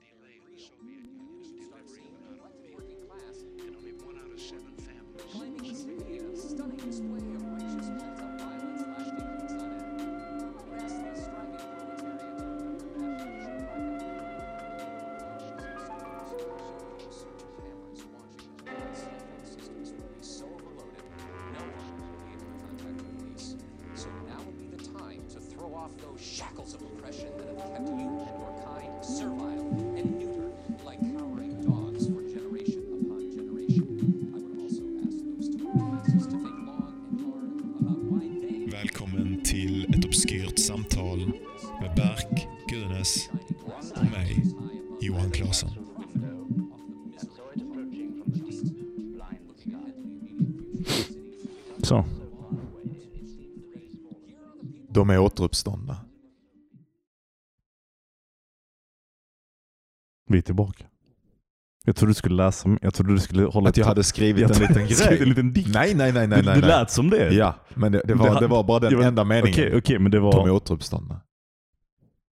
delay in the Soviet Union's De är återuppståndna. Vi är tillbaka. Jag trodde du skulle läsa, jag trodde du skulle hålla Att jag hade skrivit jag en liten grej. en liten dikt. Nej, nej, nej, nej. nej, det lät som det. Ja, men det, det, var, Det- det var bara den var- enda meningen. Okej, okej, men det De är var... återuppståndna.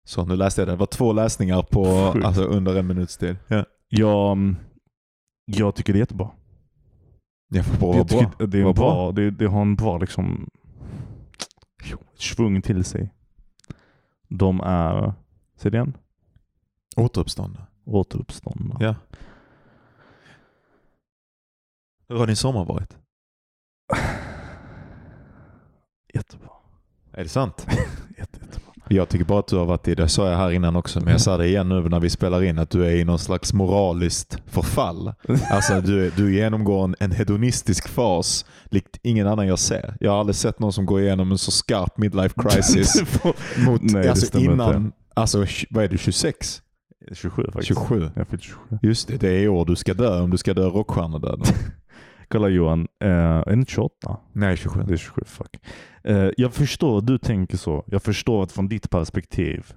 Så nu läste jag det. Det var två läsningar på Sjukt. alltså, under en minuts tid. Ja. Jag, mm, jag tycker det är jättebra. Bara vara jag bra. det, är Var en bra, det, det har en bra liksom svung till sig. De är, säg det igen, Återuppståndna. återuppståndna. Ja. Hur har din sommar varit? Jättebra. Är det sant? Jätte, jättebra. Jag tycker bara att du har varit i, det sa jag här innan också, men jag sa det igen nu när vi spelar in, att du är i någon slags moraliskt förfall. Alltså du, du genomgår en, en hedonistisk fas likt ingen annan jag ser. Jag har aldrig sett någon som går igenom en så skarp midlife crisis mot, Nej, alltså innan, inte. alltså vad är du, 26? 27 faktiskt. 27? Jag fyllde 27. Just det, det är i år du ska dö om du ska dö rockstjärnedöden. Kolla Johan, eh, är det inte 28? Nej, 27. Det är 27, fuck. Eh, jag förstår att du tänker så. Jag förstår att från ditt perspektiv,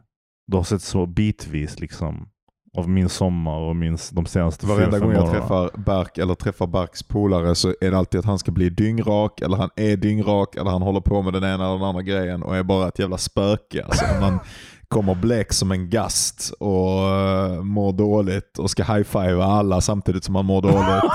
du har sett så bitvis liksom av min sommar och min, de senaste Varenda gång jag träffar Berk eller träffar Berks polare så är det alltid att han ska bli dyngrak, eller han är dyngrak, eller han håller på med den ena eller den andra grejen och är bara ett jävla spöke. Alltså, man kommer blek som en gast och uh, mår dåligt och ska high-fiva alla samtidigt som man mår dåligt.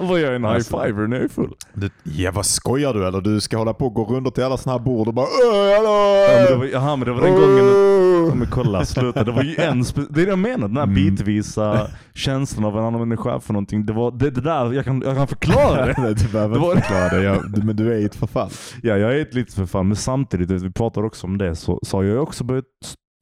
Vad gör en Alltså- high-fiver när jag är full? du, ja vad skojar du eller? Du ska hålla på och gå runt till alla sådana här bord och bara "Öh, Ja, men det hallå! var, jaha, men det var den gången... Ja, men kolla, sluta. Det var ju en... Det är det jag menar, den här Mm. bitvisa känslan av en annan människa för någonting. Det var det, det där, jag kan, jag kan förklara det. Nej, du behöver Det var- inte förklara det, jag, men du är i ett förfall. Ja, jag är ett litet förfall, men samtidigt, vi pratar också om det, så, så har jag också börjat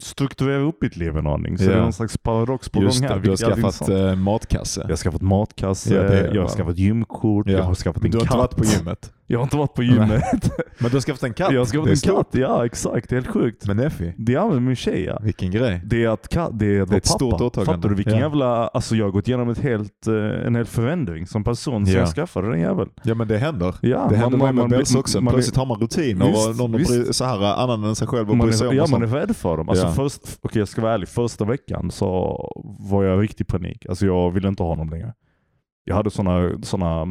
strukturera upp mitt liv en aning. Så Ja. det är någon slags paradox på Just gång här. du har skaffat eh, matkasse. Jag har skaffat matkasse, Ja, jag har skaffat gymkort, Ja. jag har skaffat en Du har katt. inte varit på gymmet? Jag har inte varit på gymmet. Men du har skaffat en katt? jag har skaffat en stort. katt, ja exakt. Det är helt sjukt. Med Neffi? Det är med min tjej ja. Vilken grej. Det är att, ka- det är att Det är ett stort pappa. åtagande. Fattar du vilken Ja. jävla... Alltså jag har gått igenom ett helt, eh, en hel förändring som person sen Ja. jag skaffade den jäveln. Ja men det händer. Ja, det händer med blir- Bells också. man Plötsligt har man rutiner Visst, och någon visst. bryr, så här, annan än sig själv och man bryr sig om ja, man är rädd för dem. Alltså Ja. först, okej jag ska vara ärlig, första veckan så var jag i riktig panik. Alltså jag ville inte ha honom längre. Jag hade sådana, såna,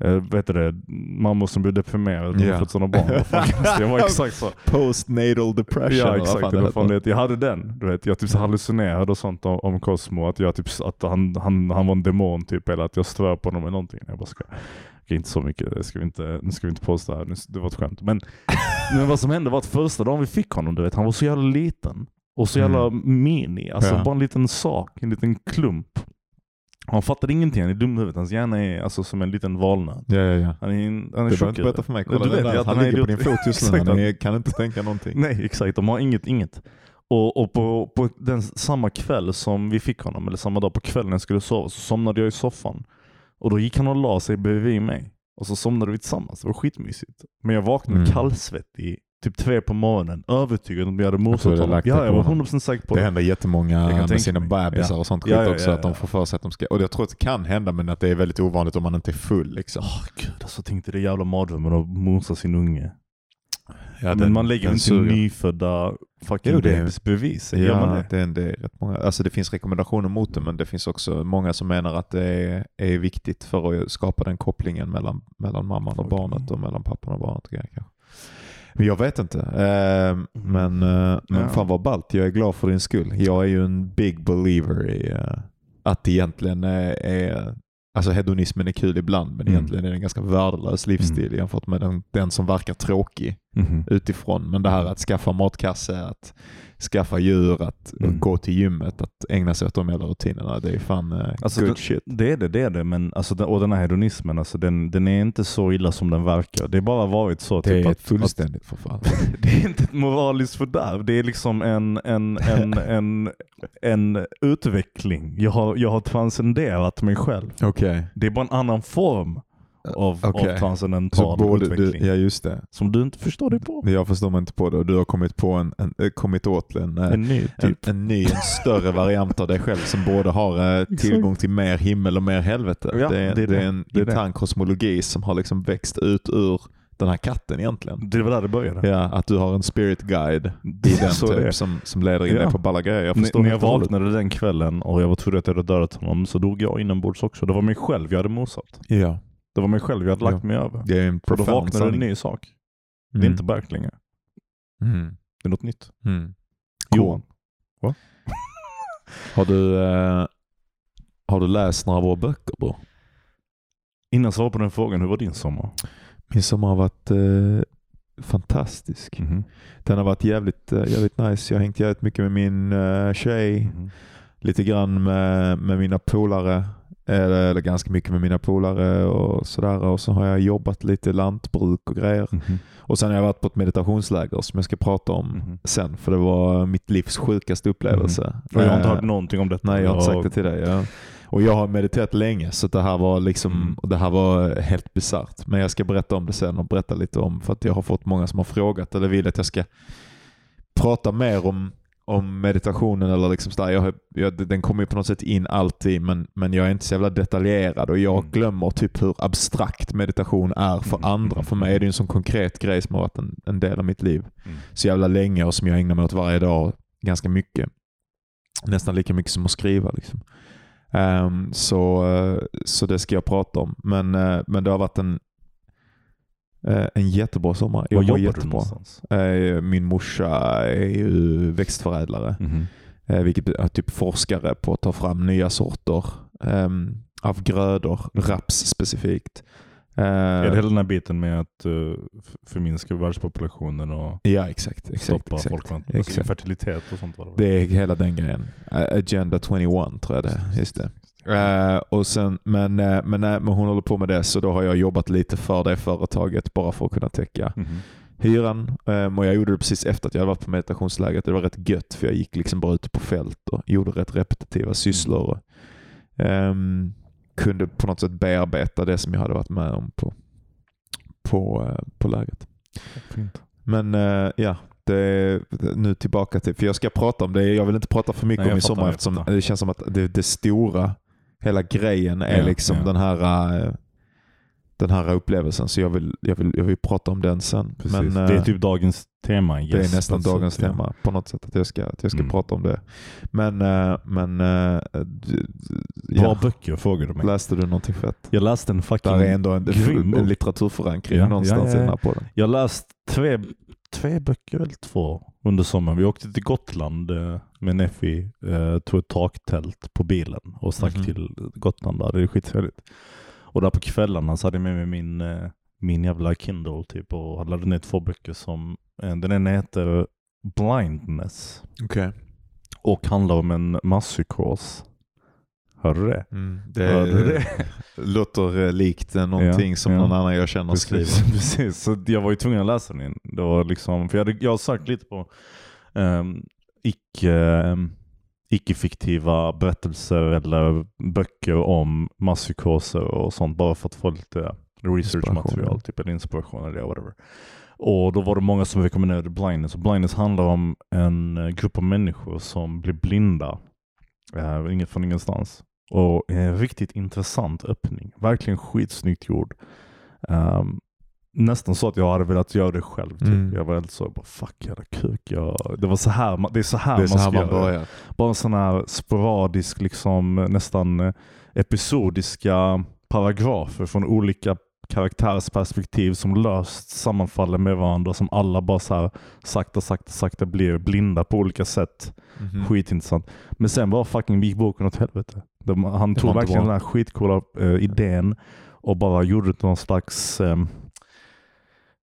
eh, vad heter det, mammor som blev deprimerade när de Ja. fått sådana barn. Det? Var exakt så. Postnatal depression. Ja exakt, fan det fan det. jag hade den. Du vet, jag typ hallucinerade och sånt om, om Cosmo. Att, jag typ, att han, han, han var en demon typ, eller att jag stör på honom eller någonting. Jag bara ska, okej, inte så mycket, det ska vi inte, nu ska vi inte posta här, Nu- det var ett skämt. Men, men vad som hände var att första dagen vi fick honom, du vet, han var så jävla liten. Och så jävla mini, alltså Mm. Ja. bara en liten sak, en liten klump. Han fattade ingenting, han är dum i huvudet. Hans hjärna är alltså som en liten valnöt. Ja, ja, ja. Han är, han är Du behöver inte berätta för mig. Du Kolla vet, där. jag- Han här ligger på din fot just nu. Han han- kan inte tänka någonting. Nej, exakt. De har inget, inget. Och, och på, på den samma kväll som vi fick honom, eller samma dag på kvällen när jag skulle sova, så somnade jag i soffan. Och då gick han och la sig bredvid mig. Och så somnade vi tillsammans. Det var skitmysigt. Men jag vaknade Mm. kallsvettig, typ tre på morgonen, övertygad om att jag hade hade honom. Ja, jag var honom. 100% säker på Det det. händer jättemånga med sina bebisar Ja. och sånt skit Ja, ja, också. Att de får för sig att de ska... Och jag tror att det kan hända men att det är väldigt ovanligt om man inte är full. Liksom. Åh gud, alltså tänk dig det jävla mardrömmen att mosa sin unge. Ja, men den- man lägger inte suger. nyfödda fucking Jo, det är- bevis. Ja, Gör man det? det? är- det, är rätt många. Alltså det finns rekommendationer mot det men det finns också många som menar att det är, är viktigt för att skapa den kopplingen mellan, mellan mamman och barnet och mellan pappan och barnet. Och grejer, kanske. Jag vet inte. Eh, men eh, men Ja. fan vad ballt. Jag är glad för din skull. Jag är ju en big believer i eh, att det egentligen är, är Alltså hedonismen är kul ibland men Mm. egentligen är det en ganska värdelös livsstil jämfört med den, den som verkar tråkig Mhm. utifrån. Men det här att skaffa matkasse, att skaffa djur, att Mm. gå till gymmet, att ägna sig åt de jävla rutinerna. Det är fan eh, Alltså, good det- shit. Det är det, det är det. Men alltså, och den här hedonismen, alltså, den, den är inte så illa som den verkar. Det har bara varit så. Det typ, är att, fullständigt förfall. att, det är inte ett moraliskt fördärv. Det är liksom en, en, en, en, en utveckling. Jag har, jag har transcenderat mig själv. Okej. Det är bara en annan form av, Okej. av transcendental både utveckling. du, ja just det. Som du inte förstår dig på. Jag förstår mig inte på det och du har kommit, på en, en, eh, kommit åt en, eh, En ny en, typ. en ny, en större variant av dig själv som både har eh, tillgång till mer himmel och mer helvete. Ja, det, är, det är det det. är en Det är intern kosmologi som har liksom växt ut ur den här katten egentligen. Det var där det började. Ja, att du har en spirit guide i den typ, som, som leder in Ja. dig på balla grejer. Jag N- förstår när jag hållet. vaknade den kvällen och jag var tvungen att jag hade dödat honom så dog jag inombords också. Det var mig själv jag hade mosat. Ja, Det var mig själv jag hade lagt mig över. det är en Och då vaknade en ny sak. Det är Mm. inte Berk längre. Mm. Det är något nytt. Mm. Johan. Har du, eh, har du läst några av våra böcker bro? Innan jag svarar på den frågan, hur var din sommar? Min sommar har varit eh, fantastisk. Mhm. Den har varit jävligt, eh, jävligt nice. Jag har hängt jävligt mycket med min uh, tjej. Mhm. Lite grann med, med mina polare. Eller, ganska mycket med mina polare och sådär. Och så har jag jobbat lite lantbruk och grejer. Mhm. Och sen har jag varit på ett meditationsläger som jag ska prata om Mhm. sen. För det var mitt livs sjukaste upplevelse. Och jag har inte Eh, hört någonting om detta. Nej, jag har inte sagt det till dig. Ja. Och jag har mediterat länge så det här var liksom Mm. det här var helt bisarrt. Men jag ska berätta om det sen och berätta lite om för att jag har fått många som har frågat eller vill att jag ska prata mer om, om meditationen eller liksom sådär. Jag, jag, den kommer ju på något sätt in alltid men, men jag är inte så jävla detaljerad och jag Mm. glömmer typ hur abstrakt meditation är för Mm. andra. För mig är det en sån konkret grej som har varit en, en del av mitt liv Mm. så jävla länge och som jag ägnar mig åt varje dag ganska mycket. Nästan lika mycket som att skriva. Liksom. Ehm, så, eh, så det ska jag prata om. Men, eh, men det har varit en, en jättebra sommar. Jag Var jobbar du jättebra. någonstans? Eh, Min morsa är ju växtförädlare, Mhm. eh, vilket är typ forskare på att ta fram nya sorter ehm, av grödor, raps specifikt. Eh, Är det hela den här biten med att förminska världspopulationen och Ja, exakt. exakt, stoppa exakt. folkvandring? Alltså fertilitet och sånt var det? Det är hela den grejen. Agenda 21 tror jag det är. Just det. Eh, och sen, men, eh, men, nej, men hon håller på med det så då har jag jobbat lite för det företaget bara för att kunna täcka Mhm. hyran. Um, och jag gjorde det precis efter att jag hade varit på meditationslägret. Det var rätt gött för jag gick liksom bara ute på fält och gjorde rätt repetitiva sysslor. Och, ehm, kunde på något sätt bearbeta det som jag hade varit med om på, på, eh, på lägret. Fint. Men eh, ja, det nu tillbaka till, för jag ska prata om det, jag vill inte prata för mycket Nej, om fattar, sommar eftersom det känns som att det, det stora, hela grejen är Ja, liksom ja. den här eh, den här upplevelsen. Så jag vill, jag vill, jag vill prata om den sen. Precis. Men, det är eh, typ dagens tema. det är yes, nästan ett dagens sätt, ja. tema på något sätt. Att jag ska, att jag ska Mm. prata om det. Men, eh, men Bra ja. böcker frågar du mig. läste du någonting fett? Jag läste en fucking... Där är ändå en, grym en litteraturförankring Ja, någonstans ja, ja, i den ja. här podden. Jag har läst tre, tre böcker, eller två, under sommaren. Vi åkte till Gotland eh, med Neffi, eh, tog ett taktält på bilen och stack Mhm. till Gotland. Där. Det är skittrevligt. Och där på kvällarna så hade jag med mig min, eh, min jävla Kindle typ och hade laddat ner två böcker som, eh, den ena heter Blindness Okej. och handlar om en masspsykos. Hörde du det? Mm, det Hörde du det? låter eh, likt eh, någonting Ja, som ja. någon annan jag känner skriver. Precis, precis. Så jag var ju tvungen att läsa den. Det var liksom, för jag, hade, jag har sökt lite på um, icke, um, icke-fiktiva berättelser eller böcker om masspsykoser och sånt bara för att få lite research-material, typ, eller inspiration eller whatever. Och då var det många som rekommenderade Blindness. Och Blindness handlar om en eh, grupp av människor som blir blinda uh, inget från ingenstans. Och en riktigt intressant öppning. Verkligen skitsnyggt gjord. Ehm, nästan så att jag hade velat göra det själv. Typ. Mm. Jag var helt så, bara, fuck jävla kuk. Jag, det, var så här, man- det är så här Det är man så här ska man göra. börjar. Bara en sån här sporadisk, liksom, nästan eh, episodiska paragrafer från olika karaktärers perspektiv som löst sammanfaller med varandra. Som alla bara så här sakta, sakta, sakta blir blinda på olika sätt. Mhm. Skitintressant. Men sen var fucking gick boken åt helvete. De, han tog verkligen den här skitcoola eh, idén och bara gjorde någon slags um,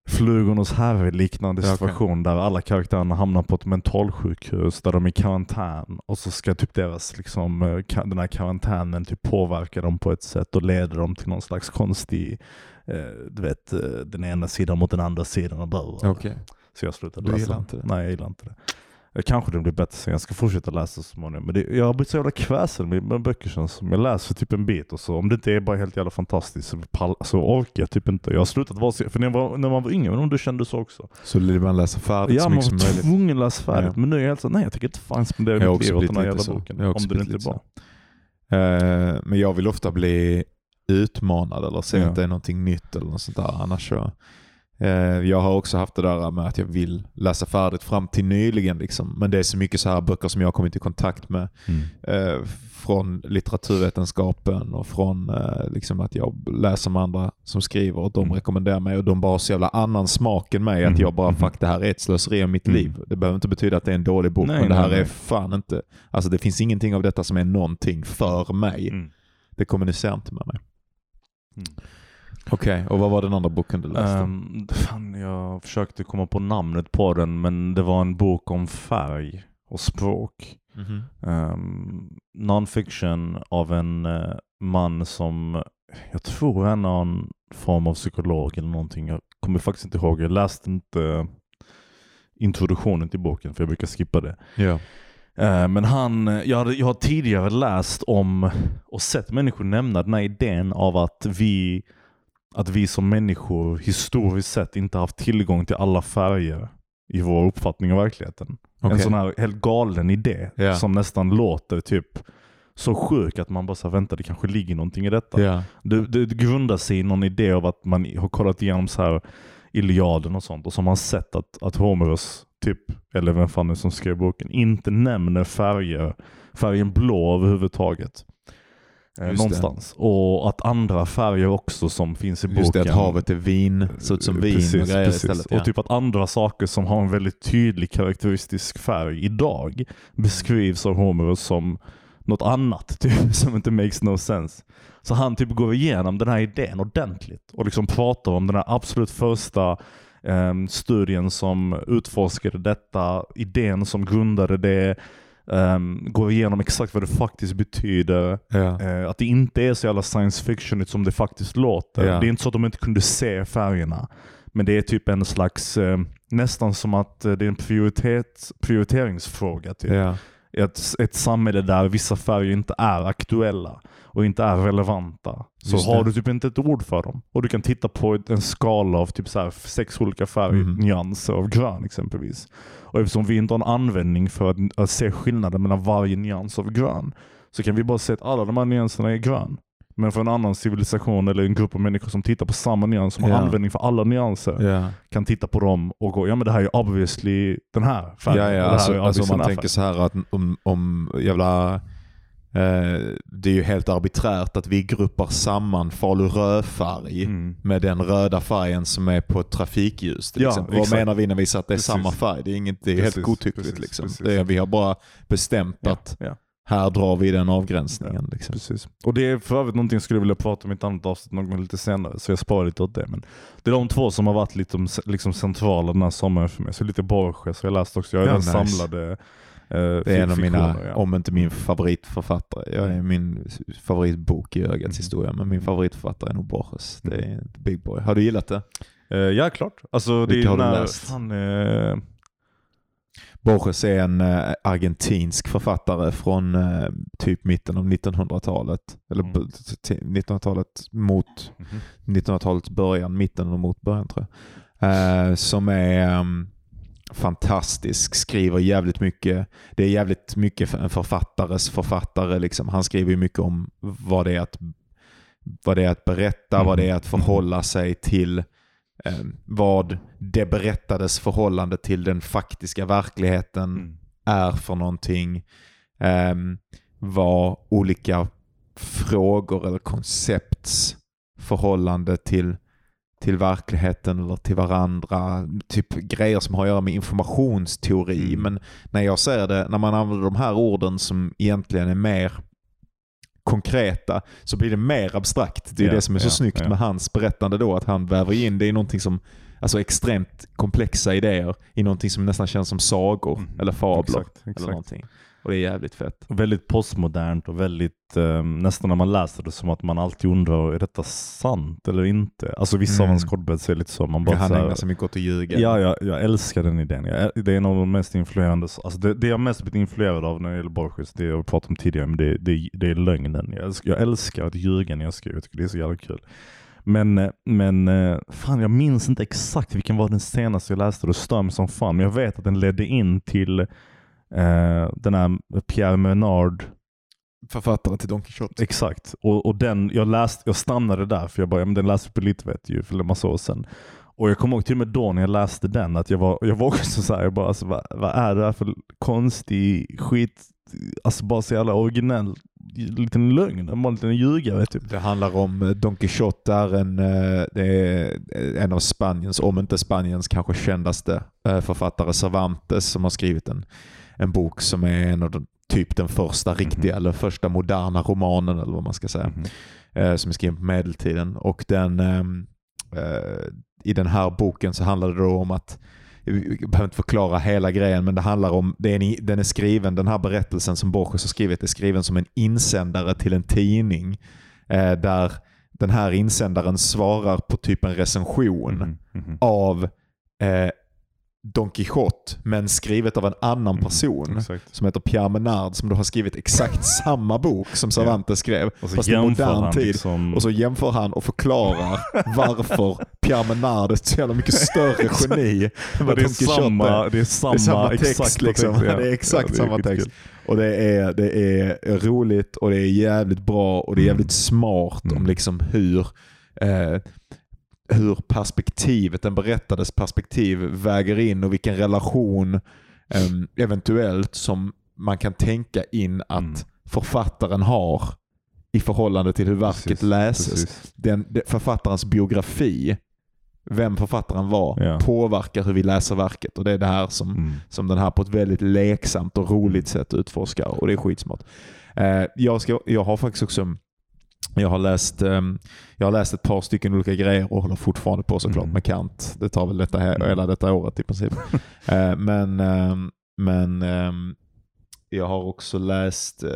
Flugornas herre liknande Ja, okej. situation där alla karaktärerna hamnar på ett mentalsjukhus där de är i karantän och så ska typ deras, liksom, eh, den här karantänen typ påverka dem på ett sätt och leder dem till någon slags konstig, eh, du vet, eh, den ena sidan mot den andra sidan och bla. Okej. Så jag slutade Du läsa. gillar inte det? Nej, jag gillar inte det. Eh, Kanske det blir bättre sen. Jag ska fortsätta läsa så småningom. Men det, jag har blivit så jävla kväsen med, med böcker känns som. Jag läser typ en bit och så om det inte är bara helt jävla fantastiskt så, pall, så orkar jag typ inte. Jag har slutat vara för när, var, när man var yngre, men om du kände så också. Så vill man läsa färdigt Ja, så man mycket var som möjligt. tvungen att läsa färdigt. Ja. Men nu är jag helt så, nej jag tänker inte fan spendera mitt liv åt den här jävla så. boken. Om den inte är bra. Eh, men jag vill ofta bli utmanad eller se Ja. att det är någonting nytt eller något sånt där. Annars så, jag har också haft det där med att jag vill läsa färdigt fram till nyligen. Liksom. Men det är så mycket så här böcker som jag har kommit i kontakt med. Mm. Eh, från litteraturvetenskapen och från eh, liksom att jag läser med andra som skriver och de Mm. rekommenderar mig och de bara har så jävla annan smak än mig. Att Mhm, jag bara, mhm. fuck det här är ett slöseri av mitt Mm. liv. Det behöver inte betyda att det är en dålig bok, Nej, men det nej, här är nej. fan inte, alltså det finns ingenting av detta som är någonting för mig. Mm. Det kommunicerar inte med mig. Mm. Okej, och vad var den andra boken du läste? Ehm, fan, jag försökte komma på namnet på den men det var en bok om färg och språk. Mhm. um, non-fiction av en eh, man som jag tror är någon form av psykolog eller någonting. Jag kommer faktiskt inte ihåg. Jag läste inte introduktionen till boken för jag brukar skippa det. Eh, men han, jag, jag har tidigare läst om och sett människor nämna den här idén av att vi, att vi som människor historiskt sett inte haft tillgång till alla färger i vår uppfattning av verkligheten. En Okej. sån här helt galen idé Ja. som nästan låter typ så sjuk att man bara så här, vänta det kanske ligger någonting i detta. Det, det, det grundar sig i någon idé av att man har kollat igenom så här Iliaden och sånt och så har man sett att, att Homeros, typ, eller vem fan det är som skrev boken, inte nämner färger, färgen blå överhuvudtaget. Eh, Just det. någonstans. Och att andra färger också som finns i boken. Just det, att havet är vin, ser ut som vin och grejer istället. Ja. Och typ att andra saker som har en väldigt tydlig karaktäristisk färg idag beskrivs av Homeros som något annat, typ, som inte makes no sense. Så han typ går igenom den här idén ordentligt och liksom pratar om den här absolut första ehm, studien som utforskade detta, idén som grundade det, ehm, går igenom exakt vad det faktiskt betyder. ja. Eh, att det inte är så jävla science fiction som det faktiskt låter. Ja. Det är inte så att de inte kunde se färgerna. Men det är typ en slags, eh, nästan som att eh, det är en prioritet, prioriteringsfråga. Typ. ja. Ett, ett samhälle där vissa färger inte är aktuella och inte är relevanta. Så har du typ inte ett ord för dem. Och du kan titta på en skala av typ så sex olika färgnyanser av grön exempelvis. Och eftersom vi inte har en användning för att, att se skillnaden mellan varje nyans av grön så kan vi bara se att alla de här nyanserna är grön. Men för en annan civilisation eller en grupp av människor som tittar på samma nyans, som Ja. har användning för alla nyanser, ja. kan titta på dem och gå, ja men det här är obviously den här färgen. Ja, ja. Alltså, alltså man tänker så här att om, om jävla... Eh, det är ju helt arbiträrt att vi gruppar samman Falu rödfärg Mm. med den röda färgen som är på ett trafikljus. Till Ja, exempel. Vad menar vi när vi säger att det är Precis. samma färg? Det är, inget, det är Precis, helt godtyckligt. precis, liksom. är, vi har bara bestämt Ja, att ja. här drar vi den avgränsningen. Liksom. Precis. Och det är för övrigt någonting jag skulle vilja prata om i ett annat avsnitt någon gång lite senare, så jag sparar lite åt det. Men det är de två som har varit lite liksom, centrala den här sommaren för mig. Så lite Borges, jag har läst också, jag har Ja, nice. samlade Det är en av mina, ja. om inte min favoritförfattare. Jag är min favoritbok i ögats Mm. historia, men min favoritförfattare är nog Borges. Det är The Big Boy. Har du gillat det? Eh, ja, klart. Alltså, det är har du när, läst? Han, eh, Borges är en eh, argentinsk författare från eh, typ mitten av 1900-talet. Eller Mm. b- t- 1900-talet mot mhm. 1900-talets början, mitten och mot början tror jag. Eh, som är ehm, fantastisk, skriver jävligt mycket. Det är jävligt mycket för en författares författare. Liksom. Han skriver ju mycket om vad det är att, vad det är att berätta, vad det är att förhålla sig till eh, vad det berättades förhållande till den faktiska verkligheten Mm. är för någonting. Um, vad olika frågor eller koncepts förhållande till till verkligheten eller till varandra. Typ grejer som har att göra med informationsteori. Mm. Men när jag ser det, när man använder de här orden som egentligen är mer konkreta så blir det mer abstrakt. Det är Ja, det som är så ja, snyggt ja. med hans berättande då, att han väver in det i någonting som Alltså extremt komplexa idéer i någonting som nästan känns som sagor Mm. eller fabler. Exakt, Eller exakt. någonting. Och det är jävligt fett. Väldigt postmodernt och väldigt, eh, nästan när man läser det som att man alltid undrar, är detta sant eller inte? Alltså vissa av Mm. hans kodbets är lite så, man bara han så här- ägnar sig mycket åt att ljuga. Ja, jag, jag älskar den idén. Jag, det är en av de mest influerande, alltså det, det jag mest blivit influerad av när det gäller Borges, det jag pratat om tidigare, men det, det, det är lögnen. Jag älskar, jag älskar att ljuga när jag skriver, jag tycker det är så jävla kul. Men, eh, men eh, fan jag minns inte exakt vilken var den senaste jag läste, det stör mig som fan. Men jag vet att den ledde in till eh, den här Pierre Menard Författaren till Don Quijote. Exakt. Och, och den, jag, läste, jag stannade där för jag bara, ja, men den läste på Littvet ju för en massa år sedan. Och jag kommer ihåg till och med då när jag läste den att jag var, jag var också så här, jag bara, alltså, vad, vad är det här för konstig skit? Alltså bara så jävla originell liten lögn, en liten ljugare typ. Det handlar om eh, Don Quijote är en, eh, det är en av Spaniens, om inte Spaniens kanske kändaste eh, författare, Cervantes, som har skrivit en, en bok som är en av de, typ den första riktiga, eller första moderna romanen eller vad man ska säga, eh, som är skriven på medeltiden. Och den, ehm, eh, i den här boken så handlar det då om att jag behöver inte förklara hela grejen, men det handlar om, det är en, den är skriven, den här berättelsen som Borges har skrivit är skriven som en insändare till en tidning eh, där den här insändaren svarar på typ en recension Mhm, mhm. av eh, Don Quijote, men skrivet av en annan person Mm, Exakt. som heter Pierre Menard som då har skrivit exakt samma bok som Cervantes skrev, Och så fast i jämför modern han tid. liksom- Och så jämför han och förklarar varför Pierre Menard är ett så jävla mycket större geni än vad det, är Don Quijote samma, det är samma, det är samma text exakta liksom. text, ja. Det är exakt Ja, samma skitkul. text. Och det är, det är roligt och det är jävligt bra och det är Mm. jävligt smart Mm. om liksom hur, eh, hur perspektivet, den berättades perspektiv väger in och vilken relation eh, eventuellt som man kan tänka in att Mm. författaren har i förhållande till hur verket Precis, läses. precis. Den, författarens biografi, vem författaren var, Ja. påverkar hur vi läser verket. Och Det är det här som Mm. som den här på ett väldigt leksamt och roligt sätt utforskar och det är skitsmart. Eh, jag, ska, jag har faktiskt också jag har, läst, ehm, jag har läst ett par stycken olika grejer och håller fortfarande på såklart Mm. med Kant. Det tar väl detta här, Mm. hela detta året i princip. eh, men ehm, men ehm, jag har också läst, eh,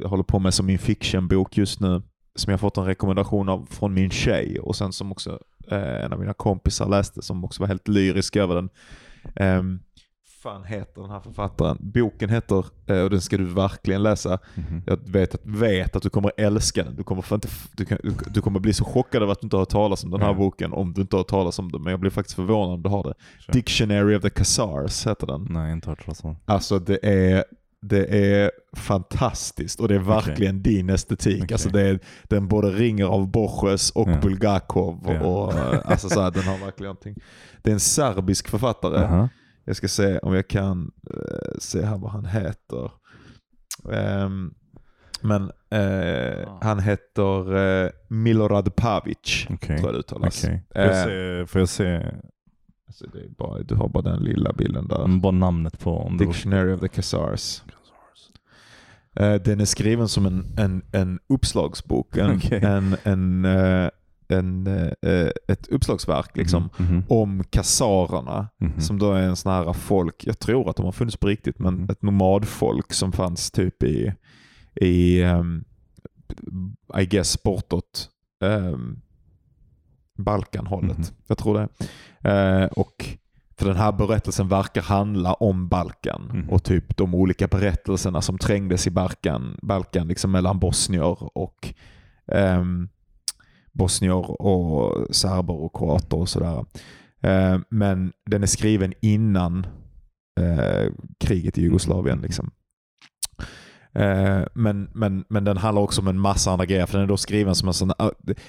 jag håller på med som min fictionbok just nu, som jag fått en rekommendation av från min tjej och sen som också eh, en av mina kompisar läste som också var helt lyrisk över den. Fan heter den här författaren? Boken heter, eh, och den ska du verkligen läsa, Mhm. jag vet att, vet att du kommer älska den. Du kommer, för inte, du, kan, du, kommer bli så chockad över att du inte har hört talas om den här Ja. boken om du inte har hört talas om den. Men jag blir faktiskt förvånad om du har det. Kör. Dictionary of the Khazars heter den. Nej, inte hört talas om. Alltså det är, det är fantastiskt och det är verkligen din estetik. Okej. Alltså det är, den både ringer av Borges och Ja. Bulgakov. Och, eh, alltså så här, den har verkligen någonting. Det är en serbisk författare. Aha. Jag ska se om jag kan eh, se här vad han heter. Ehm, men eh, han heter eh, Milorad Pavic, Okej. tror jag det uttalas. Okej. Får, jag Eh, se, får jag se alltså det är bara, du har bara den lilla bilden där. mm, bara namnet på om det var... Dictionary of the Khazars. Eh, den är skriven som en, en, en uppslagsbok. En, Okej. en, en, eh, en, eh, ett uppslagsverk liksom, Mhm, mhm, om kasarerna. mhm. Som då är en sån här folk, jag tror att de har funnits på riktigt, men Mm. ett nomadfolk som fanns typ i, i um, I guess bortåt um, Balkanhållet. Mhm. Jag tror det. Eh, och för den här berättelsen verkar handla om Balkan Mhm. och typ de olika berättelserna som trängdes i Balkan, Balkan liksom mellan bosnier och ehm, bosnier och serber och kroater och sådär. Eh, men den är skriven innan eh, kriget i Jugoslavien. Liksom. Eh, men, men, men den handlar också om en massa andra grejer. För den är då skriven som en sån,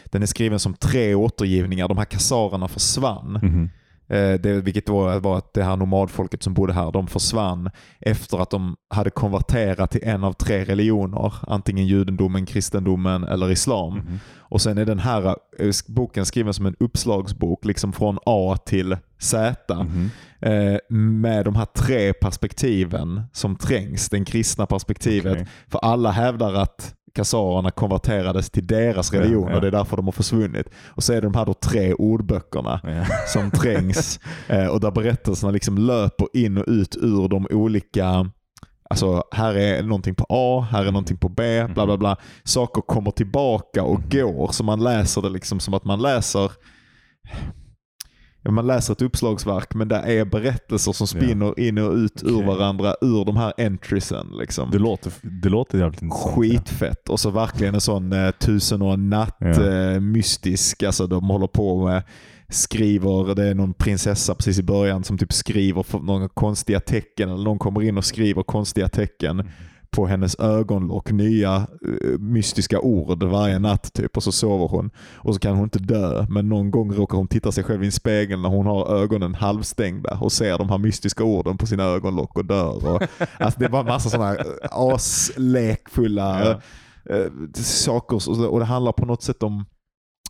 den är skriven som tre återgivningar. De här kasarerna försvann Mhm. Eh, det, vilket då var att det här nomadfolket som bodde här, de försvann efter att de hade konverterat till en av tre religioner. Antingen judendomen, kristendomen eller islam. Mhm. Och sen är den här eh, boken skriven som en uppslagsbok, liksom från A till Z. Mhm. Eh, med de här tre perspektiven som trängs. Det kristna perspektivet. Okej. För alla hävdar att kasarerna konverterades till deras religion Ja, ja. och det är därför de har försvunnit. Och så är det de här då tre ordböckerna Ja. som trängs eh, och där berättelserna liksom löper in och ut ur de olika Alltså här är någonting på A, här är någonting på B, bla bla bla. Saker kommer tillbaka och går så man läser det liksom som att man läser man läser ett uppslagsverk men det är berättelser som spinner in och ut ur Okej. varandra ur de här entriesen. Liksom. Det, låter, det låter jävligt intressant. Skitfett. Och så verkligen en sån eh, tusen och en natt Ja. eh, mystisk. Alltså de håller på med skriver, det är någon prinsessa precis i början som typ skriver några konstiga tecken. Eller någon kommer in och skriver konstiga tecken Mm. På hennes ögonlock. Nya eh, mystiska ord varje natt typ. Och så sover hon. Och så kan hon inte dö. Men någon gång råkar hon titta sig själv i en spegel när hon har ögonen halvstängda och ser de här mystiska orden på sina ögonlock och dör. Och, alltså det är bara en massa sådana aslekfulla Ja. eh, saker och det handlar på något sätt om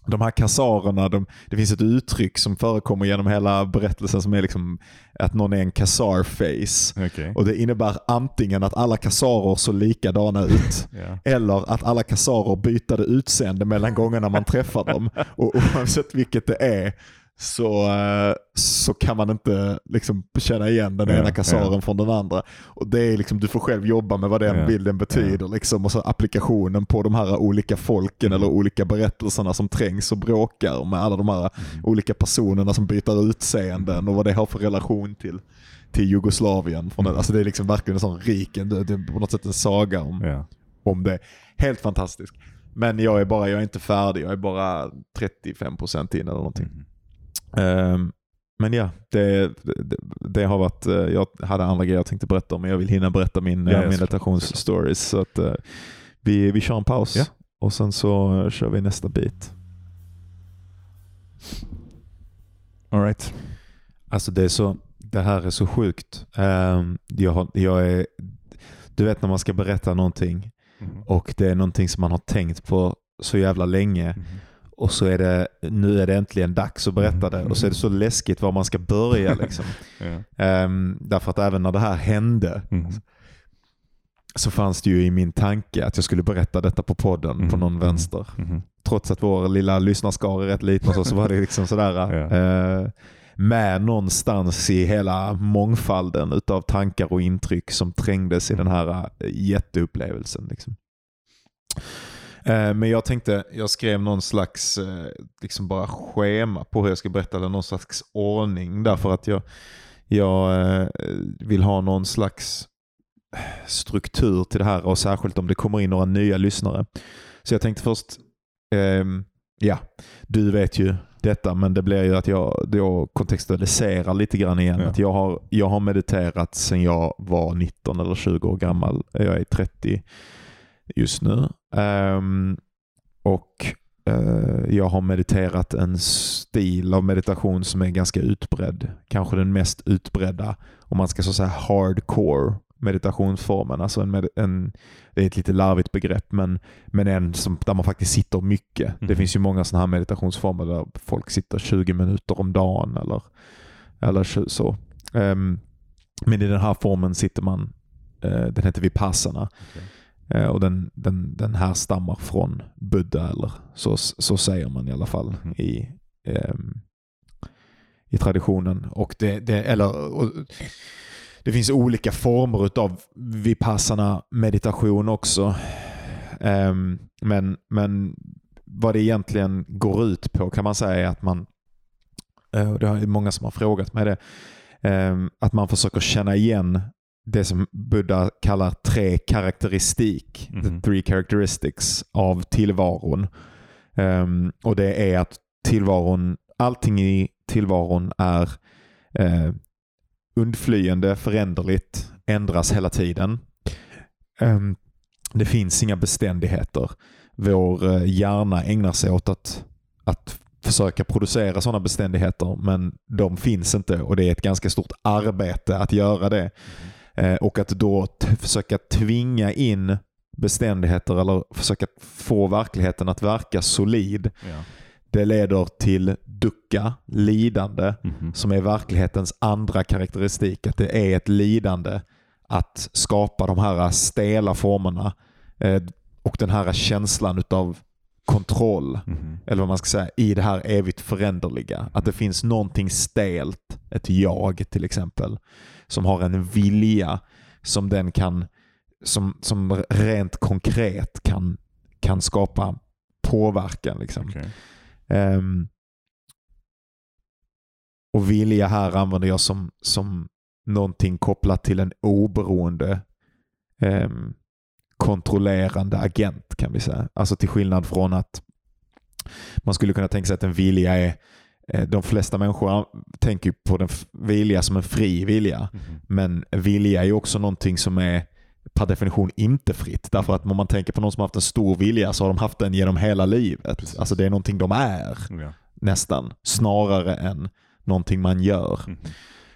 de här kasarerna, de, det finns ett uttryck som förekommer genom hela berättelsen som är liksom att någon är en kasarface. Okej. Och det innebär antingen att alla kasarer såg likadana ut Ja. eller att alla kasarer bytade utseende mellan gångerna man träffar dem. Och oavsett vilket det är så, eh, så kan man inte liksom känna igen den Ja, ena kasaren ja. från den andra. Och det är liksom, Du får själv jobba med vad den Ja, bilden betyder. Liksom, och så applikationen på de här olika folken Mm. eller olika berättelserna som trängs och bråkar med alla de här Mm. olika personerna som byter utseenden och vad det har för relation till till Jugoslavien. Från. Mm. Alltså det är liksom verkligen en sån rik, det är på något sätt en saga om, om det. Helt fantastisk. Men jag är bara, jag är inte färdig. Jag är bara 35% in eller någonting. Mhm. Ehm, men ja, det, det, det har varit, eh, jag hade andra grejer jag tänkte berätta om, men jag vill hinna berätta min Ja, ja, meditationsstories. Så att, eh, vi, vi kör en paus Ja. och sen så eh, kör vi nästa bit. All right. Alltså det, är så, det här är så sjukt. Ehm, jag, har, jag är, du vet när man ska berätta någonting Mhm. och det är någonting som man har tänkt på så jävla länge Mhm. Och så är det, nu är det äntligen dags att berätta det och så är det så läskigt var man ska börja. Liksom. Ja. Ehm, därför att även när det här hände Mhm. så fanns det ju i min tanke att jag skulle berätta detta på podden på Mhm. någon vänster. Mhm. Trots att vår lilla lyssnarskara är rätt liten så, så var det liksom sådär. Ja. eh, med någonstans i hela mångfalden utav tankar och intryck som trängdes i den här eh, jätteupplevelsen. Liksom. Eh, Men jag tänkte, jag skrev någon slags eh, liksom bara schema på hur jag ska berätta, eller någon slags ordning därför att jag, jag eh, vill ha någon slags struktur till det här och särskilt om det kommer in några nya lyssnare. Så jag tänkte först, ehm, ja, du vet ju detta men det blir ju att jag då kontextualiserar lite grann igen. Ja. Att jag, har, jag har mediterat sedan jag var 19 eller 20 år gammal. Jag är 30 just nu. Ehm, och eh, jag har mediterat en stil av meditation som är ganska utbredd. Kanske den mest utbredda, om man ska så säga hardcore meditationsformen. Alltså en, med, en, det är ett lite larvigt begrepp, men, men en som, där man faktiskt sitter mycket. Det Mhm. finns ju många sådana här meditationsformer där folk sitter 20 minuter om dagen eller, eller så. Ehm, men i den här formen sitter man, eh, den heter Vipassana. Eh, och den, den, den här stammar från Buddha, eller så, så säger man i alla fall Mhm. i, ehm, i traditionen. Och det, det, eller, och, det finns olika former av vipassana meditation också. Ehm, men, men vad det egentligen går ut på kan man säga är att man, eh, och det är många som har frågat mig det, ehm, att man försöker känna igen det som Buddha kallar tre karaktäristik, Mhm. the three characteristics av tillvaron. Ehm, och det är att tillvaron, allting i tillvaron är eh, undflyende, föränderligt, ändras hela tiden. Ehm, det finns inga beständigheter. Vår eh, hjärna ägnar sig åt att, att försöka producera sådana beständigheter men de finns inte och det är ett ganska stort arbete att göra det. Eh, och att då försöka tvinga in beständigheter eller försöka få verkligheten att verka solid. Ja. Det leder till ducka, lidande, Mhm. som är verklighetens andra karaktäristik. Att det är ett lidande att skapa de här stela formerna eh, och den här känslan utav kontroll, Mhm. eller vad man ska säga, i det här evigt föränderliga. Att det finns någonting stelt, ett jag till exempel, som har en vilja som den kan, som, som rent konkret kan, kan skapa påverkan. Liksom. Okej. Ehm, och vilja här använder jag som, som någonting kopplat till en oberoende ehm, kontrollerande agent kan vi säga. Alltså till skillnad från att man skulle kunna tänka sig att en vilja är eh, de flesta människor tänker på den vilja som en fri vilja. Mhm. Men vilja är också någonting som är per definition inte fritt. Därför att om man tänker på någon som har haft en stor vilja så har de haft den genom hela livet. Precis. Alltså det är någonting de är Ja. nästan. Snarare än någonting man gör.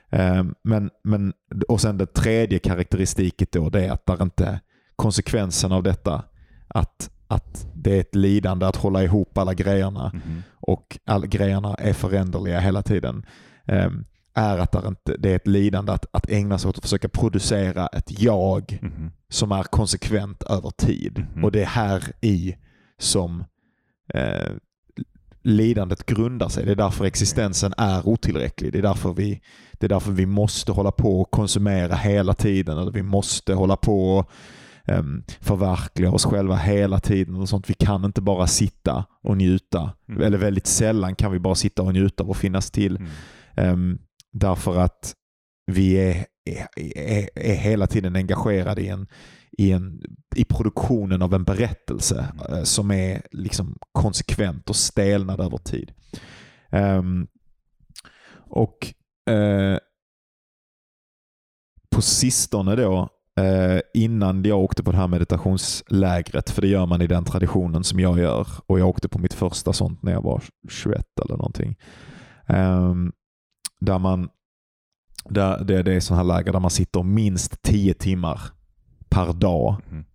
Ehm, men, men, och sen det tredje karaktäristiket då, det är att där inte konsekvensen av detta, att, att det är ett lidande att hålla ihop alla grejerna Mhm. och alla grejerna är föränderliga hela tiden. ehm, är att inte, det är ett lidande att, att ägna sig åt att försöka producera ett jag Mhm. som är konsekvent över tid. Mhm. Och det är här i som eh, lidandet grundar sig. Det är därför existensen är otillräcklig. Det är därför vi, det är därför vi måste hålla på och konsumera hela tiden. Eller vi måste hålla på och um, förverkliga oss själva hela tiden. Och sånt. Vi kan inte bara sitta och njuta. Mm. Eller väldigt sällan kan vi bara sitta och njuta att finnas till. Mm. Ehm, därför att vi är, är, är, hela tiden engagerade i, en, i, en, i produktionen av en berättelse eh, som är liksom konsekvent och stelnad över tid. Ehm, och eh, på sistone då, eh, innan jag åkte på det här meditationslägret, för det gör man i den traditionen som jag gör, och jag åkte på mitt första sånt när jag var 21 eller någonting. Ehm, där man, där, det, det är sådana här läger där man sitter minst 10 timmar per dag Mhm.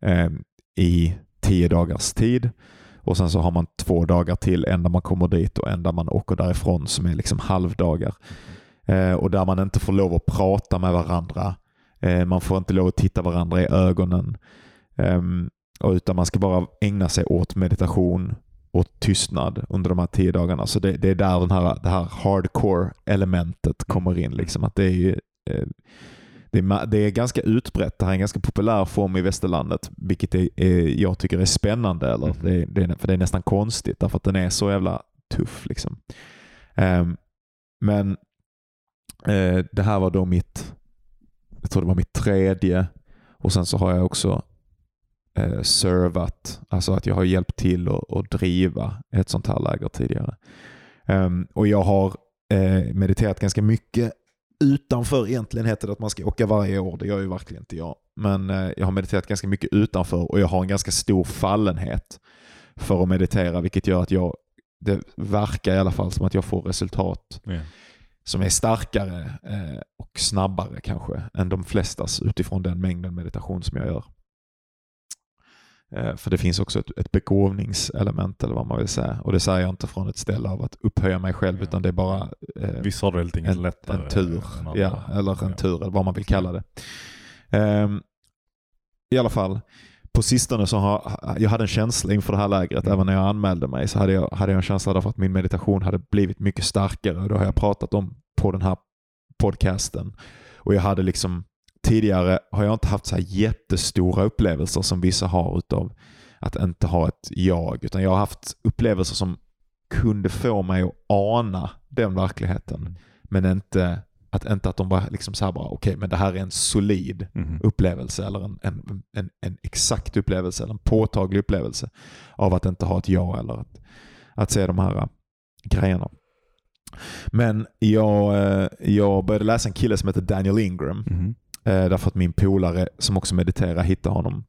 ehm, i 10 dagars tid. Och sen så har man två dagar till, en där man kommer dit och en där man åker därifrån som är liksom halvdagar. Eh, och där man inte får lov att prata med varandra. Eh, man får inte lov att titta varandra i ögonen. Ehm, utan man ska bara ägna sig åt meditation och tystnad under de här tio dagarna. Så det, det är där den här, det här hardcore-elementet kommer in. Liksom. Att det, är ju, eh, det, är, det är ganska utbrett. Det här är en ganska populär form i västerlandet, vilket är, är, jag tycker är spännande. Eller? Mhm. Det, det för det är nästan konstigt, därför att den är så jävla tuff. Liksom. Ehm, men eh, det här var då mitt, jag tror det var mitt tredje. Och sen så har jag också eh, servat, alltså att jag har hjälpt till att att driva ett sånt här läger tidigare. Um, och jag har eh, mediterat ganska mycket utanför. Egentligen heter det att man ska åka varje år, det gör ju verkligen inte jag. Men eh, jag har mediterat ganska mycket utanför och jag har en ganska stor fallenhet för att meditera, vilket gör att jag, det verkar i alla fall som att jag får resultat Yeah som är starkare eh, och snabbare kanske än de flestas utifrån den mängden meditation som jag gör. Eh, för det finns också ett, ett begåvningselement eller vad man vill säga. Och det säger jag inte från ett ställe av att upphöja mig själv utan det är bara eh, Vissa har det helt enkelt en, lättare. en tur. Ja, eller en Ja. tur eller vad man vill kalla det. Ehm, I alla fall, på sistone så har jag hade en känsla inför det här lägret, Mm. även när jag anmälde mig, så hade jag, hade jag en känsla därför att min meditation hade blivit mycket starkare. Det har jag pratat om på den här podcasten. Och jag hade liksom Tidigare har jag inte haft så här jättestora upplevelser som vissa har utav att inte ha ett jag. Utan jag har haft upplevelser som kunde få mig att ana den verkligheten. Men inte att, inte att de var liksom så här bara, okej men det här är en solid Mhm. upplevelse eller en, en, en, en exakt upplevelse eller en påtaglig upplevelse av att inte ha ett jag eller att, att se de här äh, grejerna. Men jag, eh, jag började läsa en kille som heter Daniel Ingram. Eh, därför att min polare som också mediterar hittade honom.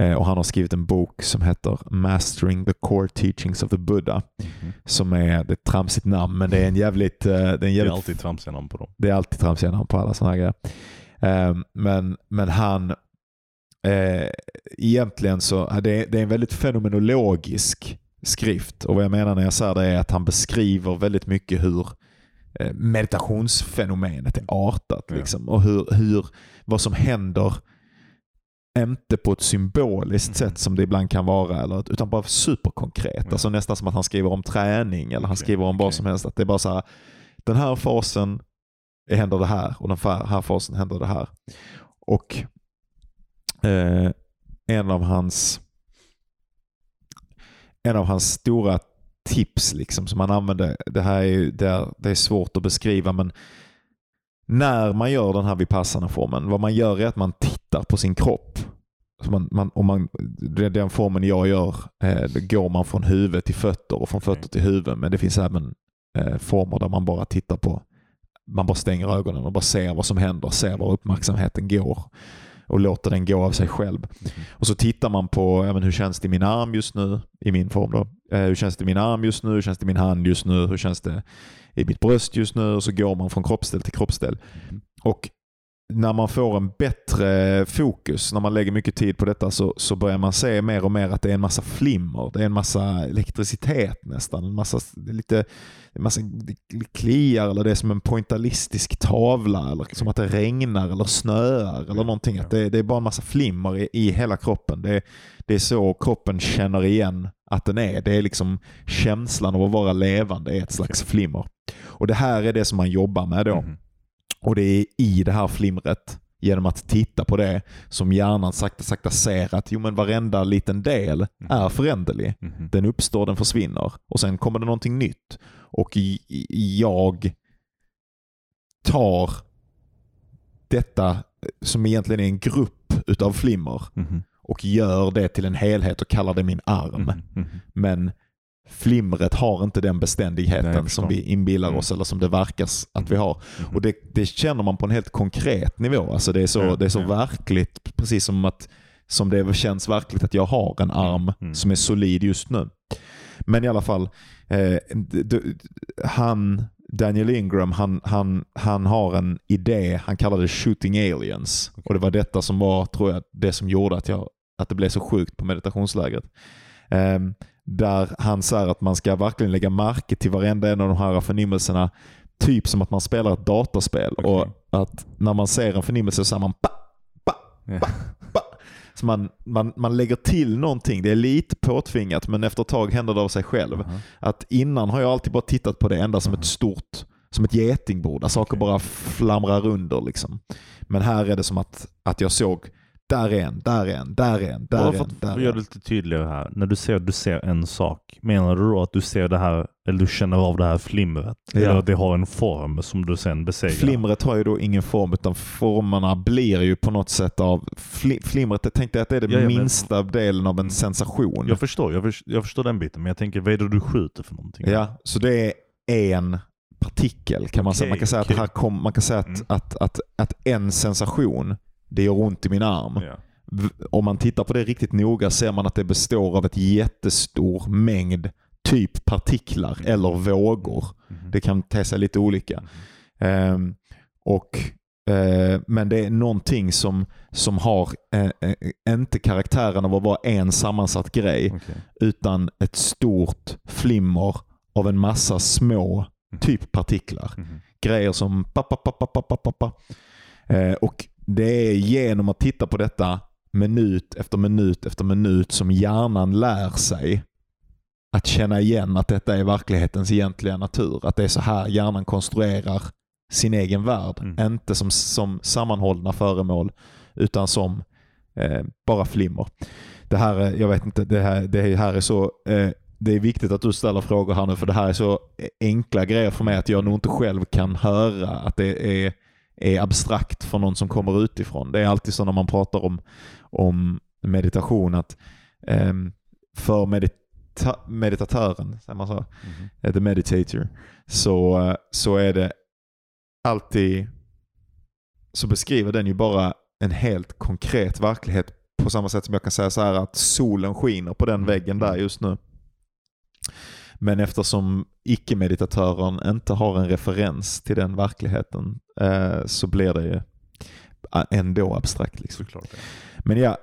Eh, och han har skrivit en bok som heter Mastering the Core Teachings of the Buddha. Mhm. Som är, det är ett tramsigt namn men det är en jävligt... eh, Det är en Det är jävligt alltid tramsiga namn på dem. det är alltid tramsiga namn på alla sådana här grejer. Ehm, men, men han, eh, egentligen så, det är, det är en väldigt fenomenologisk skrift. Och vad jag menar när jag säger det är att han beskriver väldigt mycket hur eh, meditationsfenomenet är artat. Ja. Liksom, och hur, hur, vad som händer inte på ett symboliskt Mhm. sätt som det ibland kan vara, eller, utan bara superkonkret. Ja. Alltså nästan som att han skriver om träning eller han skriver om vad okej. som helst. Att det är bara så här, den här fasen händer det här och den här fasen händer det här. Och eh, en av hans en av hans stora tips liksom som han använder, det här är, ju- det är, det är svårt att beskriva men när man gör den här vipassana-formen, vad man gör är att man tittar på sin kropp. Så man, man, om man, den formen jag gör, eh, går man från huvud till fötter och från fötter till huvud. Men det finns även eh, former där man bara tittar på, man bara stänger ögonen och bara ser vad som händer, ser var uppmärksamheten går och låter den gå av sig själv. Och så tittar man på ja, men hur känns det i min arm just nu, i min form då. Eh, hur känns det i min arm just nu, hur känns det i min hand just nu, hur känns det i mitt bröst just nu och så går man från kroppsdel till kroppsdel. Och när man får en bättre fokus, när man lägger mycket tid på detta så, så börjar man se mer och mer att det är en massa flimmer. Det är en massa elektricitet nästan. En massa, lite, en massa kliar eller det är som en pointalistisk tavla. Eller som att det regnar eller snöar eller någonting. Att det, det är bara en massa flimmer i, i hela kroppen. Det, det är så kroppen känner igen att den är. Det är liksom känslan av att vara levande är ett slags flimmer. Och det här är det som man jobbar med då. Mhm. Och det är i det här flimret, genom att titta på det, som hjärnan sakta sakta ser att jo, men varenda liten del är föränderlig. Mhm. Den uppstår, den försvinner och sen kommer det någonting nytt. Och jag tar detta eh, som egentligen är en grupp utav flimmer Mhm. Och gör det till en helhet och kallar det min arm. Mhm. Mhm. Men flimret har inte den Nej, beständigheten jag som vi inbillar Mm. oss eller som det verkar att vi har. Mhm. Och det, det känner man på en helt konkret nivå. Alltså det är så, det är så verkligt, precis som att som det känns verkligt att jag har en arm Mm. som är solid just nu. Men i alla fall, eh, han, Daniel Ingram, han, han, han har en idé, han kallar det shooting aliens. Och det var detta som var, tror jag, det som gjorde att, jag, att det blev så sjukt på meditationslägret. Ehm, där han säger att man ska verkligen lägga märke till varenda en av de här förnimmelserna. Typ som att man spelar ett dataspel. Okej. Och att när man ser en förnimmelse så säger man pa, Ja. pa, pa. Så man, man, man lägger till någonting. Det är lite påtvingat men efter ett tag händer det av sig själv. Aha. Att innan har jag alltid bara tittat på det enda som ett stort, som ett getingbord där saker Okej. bara flamrar under. Liksom. Men här är det som att, att jag såg, där är en, där är en, där är en, där är för en, att få är göra det lite tydligare här. När du säger att du ser en sak, menar du då att du ser det här, eller du känner av det här flimret? Ja. Eller att det har en form som du sen besegrar? Flimret har ju då ingen form utan formerna blir ju på något sätt av... Fli, flimret, jag tänkte att det är den Ja, ja, men- minsta delen av en sensation. Jag förstår, jag förstår, jag förstår den biten, men jag tänker vad är det du skjuter för någonting? Ja, så det är en partikel kan man Okej, säga. Man kan säga, okej. att, här kom, man kan säga att, Mm. att, att, att en sensation, det gör ont i min arm. Ja. Om man tittar på det riktigt noga ser man att det består av ett jättestor mängd typ partiklar eller vågor. Mhm. Det kan te sig lite olika. Ehm, och, eh, men det är någonting som, som har eh, eh, inte karaktären av att vara en sammansatt grej Okej. utan ett stort flimmer av en massa små typ partiklar. Grejer som pa, pa, pa, pa, pa, pa, pa, pa. Eh, Och det är genom att titta på detta minut efter minut efter minut som hjärnan lär sig att känna igen att detta är verklighetens egentliga natur. Att det är så här hjärnan konstruerar sin egen värld. Mm. Inte som, som sammanhållna föremål utan som eh, bara flimmer. Det här, är- jag vet inte, det här, det här är så eh, det är viktigt att du ställer frågor här nu för det här är så enkla grejer för mig att jag nog inte själv kan höra att det är, är abstrakt för någon som kommer utifrån. Det är alltid så när man pratar om, om meditation att ehm, för medita meditatören, säger man så, Mhm. eh, the meditator, så, så är det alltid så beskriver den ju bara en helt konkret verklighet på samma sätt som jag kan säga så här att solen skiner på den Mm. väggen där just nu. Men eftersom icke-meditatören inte har en referens till den verkligheten eh, så blir det ju ändå abstrakt. Liksom. Såklart. Ja. Men ja,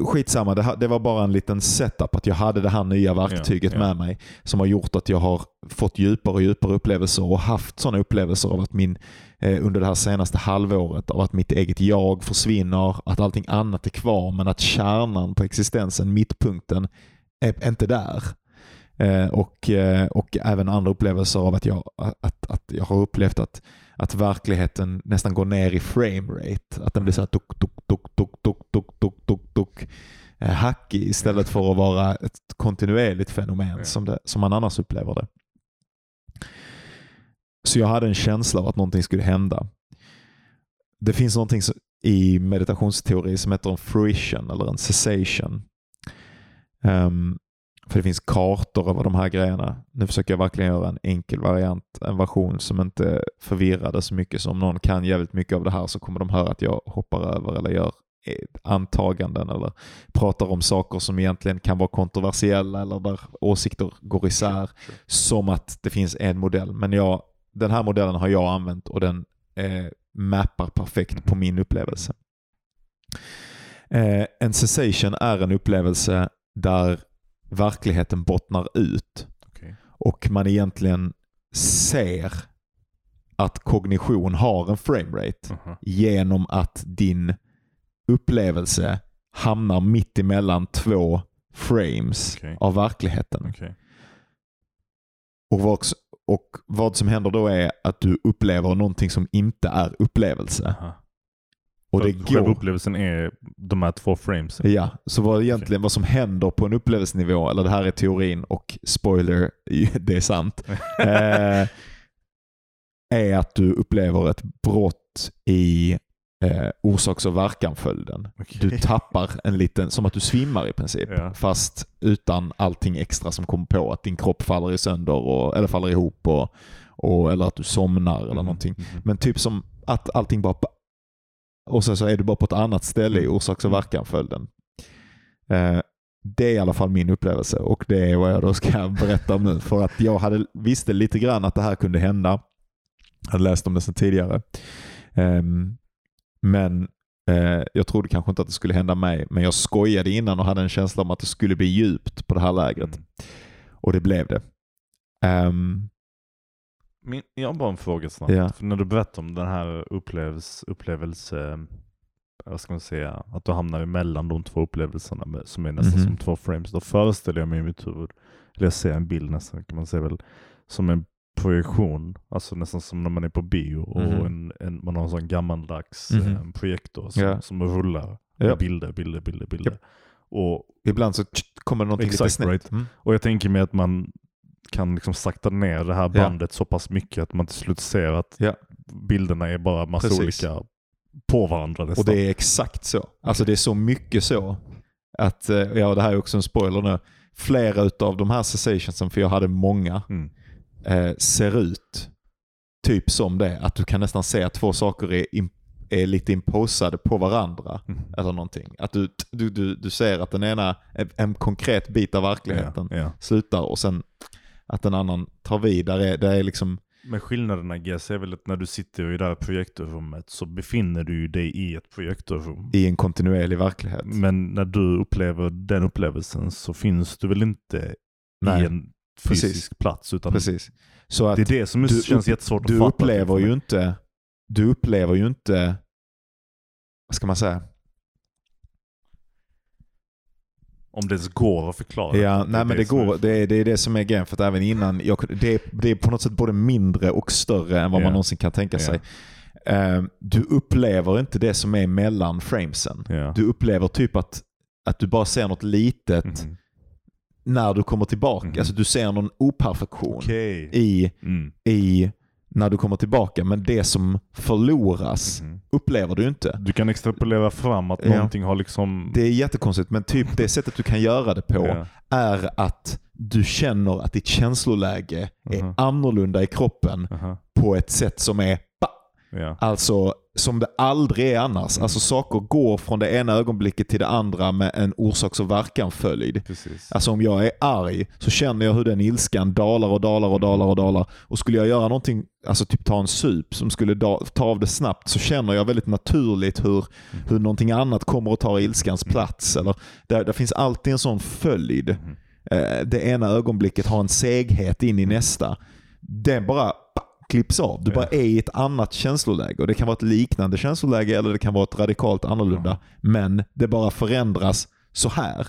skitsamma. Det, det var bara en liten setup att jag hade det här nya verktyget Ja, ja. med mig som har gjort att jag har fått djupare och djupare upplevelser och haft sådana upplevelser av att min, eh, under det här senaste halvåret av att mitt eget jag försvinner, att allting annat är kvar men att kärnan på existensen, mittpunkten, är inte där. Eh, och, eh, och även andra upplevelser av att jag, att, att jag har upplevt att, att verkligheten nästan går ner i frame rate. Att den blir så här tuk, tuk, tuk, tuk, tuk, tuk, tuk, tuk, tuk, eh, hackig istället för att vara ett kontinuerligt fenomen som, det, som man annars upplever det. Så jag hade en känsla av att någonting skulle hända. Det finns någonting i meditationsteori som heter en fruition eller en cessation. Ehm, för det finns kartor över de här grejerna. Nu försöker jag verkligen göra en enkel variant, en version som inte förvirrade så mycket. Så om någon kan jävligt mycket av det här så kommer de höra att jag hoppar över eller gör antaganden eller pratar om saker som egentligen kan vara kontroversiella eller där åsikter går isär. Som att det finns en modell. Men jag, den här modellen har jag använt och den eh, mappar perfekt på min upplevelse. Eh, en cessation är en upplevelse där verkligheten bottnar ut Okej. och man egentligen ser att kognition har en framerate Aha. genom att din upplevelse hamnar mitt emellan två frames Okej. av verkligheten. Okej. Och vad, och vad som händer då är att du upplever någonting som inte är upplevelse. Aha. Och det Själva går. upplevelsen är de här två frames. Ja, så vad egentligen vad som händer på en upplevelsenivå, eller det här är teorin och spoiler, det är sant, eh, är att du upplever ett brott i eh, orsaks och verkan-följden. Okej. Du tappar en liten, som att du svimmar i princip, Ja. fast utan allting extra som kommer på, att din kropp faller i sönder och, eller faller ihop och, och, eller att du somnar eller Mhm, någonting. mhm. Men typ som att allting bara... Och sen så är du bara på ett annat ställe i Mm. orsaks och verkan-följden. Eh, det är i alla fall min upplevelse och det är vad jag då ska berätta om nu. För att jag hade, visste lite grann att det här kunde hända. Jag hade läst om det sedan tidigare. Ehm, men eh, jag trodde kanske inte att det skulle hända mig. Men jag skojade innan och hade en känsla om att det skulle bli djupt på det här lägret. Mm. Och det blev det. Ehm, Min, jag har bara en fråga snabbt. Ja. För när du berättar om den här upplevelse, upplevelse, vad ska man säga, att du hamnar emellan de två upplevelserna med, som är nästan Mhm. som två frames. Då föreställer jag mig i mitt huvud, eller jag ser en bild nästan, kan man säga väl, som en projektion. Alltså nästan som när man är på bio och Mhm. en, en, man har en sån gammaldags Mhm. eh, projektor som, Ja. som rullar. med Ja. Bilder, bilder, bilder, bilder. Och ibland så kommer någonting lite Exakt, snett. right. Mm. Och jag tänker mig att man kan liksom sakta ner det här Ja. bandet så pass mycket att man till slut ser att Ja. bilderna är bara massa Precis. olika på varandra nästan. Och det är exakt så. Alltså det är så mycket så. Att, eh, ja det här är också en spoiler nu. Flera utav de här cessationsen, för jag hade många, Mm. eh, ser ut typ som det. Att du kan nästan se att två saker är, är lite imposade på varandra. Mm. Eller någonting. Att du, du, du, du ser att den ena, en, en konkret bit av verkligheten Ja, ja. slutar och sen att den annan tar vid. Där är, där är liksom, Men skillnaden guess är väl att när du sitter i det här projektorrummet så befinner du dig i ett projektorrum. i en kontinuerlig verklighet. Men när du upplever den upplevelsen så finns du väl inte Nej, i en precis. fysisk plats. Utan Precis. Så att det är det som du känns jättesvårt du att fatta. upplever ju mig. inte, du upplever ju inte, vad ska man säga? Om det ens går att förklara. Ja, nej men det går, det är, det är det som är grejen. För att även innan, jag, det, är, det är på något sätt både mindre och större än vad Ja. man någonsin kan tänka Ja. sig. Eh, du upplever inte det som är mellan framesen. Ja. Du upplever typ att, att du bara ser något litet Mhm. när du kommer tillbaka. Mhm. Alltså du ser någon operfektion Okej. i, Mm. i när du kommer tillbaka. Men det som förloras Mhm. upplever du inte. Du kan extrapolera fram att Ja. någonting har liksom... Det är jättekonstigt, men typ det sättet du kan göra det på Ja. är att du känner att ditt känsloläge är Mhm. annorlunda i kroppen Aha. på ett sätt som är! Ja. Alltså som det aldrig är annars. Alltså saker går från det ena ögonblicket till det andra med en orsaks och verkan-följd. Alltså om jag är arg så känner jag hur den ilskan dalar och dalar och dalar och dalar. Och skulle jag göra någonting, alltså typ ta en sup som skulle ta av det snabbt så känner jag väldigt naturligt hur, hur någonting annat kommer att ta ilskans plats. Eller, där, där finns alltid en sån följd. Eh, det ena ögonblicket har en seghet in i nästa. Den bara klipps av. Du bara är i ett annat känsloläge. Och Det kan vara ett liknande känsloläge eller det kan vara ett radikalt annorlunda. Men det bara förändras så här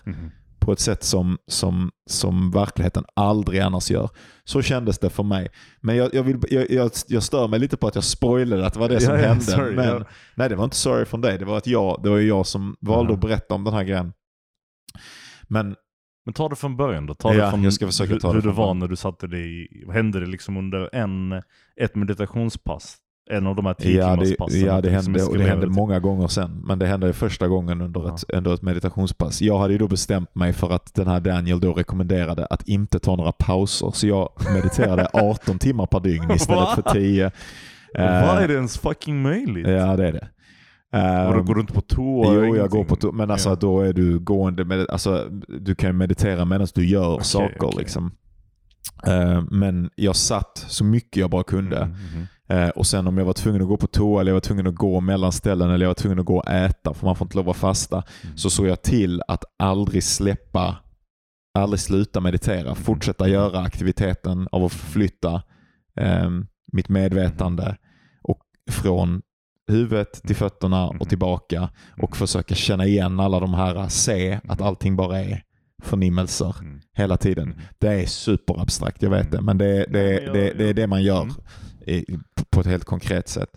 på ett sätt som, som, som verkligheten aldrig annars gör. Så kändes det för mig. Men jag, jag, vill, jag, jag, jag stör mig lite på att jag spoilade att det var det som Ja, hände. sorry, men, ja. Nej, det var inte sorry från dig. Det var, att jag, det var jag som valde att berätta om den här grejen. Men Men ta det från början då. Ta Ja, det från jag ska försöka hur, ta det hur det var när du satte dig i, hände det liksom under en, ett meditationspass? En av de här tio Ja, det, ja, det liksom hände och det hände många gånger sen. Men det hände första gången under ett, under ett meditationspass. Jag hade ju då bestämt mig för att den här Daniel då rekommenderade att inte ta några pauser. Så jag mediterade 18 timmar per dygn istället för 10. Vad är det ens fucking möjligt? Ja, det är det. Och då Ehm, går du inte på toa? Jo, jag går på to- men alltså Ja. då är du gående med, alltså du kan meditera medan du gör Okej, saker okej. liksom. Eh, men jag satt så mycket jag bara kunde. Mm, mhm. Eh, och sen om jag var tvungen att gå på toa eller jag var tvungen att gå mellan ställen eller jag var tvungen att gå och äta för man får inte lov att fasta. Mm. Så såg jag till att aldrig släppa, aldrig sluta meditera. Fortsätta göra aktiviteten av att förflytta eh, mitt medvetande och från huvudet till fötterna och tillbaka och försöka känna igen alla de här, se att allting bara är förnimmelser Mm. hela tiden. Det är superabstrakt, jag vet det, men det, det, jag- det, det är det man gör Mm. i, på ett helt konkret sätt.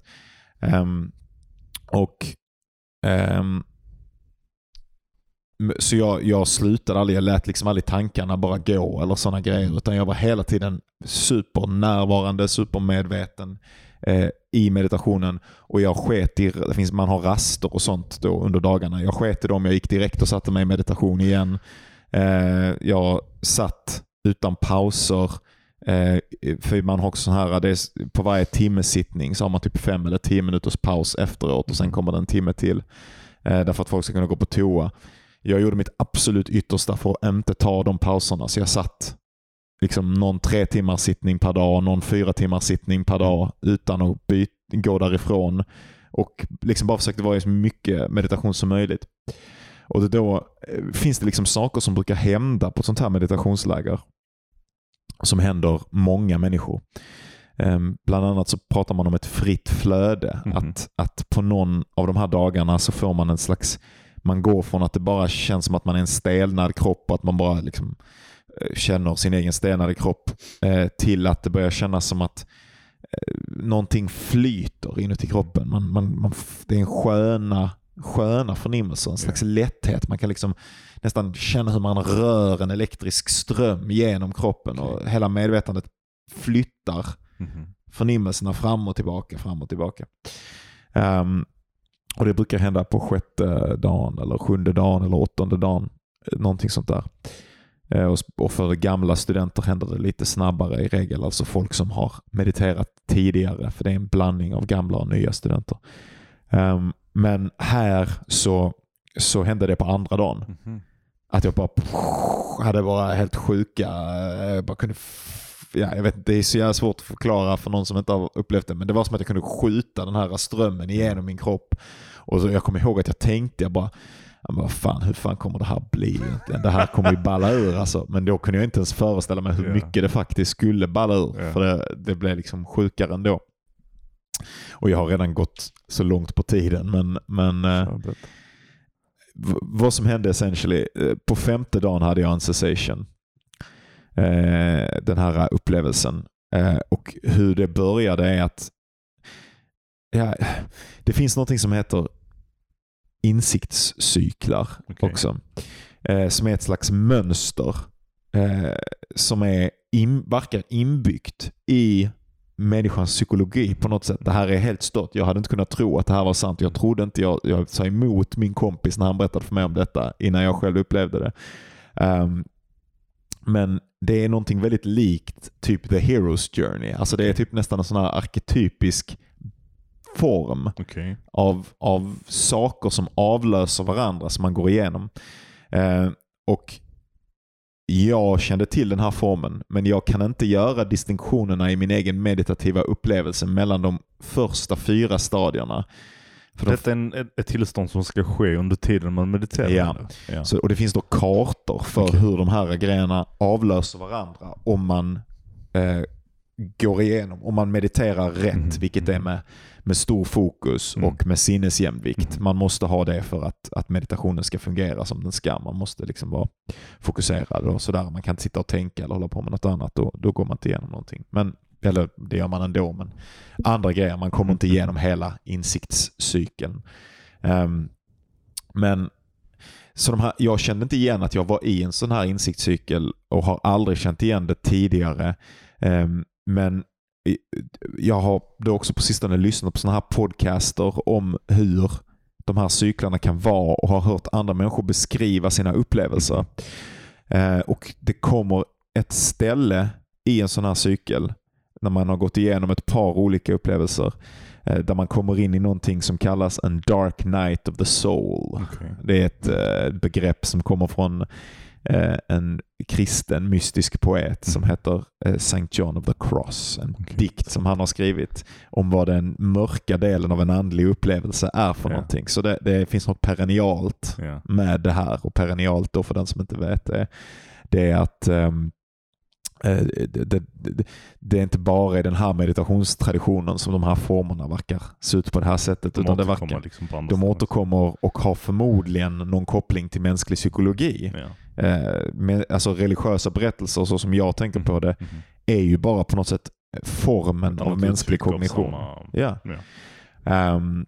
Ehm, och ehm, m- Så jag, jag slutade aldrig, jag lät liksom aldrig tankarna bara gå eller sådana grejer. Utan jag var hela tiden supernärvarande, supermedveten eh, i meditationen. Och jag sket i, det finns, man har raster och sånt då under dagarna. Jag sket i dem, jag gick direkt och satte mig i meditation igen. Eh, jag satt utan pauser. Eh, för man har också så här, det är, på varje timmesittning så har man typ fem eller tio minuters paus efteråt och sen kommer det en timme till. Eh, därför att folk ska kunna gå på toa. Jag gjorde mitt absolut yttersta för att inte ta de pauserna. Så jag satt liksom någon tre timmars sittning per dag, någon fyra timmars sittning per dag utan att byt, gå därifrån. Och liksom bara försökte vara i så mycket meditation som möjligt. Och då eh, finns det liksom saker som brukar hända på ett sånt här meditationsläger. Som händer många människor. Ehm, bland annat så pratar man om ett fritt flöde. Mhm. Att, att på någon av de här dagarna så får man en slags man går från att det bara känns som att man är en stelnad kropp och att man bara liksom känner sin egen stelnade kropp eh, till att det börjar kännas som att eh, någonting flyter inuti kroppen. Man, man, man, det är en sköna, sköna förnimmelser, en slags lätthet. Man kan liksom nästan känna hur man rör en elektrisk ström genom kroppen och hela medvetandet flyttar Mhm. förnimmelserna fram och tillbaka, fram och tillbaka. Ehm, och Det brukar hända på sjätte dagen, eller sjunde dagen eller åttonde dagen. eh, Någonting sånt där. Eh, och för gamla studenter händer det lite snabbare i regel. Alltså folk som har mediterat tidigare. För det är en blandning av gamla och nya studenter. Ehm, men här så, så hände det på andra dagen. Mhm. Att jag bara hade bara helt sjuka, eh, jag bara kunde, ja, jag vet det är så jävla svårt att förklara för någon som inte har upplevt det, men det var som att jag kunde skjuta den här strömmen igenom min kropp. Och så, jag kommer ihåg att jag tänkte, jag bara, jag bara fan, hur fan kommer det här bli egentligen? Det här kommer ju balla ur alltså. Men då kunde jag inte ens föreställa mig hur Ja. mycket det faktiskt skulle balla ur. Ja. För det, det blev liksom sjukare ändå. Och jag har redan gått så långt på tiden, men, men eh, vad som hände essentially, eh, på femte dagen hade jag en cessation. Eh, den här upplevelsen. Eh, och hur det började är att ja, det finns något som heter insiktscyklar Okej. också. Eh, som är ett slags mönster eh, som är in, verkar inbyggt i människans psykologi på något sätt. Det här är helt stört. Jag hade inte kunnat tro att det här var sant. Jag trodde inte jag, jag sa emot min kompis när han berättade för mig om detta innan jag själv upplevde det. Ehm, men det är någonting väldigt likt typ The Hero's Journey. Alltså det är typ nästan en sån här arketypisk form Okej. av, av saker som avlöser varandra som man går igenom. Eh, och jag kände till den här formen, men jag kan inte göra distinktionerna i min egen meditativa upplevelse mellan de första fyra stadierna. För de Detta är en, ett, tillstånd som ska ske under tiden man mediterar. Ja. ja. Så, och det finns då kartor för Okej. hur de här grejerna avlöser varandra om man eh, går igenom, om man mediterar rätt, Mhm. vilket är med, med stor fokus Mm. och med sinnesjämvikt. Mhm. Man måste ha det för att, att meditationen ska fungera som den ska. Man måste liksom vara fokuserad och sådär. Man kan inte sitta och tänka eller hålla på med något annat. Då, då går man inte igenom någonting. Men, eller det gör man ändå, men andra grejer, man kommer inte igenom hela insiktscykeln. Ehm, men så de här, jag kände inte igen att jag var i en sån här insiktscykel och har aldrig känt igen det tidigare. Ehm, men jag har då också på sistone lyssnat på såna här podcaster om hur de här cyklarna kan vara och har hört andra människor beskriva sina upplevelser. Eh, och Det kommer ett ställe i en sån här cykel när man har gått igenom ett par olika upplevelser eh, där man kommer in i någonting som kallas en dark night of the soul. Okej. Det är ett eh, begrepp som kommer från en kristen mystisk poet som Mm. heter eh, St. John of the Cross. En Okej. dikt som han har skrivit om vad den mörka delen av en andlig upplevelse är för Ja. någonting. Så det, det finns något perennialt Ja. med det här. Och perennialt då för den som inte vet det, det är att eh, det, det, det, är inte bara i den här meditationstraditionen som de här formerna verkar se ut på det här sättet. De utan det verkar, liksom de återkommer och har förmodligen någon koppling till mänsklig psykologi. Ja. Eh, med, alltså religiösa berättelser så som jag tänker på det Mhm. är ju bara på något sätt formen av mänsklig kognition. samma- Ja. Ja. Ehm,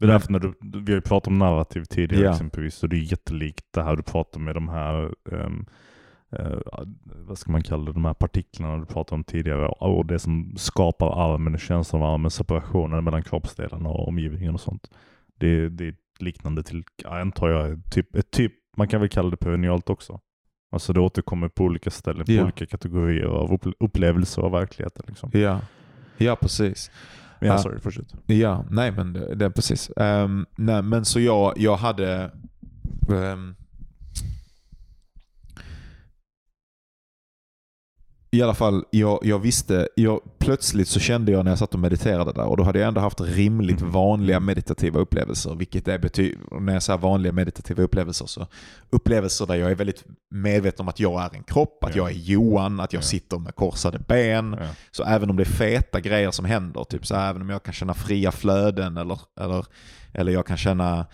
Det är därför när du, vi har ju pratat om narrativ tidigare Ja. exempelvis och det är jättelikt det här du pratar med de här ehm, eh, vad ska man kalla det, de här partiklarna du pratade om tidigare och det som skapar armen, känslan av armen, separationen mellan kroppsdelarna och omgivningen och sånt. Det, det är liknande till, antar jag, typ, ett typ, man kan väl kalla det perinealt också. Alltså det återkommer på olika ställen, på Ja. olika kategorier av upple- upplevelser av verkligheten. Liksom. ja. ja, precis. Ja, Ja. sorry, fortsätt. Ja, nej men det, det är precis. Ehm, nej, men så jag, jag hade... ehm, I alla fall, jag, jag visste, jag, plötsligt så kände jag när jag satt och mediterade där och då hade jag ändå haft rimligt Mm. vanliga meditativa upplevelser. Vilket är bety- när jag säger vanliga meditativa upplevelser så upplevelser där jag är väldigt medveten om att jag är en kropp, att Ja. jag är Johan, att jag Ja. sitter med korsade ben. Ja. Så även om det är feta grejer som händer, typ så här, även om jag kan känna fria flöden eller, eller, eller jag kan känna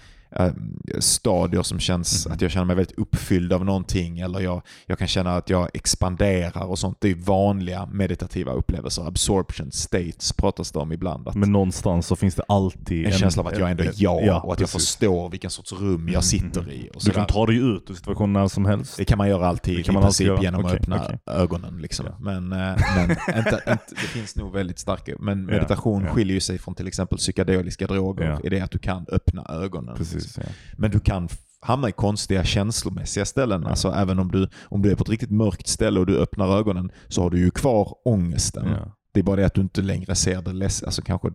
stadier som känns Mhm. att jag känner mig väldigt uppfylld av någonting eller jag, jag kan känna att jag expanderar och sånt. Det är vanliga meditativa upplevelser. Absorption states pratas det om ibland. Att Men någonstans så finns det alltid en känsla av att jag ändå är jag och att jag precis. förstår vilken sorts rum jag Mm, sitter mm, i. Du kan ta dig ut ur situationen när som helst. Det kan man göra alltid Det kan i man alltid princip göra. genom att Okej, öppna okej. ögonen. Liksom. Ja. Men, eh, men inte, inte, det finns nog väldigt starka. Men Ja, meditation ja. skiljer ju sig från till exempel psykedeliska droger Ja. i det att du kan öppna ögonen. Precis, ja. Men du kan hamna i konstiga känslomässiga ställen. Ja. Alltså även om du, om du är på ett riktigt mörkt ställe och du öppnar ögonen så har du ju kvar ångesten. Ja. Det är bara det att du inte längre ser det läs- alltså kanske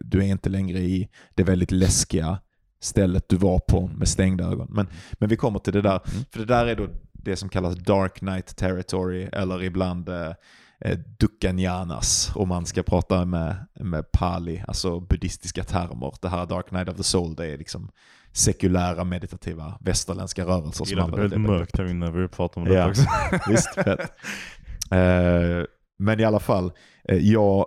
Du är inte längre i det väldigt läskiga stället du var på med stängda ögon. Men, men vi kommer till det där. Mm. För det där är då det som kallas dark night territory eller ibland eh, eh, Dukkananas om man ska prata med, med pali, alltså buddhistiska termer. Det här dark night of the soul, det är liksom sekulära meditativa västerländska rörelser. Jag som gillar att det det mörkt här inne när vi pratar om det Ja. också. Visst, fett. Eh, men i alla fall, eh, jag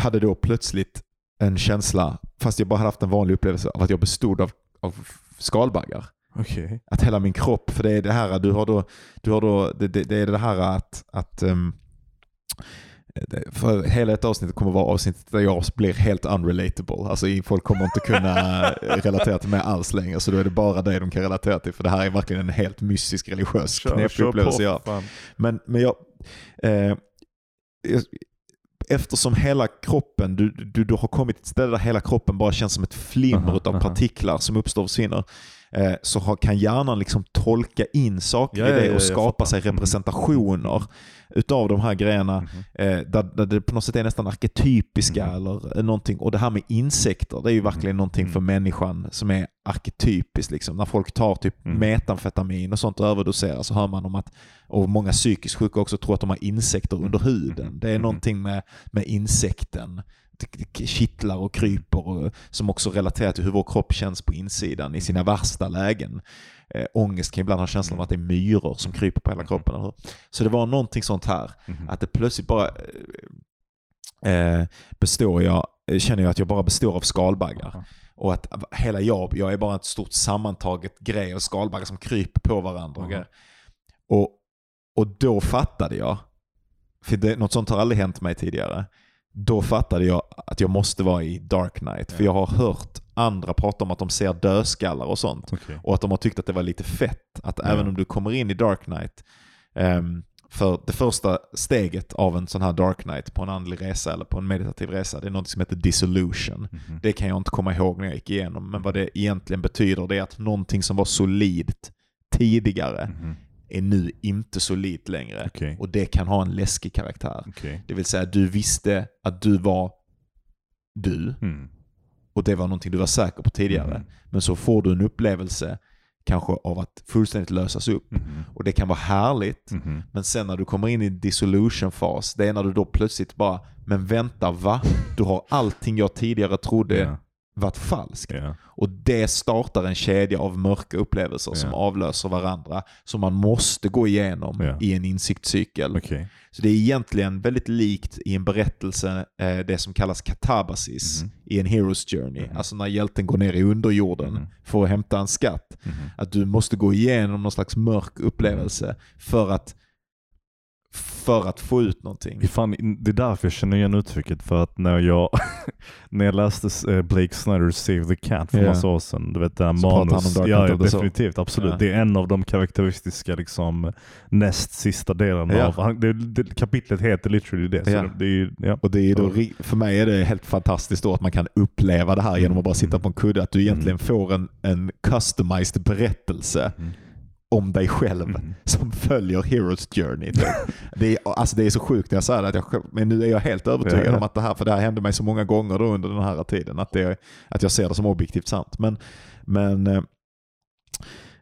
hade då plötsligt en känsla, fast jag bara hade haft en vanlig upplevelse, av att jag bestod av, av skalbaggar. Okej. Att hela min kropp, för det är det här, du har då, du har då det, det, det är det här att, att det- för hela ett avsnitt kommer vara avsnittet där jag blir helt unrelatable. Alltså folk kommer inte kunna relatera till mig alls längre. Så då är det bara det de kan relatera till. För det här är verkligen en helt mystisk religiös knepig upplevelse fan. Men, men jag, eh, jag- eftersom hela kroppen, du, du, du har kommit till ett ställe där hela kroppen bara känns som ett flimmer Aha, av aha. partiklar som uppstår och försvinner. Eh, så har, kan hjärnan liksom tolka in saker Ja, i det och skapa sig Mm. representationer utav de här grejerna Mhm. eh, där, där det på något sätt är nästan arketypiska Mm. eller eh, någonting. Och det här med insekter, det är ju verkligen någonting Mm. för människan som är arketypiskt. Liksom. När folk tar typ Mm. metamfetamin och sånt och överdoserar så hör man om att, och många psykiskt sjuka också tror att de har insekter under huden. Det är Mm. någonting med, med insekten. Kittlar och kryper och, som också relaterar till hur vår kropp känns på insidan i sina värsta lägen. Eh, ångest kan ibland ha känslan av att det är myror som kryper på hela kroppen. Eller? Så det var någonting sånt här. Mhm. Att det plötsligt bara eh, består jag, eh, känner jag att jag bara består av skalbaggar. Och att hela jag, jag är bara ett stort sammantaget grej av skalbaggar som kryper på varandra. grejer. Och, och då fattade jag, för det, något sånt har aldrig hänt mig tidigare. Då fattade jag att jag måste vara i Dark Knight. För Ja. jag har hört andra prata om att de ser dödskallar och sånt. Okej. Och att de har tyckt att det var lite fett. Att även om du kommer in i Dark Knight, ehm, för det första steget av en sån här Dark Knight på en andlig resa eller på en meditativ resa, det är något som heter dissolution. Mhm. Det kan jag inte komma ihåg när jag gick igenom, men vad det egentligen betyder det är att någonting som var solidt tidigare Mhm. Är nu inte solidt längre. Okej. Och det kan ha en läskig karaktär. Okej. Det vill säga, du visste att du var du, Mm. och det var någonting du var säker på tidigare. Mhm. Men så får du en upplevelse kanske av att fullständigt lösas upp. Mhm. Och det kan vara härligt, Mhm. men sen när du kommer in i dissolution-fas, det är när du då plötsligt bara, men vänta va? Du har allting jag tidigare trodde Ja. Varit falskt. Ja. Och det startar en kedja av mörka upplevelser som Ja. avlöser varandra, som man måste gå igenom Ja. i en insiktscykel. Okej. Så det är egentligen väldigt likt i en berättelse, eh, det som kallas katabasis Mhm. i en Hero's Journey. Mhm. Alltså när hjälten går ner i underjorden Mhm. för att hämta en skatt. Mhm. Att du måste gå igenom någon slags mörk upplevelse för att, för att få ut någonting. Det är Fan, det är därför jag känner igen uttrycket. För att när jag, när jag läste eh, Blake Snyder's Save the Cat för Ja. massa år sedan. Du vet Så pratar han manus. om ja, ja, definitivt. Absolut. Ja. Det är en av de karaktäristiska liksom, näst sista delen av... Han, det, det, kapitlet heter literally det. Så Ja. det, är, ja. Och det är då, för mig är det helt fantastiskt då att man kan uppleva det här genom att bara sitta på en kudde. Att du egentligen får en, en customized berättelse Mm. Om dig själv Mm. som följer Hero's Journey. typ. det, är, alltså det är så sjukt när jag säger det, att jag, men nu är jag helt övertygad Ja, ja. om att det här, för det här hände mig så många gånger under den här tiden, att, det, att jag ser det som objektivt sant. Men, men eh,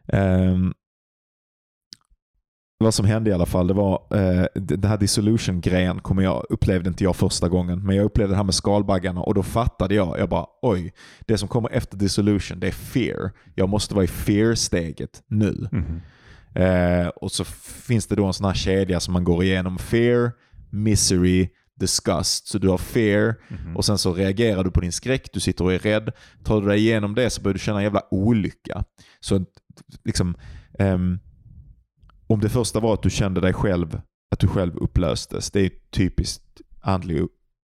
ehm, vad som hände i alla fall, det var eh, det här dissolution-grejen kommer jag, upplevde inte jag första gången. Men jag upplevde det här med skalbaggarna och då fattade jag, jag bara oj, det som kommer efter dissolution det är fear. Jag måste vara i fear-steget nu. Mhm. Eh, och så finns det då en sån här kedja som man går igenom. Fear, misery, disgust. Så du har fear Mhm. och sen så reagerar du på din skräck, du sitter och är rädd. Tar du dig igenom det så börjar du känna en jävla olycka. Så liksom, ehm, om det första var att du kände dig själv, att du själv upplöstes. Det är typiskt andlig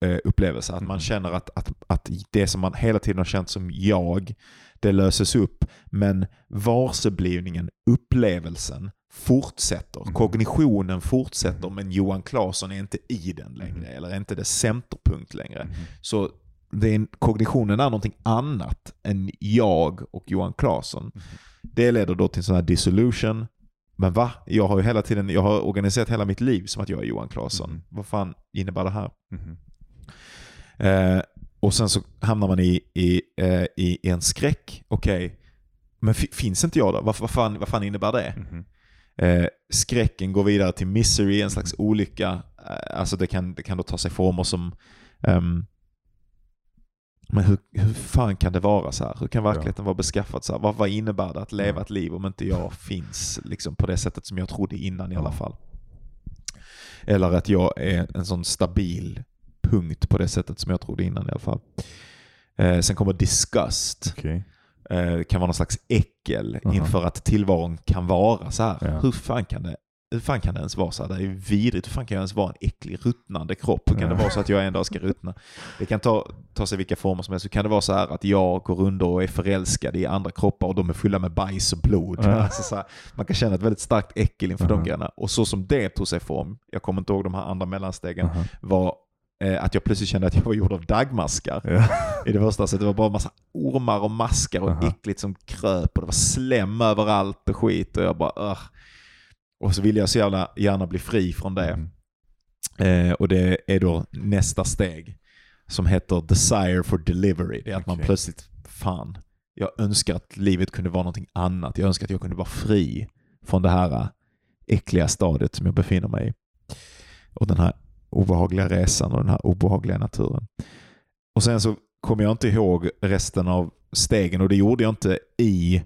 eh, upplevelse. Att man känner att, att, att det som man hela tiden har känt som jag, det löses upp. Men varseblivningen, upplevelsen fortsätter. Mhm. Kognitionen fortsätter Mhm. men Johan Claesson är inte i den längre. Mhm. Eller är inte det centerpunkt längre. Så det är en, kognitionen är någonting annat än jag och Johan Claesson. Det leder då till en sån här dissolution. Men va? Jag har ju hela tiden, jag har organiserat hela mitt liv som att jag är Johan Claesson. Mhm. Vad fan innebär det här? Mhm. Eh, och sen så hamnar man i, i, eh, i, en skräck. Okej, men fi- finns inte jag då? Vad, vad, fan, vad fan innebär det? Mhm. Eh, skräcken går vidare till misery, en slags olycka. Eh, alltså det kan, det kan då ta sig former som... ehm, men hur, hur fan kan det vara så här? Hur kan verkligheten vara beskaffad så här? Vad, vad innebär det att leva Ja. ett liv om inte jag finns liksom, på det sättet som jag trodde innan i alla Ja. fall? Eller att jag är en sån stabil punkt på det sättet som jag trodde innan i alla fall. Eh, sen kommer disgust. Okej. Eh, kan vara någon slags äckel Aha. inför att tillvaron kan vara så här. Ja. Hur, fan kan det, hur fan kan det ens vara så här? Det är vidrigt. Hur fan kan jag ens vara en äcklig, ruttnande kropp? Hur kan det vara så att jag en dag ska ruttna? Det kan ta, ta sig vilka former som helst. Hur kan det vara så här att jag går runt och är förälskad i andra kroppar och de är fulla med bajs och blod? Ja. Alltså så här, man kan känna ett väldigt starkt äckel inför de Aha. grejerna. Och så som det tog sig form, jag kommer inte ihåg de här andra mellanstegen, Aha. var eh, att jag plötsligt kände att jag var gjord av dagmaskar. Ja. I det första, så det var bara massa ormar och maskar och Aha. äckligt som kröp och det var slem överallt och skit och jag bara Ugh. Och så ville jag så jävla gärna bli fri från det. Mm. Eh, och det är då nästa steg som heter Desire for Delivery. Det är att man Okej. plötsligt, fan, jag önskar att livet kunde vara någonting annat. Jag önskar att jag kunde vara fri från det här äckliga stadiet som jag befinner mig i. Och den här obehagliga resan och den här obehagliga naturen. Och sen så kommer jag inte ihåg resten av stegen och det gjorde jag inte i...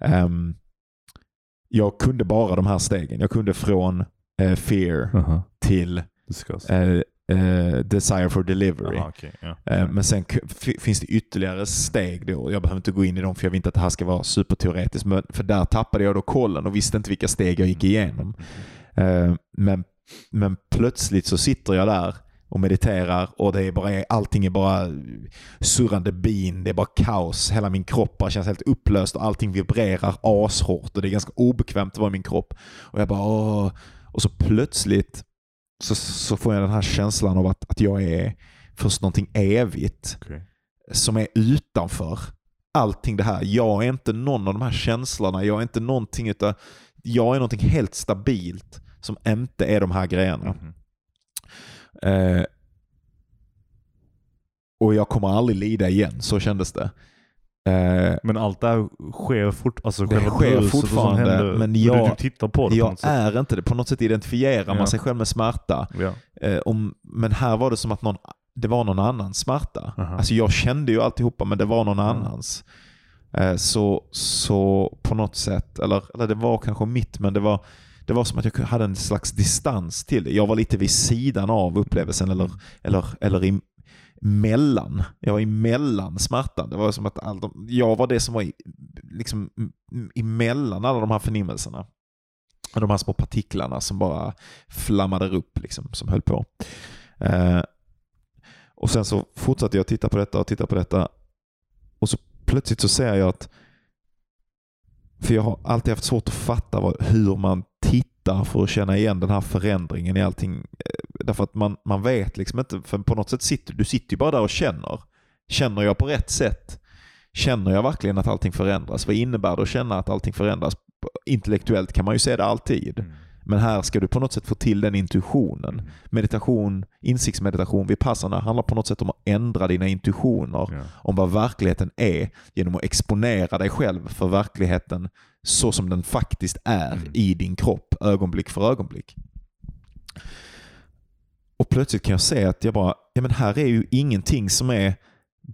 ehm, jag kunde bara de här stegen. Jag kunde från eh, fear Aha. till Disgust. eh, eh, desire for delivery. Aha, ja. Eh, Men sen finns det ytterligare steg då. Jag behöver inte gå in i dem för jag vill inte att det här ska vara superteoretiskt. Men för där tappade jag då kollen och visste inte vilka steg jag gick igenom. Eh, Men, men plötsligt så sitter jag där och mediterar och det är bara, allting är bara surrande bin, det är bara kaos. Hela min kropp bara känns helt upplöst och allting vibrerar ashårt och det är ganska obekvämt att vara i min kropp. Och jag bara åh. Och så plötsligt så, så får jag den här känslan av att, att jag är först någonting evigt Okej. som är utanför allting det här. Jag är inte någon av de här känslorna. Jag är inte någonting utav, jag är någonting helt stabilt som inte är de här grejerna. Mhm. Eh, och jag kommer aldrig lida igen, så kändes det. Eh, Men allt det här sker, fort, alltså Det sker sånt fortfarande, händer, men du jag- typ tittar på det på jag sätt. är inte det. På något sätt identifierar Ja. man sig själv med smärta. Ja. Eh, om, men här var det som att någon, det var någon annans smärta. Aha. Alltså jag kände ju alltihopa men det var någon annans. Eh, så, så på något sätt, eller, eller det var kanske mitt men det var, det var som att jag hade en slags distans till det. Jag var lite vid sidan av upplevelsen eller, eller, eller i, mellan. Jag var emellan smärtan. Det var som att all de, jag var det som var i, liksom, emellan alla de här förnimmelserna. De här små partiklarna som bara flammade upp, liksom, som höll på. Eh, och sen så fortsatte jag titta på detta och titta på detta. Och så plötsligt så ser jag att, för jag har alltid haft svårt att fatta vad, hur man hitta för att känna igen den här förändringen i allting. Eh, därför att man, man vet liksom inte, för på något sätt sitter du sitter ju bara där och känner. Känner jag på rätt sätt? Känner jag verkligen att allting förändras? Vad innebär det att känna att allting förändras? Intellektuellt kan man ju se det alltid. Mm. Men här ska du på något sätt få till den intuitionen. Meditation, insiktsmeditation, vipassana handlar på något sätt om att ändra dina intuitioner Ja. om vad verkligheten är genom att exponera dig själv för verkligheten så som den faktiskt är Mm. i din kropp, ögonblick för ögonblick. Och plötsligt kan jag se att jag bara, ja men här är ju ingenting som är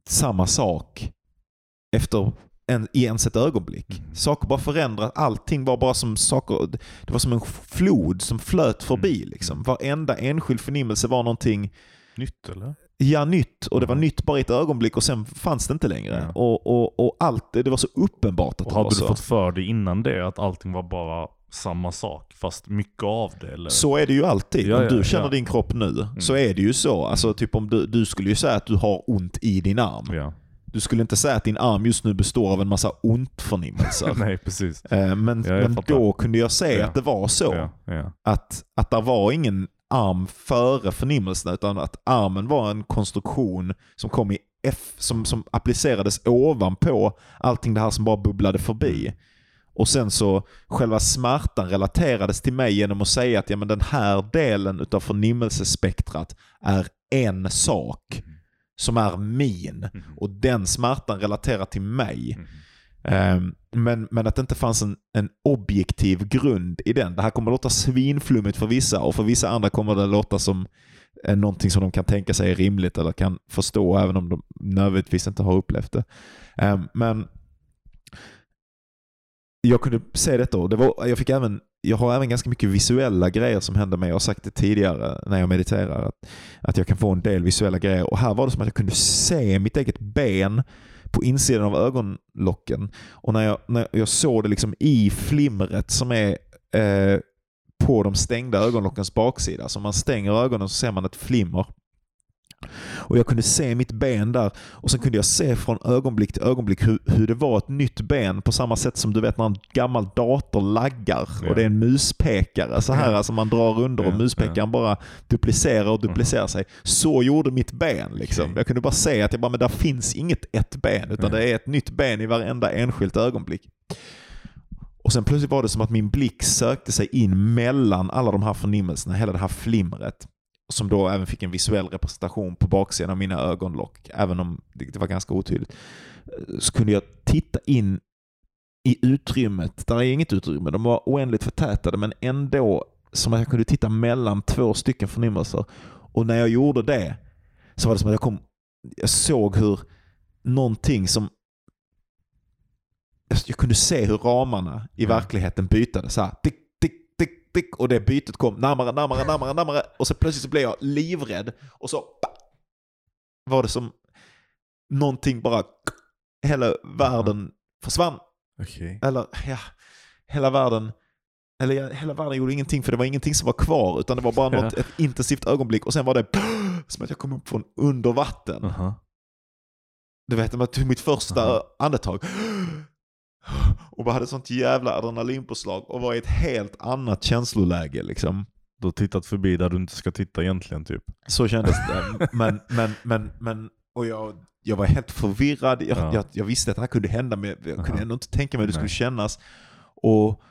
samma sak efter en, i ens ett ögonblick. Mm. Saker bara förändras, allting var bara som saker, det var som en flod som flöt förbi. Mm. Liksom. Varenda enskild förnimmelse var någonting Nytt eller? Ja, nytt. Och det var Mhm. nytt bara i ett ögonblick och sen fanns det inte längre. Ja. Och, och, och allt det, var så uppenbart att Och det var hade du så. fått för dig innan det att allting var bara samma sak fast mycket av det? Eller? Så är det ju alltid. Ja, om ja, du känner ja. Mm. din kropp nu så är det ju så. Alltså, typ om du, du skulle ju säga att du har ont i din arm. Du skulle inte säga att din arm just nu består av en massa ont-förnimmelser. Nej, precis. Eh, men men då kunde jag se Ja. att det var så. Ja, ja. Att, att det var ingen arm före förnimmelserna utan att armen var en konstruktion som kom i F, som, som applicerades ovanpå allting det här som bara bubblade förbi. Och sen så själva smärtan relaterades till mig genom att säga att ja, men den här delen utav förnimmelsespektrat är en sak som är min. Mhm. Och den smärtan relaterar till mig. Ehm, men, men att det inte fanns en, en objektiv grund i den. Det här kommer att låta svinflummigt för vissa och för vissa andra kommer det låta som eh, någonting som de kan tänka sig är rimligt eller kan förstå även om de nödvändigtvis inte har upplevt det. Ehm, men jag kunde se detta och det var, jag, fick även, jag har även ganska mycket visuella grejer som händer mig. Jag har sagt det tidigare när jag mediterar. Att, att jag kan få en del visuella grejer. Och här var det som att jag kunde se mitt eget ben på insidan av ögonlocken. Och när jag, när jag såg det liksom i flimret som är eh, på de stängda ögonlockens baksida. Så om man stänger ögonen så ser man ett flimmer och jag kunde se mitt ben där och sen kunde jag se från ögonblick till ögonblick hur, hur det var ett nytt ben på samma sätt som du vet när en gammal dator laggar Ja. och det är en muspekare så här, alltså man drar under och muspekaren ja. bara duplicerar och duplicerar sig. Så gjorde mitt ben. Liksom. Jag kunde bara se att jag bara, men där finns inget ett ben utan Ja. det är ett nytt ben i varenda enskilt ögonblick. Och sen plötsligt var det som att min blick sökte sig in mellan alla de här förnimmelserna, hela det här flimret. Som då även fick en visuell representation på baksidan av mina ögonlock, även om det var ganska otydligt. Så kunde jag titta in i utrymmet. Där är inget utrymme, de var oändligt förtätade men ändå som att jag kunde titta mellan två stycken förnimmelser. Och när jag gjorde det så var det som att jag kom, jag såg hur någonting som jag kunde se hur ramarna i verkligheten bytade. Så här, tick, och det bytet kom närmare, närmare, närmare, närmare. Och så plötsligt så blev jag livrädd. Och så pa, var det som någonting bara... Hela världen försvann. Okej. Eller ja, hela världen... Eller ja, hela världen gjorde ingenting för det var ingenting som var kvar. Utan det var bara något, ett intensivt ögonblick. Och sen var det som att jag kom upp från under vatten. Aha. Du vet, jag tog mitt första Aha. andetag. Och bara hade sånt jävla adrenalinpåslag och var i ett helt annat känsloläge liksom. Du har tittat förbi där du inte ska titta egentligen typ. Så kändes det. Men, men, men, men och jag, jag var helt förvirrad. Jag, Ja. jag, jag visste att det här kunde hända men jag kunde Aha. ändå inte tänka mig hur det skulle kännas. Och,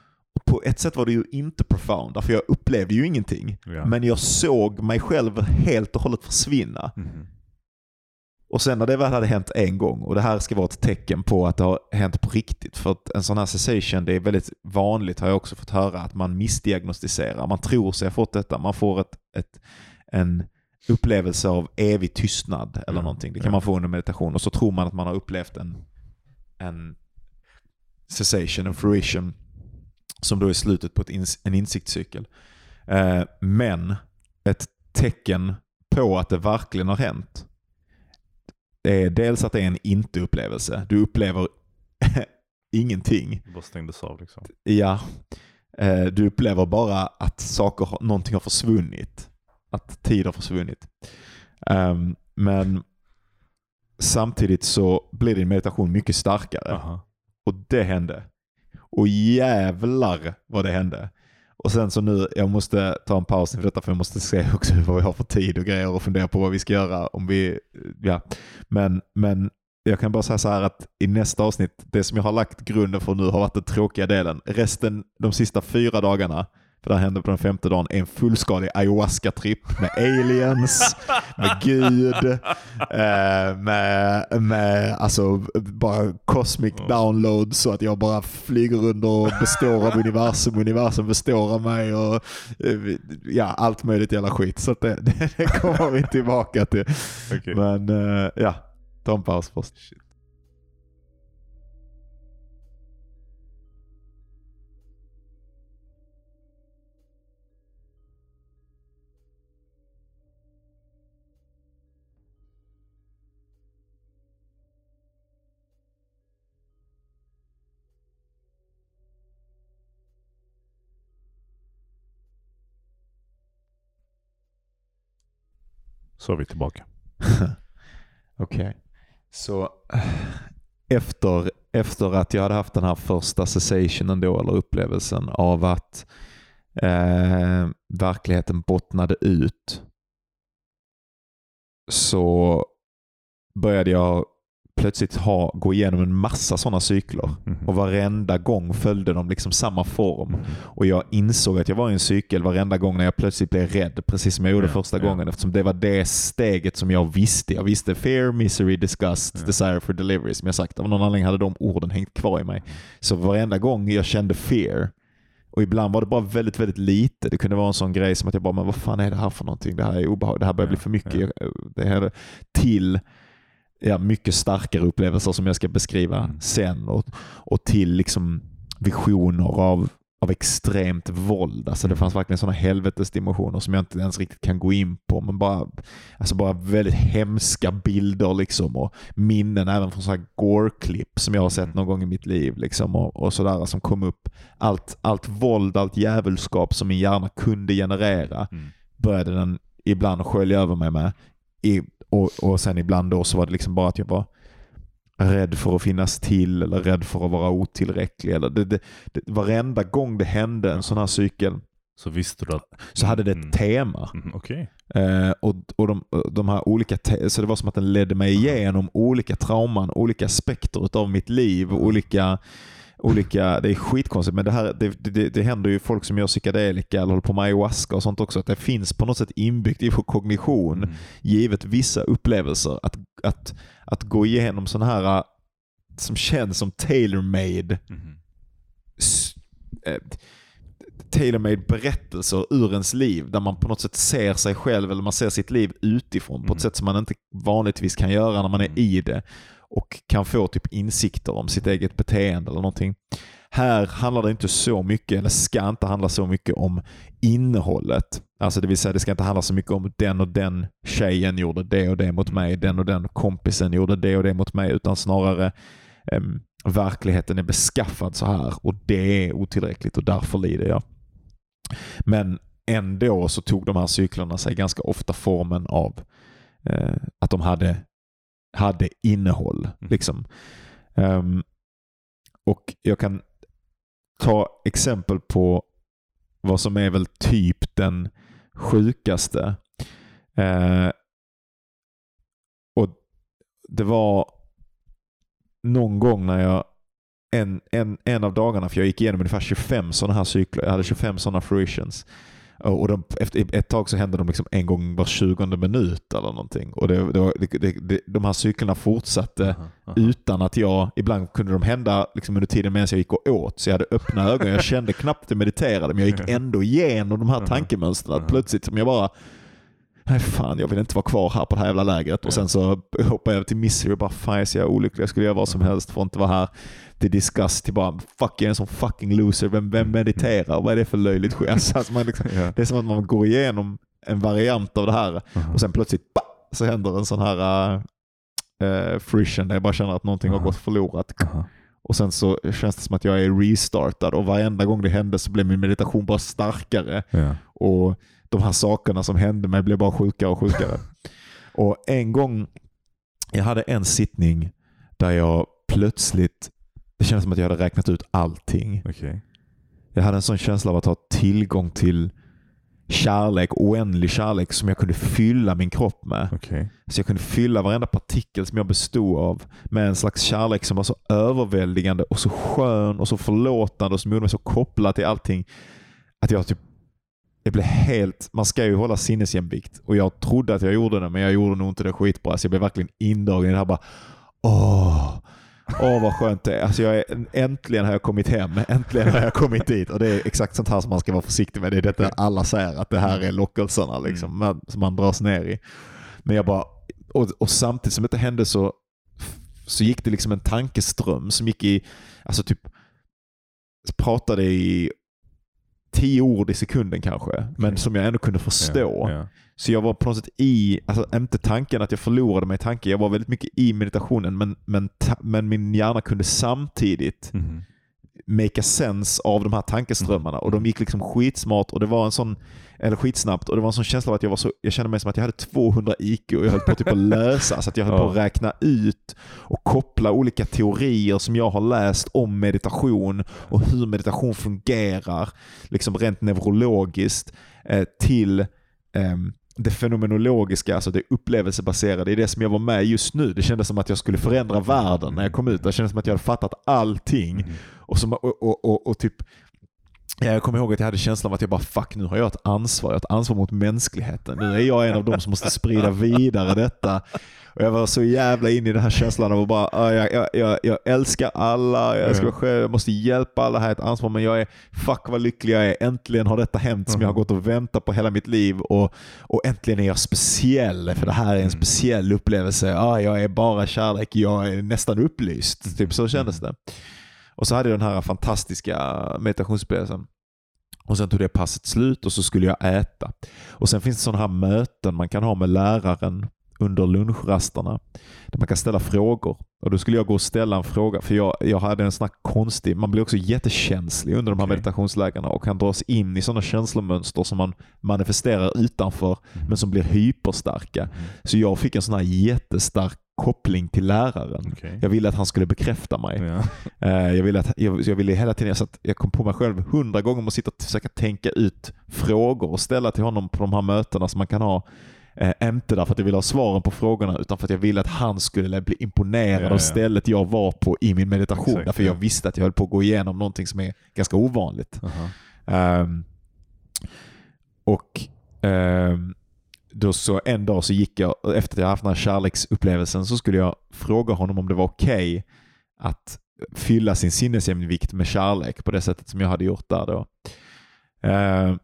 på ett sätt var det ju inte profound, för jag upplevde ju ingenting. Ja. Men jag såg mig själv helt och hållet försvinna. Mhm. Och sen när det väl hade hänt en gång, och det här ska vara ett tecken på att det har hänt på riktigt, för att en sån här cessation, det är väldigt vanligt har jag också fått höra, att man missdiagnostiserar. Man tror sig ha fått detta, man får ett, ett, en upplevelse av evig tystnad eller Ja, någonting. Det kan man få under meditation och så tror man att man har upplevt en, en cessation, en fruition, som då är slutet på ett ins- en insiktscykel. Eh, men ett tecken på att det verkligen har hänt är dels att det är en inte-upplevelse. Du upplever ingenting. Det bara stängdes av liksom. Ja, eh, du upplever bara att saker, någonting har försvunnit. Att tid har försvunnit. Ehm, men samtidigt så blir din meditation mycket starkare. Aha. Och det hände. Och jävlar vad det hände. Och sen så nu, jag måste ta en paus för detta för jag måste se också vad vi har för tid och grejer och fundera på vad vi ska göra. Om vi, ja. men, men jag kan bara säga så här att i nästa avsnitt, det som jag har lagt grunden för nu har varit den tråkiga delen. Resten, de sista fyra dagarna, för det här hände på den femte dagen, en fullskalig ayahuasca-tripp med aliens, med Gud, eh, med, med alltså bara cosmic download så att jag bara flyger under och består av universum, universum består av mig och eh, ja, allt möjligt jävla skit. Så det, det, kommer vi tillbaka till. Okej. Men eh, ja, ta en paus först. Så är vi tillbaka. Okej. Så eh, efter, efter att jag hade haft den här första cessationen då, eller upplevelsen av att eh, verkligheten bottnade ut, så började jag plötsligt ha, gå igenom en massa sådana cykler. Mhm. Och varenda gång följde de liksom samma form. Och jag insåg att jag var i en cykel varenda gång när jag plötsligt blev rädd, precis som jag gjorde Ja, första ja. gången. Eftersom det var det steget som jag visste. Jag visste fear, misery, disgust, Ja. desire for delivery. Som jag sagt, av någon anledning hade de orden hängt kvar i mig. Så varenda gång jag kände fear, och ibland var det bara väldigt, väldigt lite. Det kunde vara en sån grej som att jag bara, men vad fan är det här för någonting? Det här är obehagligt. Det här börjar Ja, bli för mycket. Jag- Det här, till ja, mycket starkare upplevelser som jag ska beskriva Mm. sen. Och, och till liksom visioner av, av extremt våld. Alltså det fanns verkligen sådana helvetesdimensioner som jag inte ens riktigt kan gå in på. Men bara, alltså bara väldigt hemska bilder liksom och minnen även från sådana gore-klipp som jag har sett någon gång i mitt liv. Liksom och, och sådär som kom upp. Allt, allt våld, allt djävulskap som min hjärna kunde generera Mm. började den ibland skölja över mig med. I, och, och sen ibland då så var det liksom bara att jag var rädd för att finnas till eller rädd för att vara otillräcklig. Eller det, det, det, varenda gång det hände en sån här cykel Så visste du att... så hade det ett Mm. tema. Mm, Okej. Eh, och och de, de här olika så det var som att den ledde mig igenom olika trauman, olika aspekter utav mitt liv, olika, olika, det är skitkonstigt men det, här, det, det, det händer ju folk som gör psykedelika eller håller på med ayahuasca och sånt också, att det finns på något sätt inbyggt i vår kognition, Mm. givet vissa upplevelser, att, att, att gå igenom sådana här äh, som känns som tailor-made eh, tailor-made berättelser ur ens liv där man på något sätt ser sig själv eller man ser sitt liv utifrån på ett Mm. sätt som man inte vanligtvis kan göra när man är Mm. i det och kan få typ insikter om sitt eget beteende eller någonting. Här handlar det inte så mycket, eller ska inte handla så mycket om innehållet. Alltså det vill säga det ska inte handla så mycket om den och den tjejen gjorde det och det mot mig, den och den kompisen gjorde det och det mot mig, utan snarare eh, verkligheten är beskaffad så här och det är otillräckligt och därför lider jag. Men ändå så tog de här cyklerna sig ganska ofta formen av eh, att de hade, hade innehåll. Mm. Liksom. Ehm, och jag kan ta exempel på vad som är väl typ den sjukaste. Eh, och Det var någon gång när jag en, en, en av dagarna, för jag gick igenom ungefär 25 sådana här cykler. Jag hade 25 sådana fruitions. Och de, efter ett tag så hände de liksom en gång var 20 minut eller någonting. Och det, det, var- det, det, de här cyklerna fortsatte Aha, aha. utan att jag, ibland kunde de hända liksom under tiden medan jag gick och åt. Så jag hade öppna ögon, jag kände knappt att jag mediterade, men jag gick ändå igenom de här tankemönstren. Att plötsligt som jag bara, nej fan jag vill inte vara kvar här på det här jävla lägret. Och sen så hoppade jag till Misery och bara, fan jag är så olycklig, jag skulle göra vad som helst för att inte vara här. Till disgust, till bara, fuck jag är en sån fucking loser, vem, vem mediterar? Vad är det för löjligt skit? Alltså, man liksom, Ja. det är som att man går igenom en variant av det här Aha. och sen plötsligt bah, så händer en sån här uh, fruition där jag bara känner att någonting har Aha. gått förlorat. Aha. Och sen så känns det som att jag är restartad och varenda gång det hände så blev min meditation bara starkare. Ja. Och de här sakerna som hände mig blev bara sjukare och sjukare. och en gång, jag hade en sittning där jag plötsligt, det kändes som att jag hade räknat ut allting. Okej. Jag hade en sån känsla av att ha tillgång till kärlek, oändlig kärlek som jag kunde fylla min kropp med. Okej. Så jag kunde fylla varenda partikel som jag bestod av med en slags kärlek som var så överväldigande och så skön och så förlåtande och som gjorde mig så kopplad till allting att jag typ jag blev helt, man ska ju hålla sinnesjämvikt och jag trodde att jag gjorde det men jag gjorde nog inte det skitbra. Så jag blev verkligen indragen i det här bara åh, åh vad skönt det är. Alltså jag är. Äntligen har jag kommit hem, äntligen har jag kommit dit och det är exakt sånt här som man ska vara försiktig med. Det är detta alla säger att det här är lockelserna liksom, man, som man dras ner i. Men jag bara, och, och samtidigt som det hände så, så gick det liksom en tankeström som gick i, alltså typ, pratade i tio ord i sekunden kanske, men som jag ändå kunde förstå. Ja. Ja. Så jag var på något sätt i, alltså inte tanken att jag förlorade mig i tanken, jag var väldigt mycket i meditationen, men, men, men min hjärna kunde samtidigt Mhm. Make a sense av de här tankeströmmarna. Och de gick liksom skitsmart och det var en sån, eller skitsnabbt och det var en sån känsla av att jag var så, jag kände mig som att jag hade 200 IQ och jag höll på typ att lösa, så att jag höll på att Ja. räkna ut och koppla olika teorier som jag har läst om meditation och hur meditation fungerar, liksom rent neurologiskt, eh, till ehm, det fenomenologiska, alltså det upplevelsebaserade, det är det som jag var med just nu. Det kändes som att jag skulle förändra världen när jag kom ut. Det kändes som att jag hade fattat allting. Mhm. Och, som, och, och, och, och typ jag kommer ihåg att jag hade känslan av att jag bara fuck nu har jag ett ansvar. Jag har ett ansvar mot mänskligheten. Nu är jag en av dem som måste sprida vidare detta. Och jag var så jävla inne i den här känslan av att bara, ah, jag, jag, jag, jag älskar alla, jag, ska vara själv, jag måste hjälpa alla, här är ett ansvar. Men jag är, fuck vad lycklig jag är. Äntligen har detta hänt som jag har gått och väntat på hela mitt liv. Och, och äntligen är jag speciell, för det här är en speciell upplevelse. Ah, jag är bara kärlek, jag är nästan upplyst. Typ så kändes det. Och så hade jag den här fantastiska meditationsupplevelsen. Och sen tog det passet slut och så skulle jag äta. Och sen finns det sådana här möten man kan ha med läraren under lunchrasterna. Där man kan ställa frågor. Och Då skulle jag gå och ställa en fråga, för jag, jag hade en sån här konstig... Man blir också jättekänslig under de här Okej. meditationslägena och kan dras in i sådana känslomönster som man manifesterar utanför, men som blir hyperstarka. Så jag fick en sån här jättestark koppling till läraren. Okej. Jag ville att han skulle bekräfta mig. Ja. Eh, Jag ville, att, jag, jag ville hela tiden, jag, satt, jag kom på mig själv hundra gånger om att sitta och försöka tänka ut frågor och ställa till honom på de här mötena som man kan ha. Eh, inte därför att jag ville ha svaren på frågorna utan för att jag ville att han skulle bli imponerad Ja, av ja. stället jag var på i min meditation. Exakt, därför ja. jag visste att jag höll på att gå igenom någonting som är ganska ovanligt. Aha. Ehm, och ehm, då så en dag så gick jag, efter att jag haft den här kärleksupplevelsen, så skulle jag fråga honom om det var okej att fylla sin sinnesjämvikt med kärlek på det sättet som jag hade gjort där då. Eh,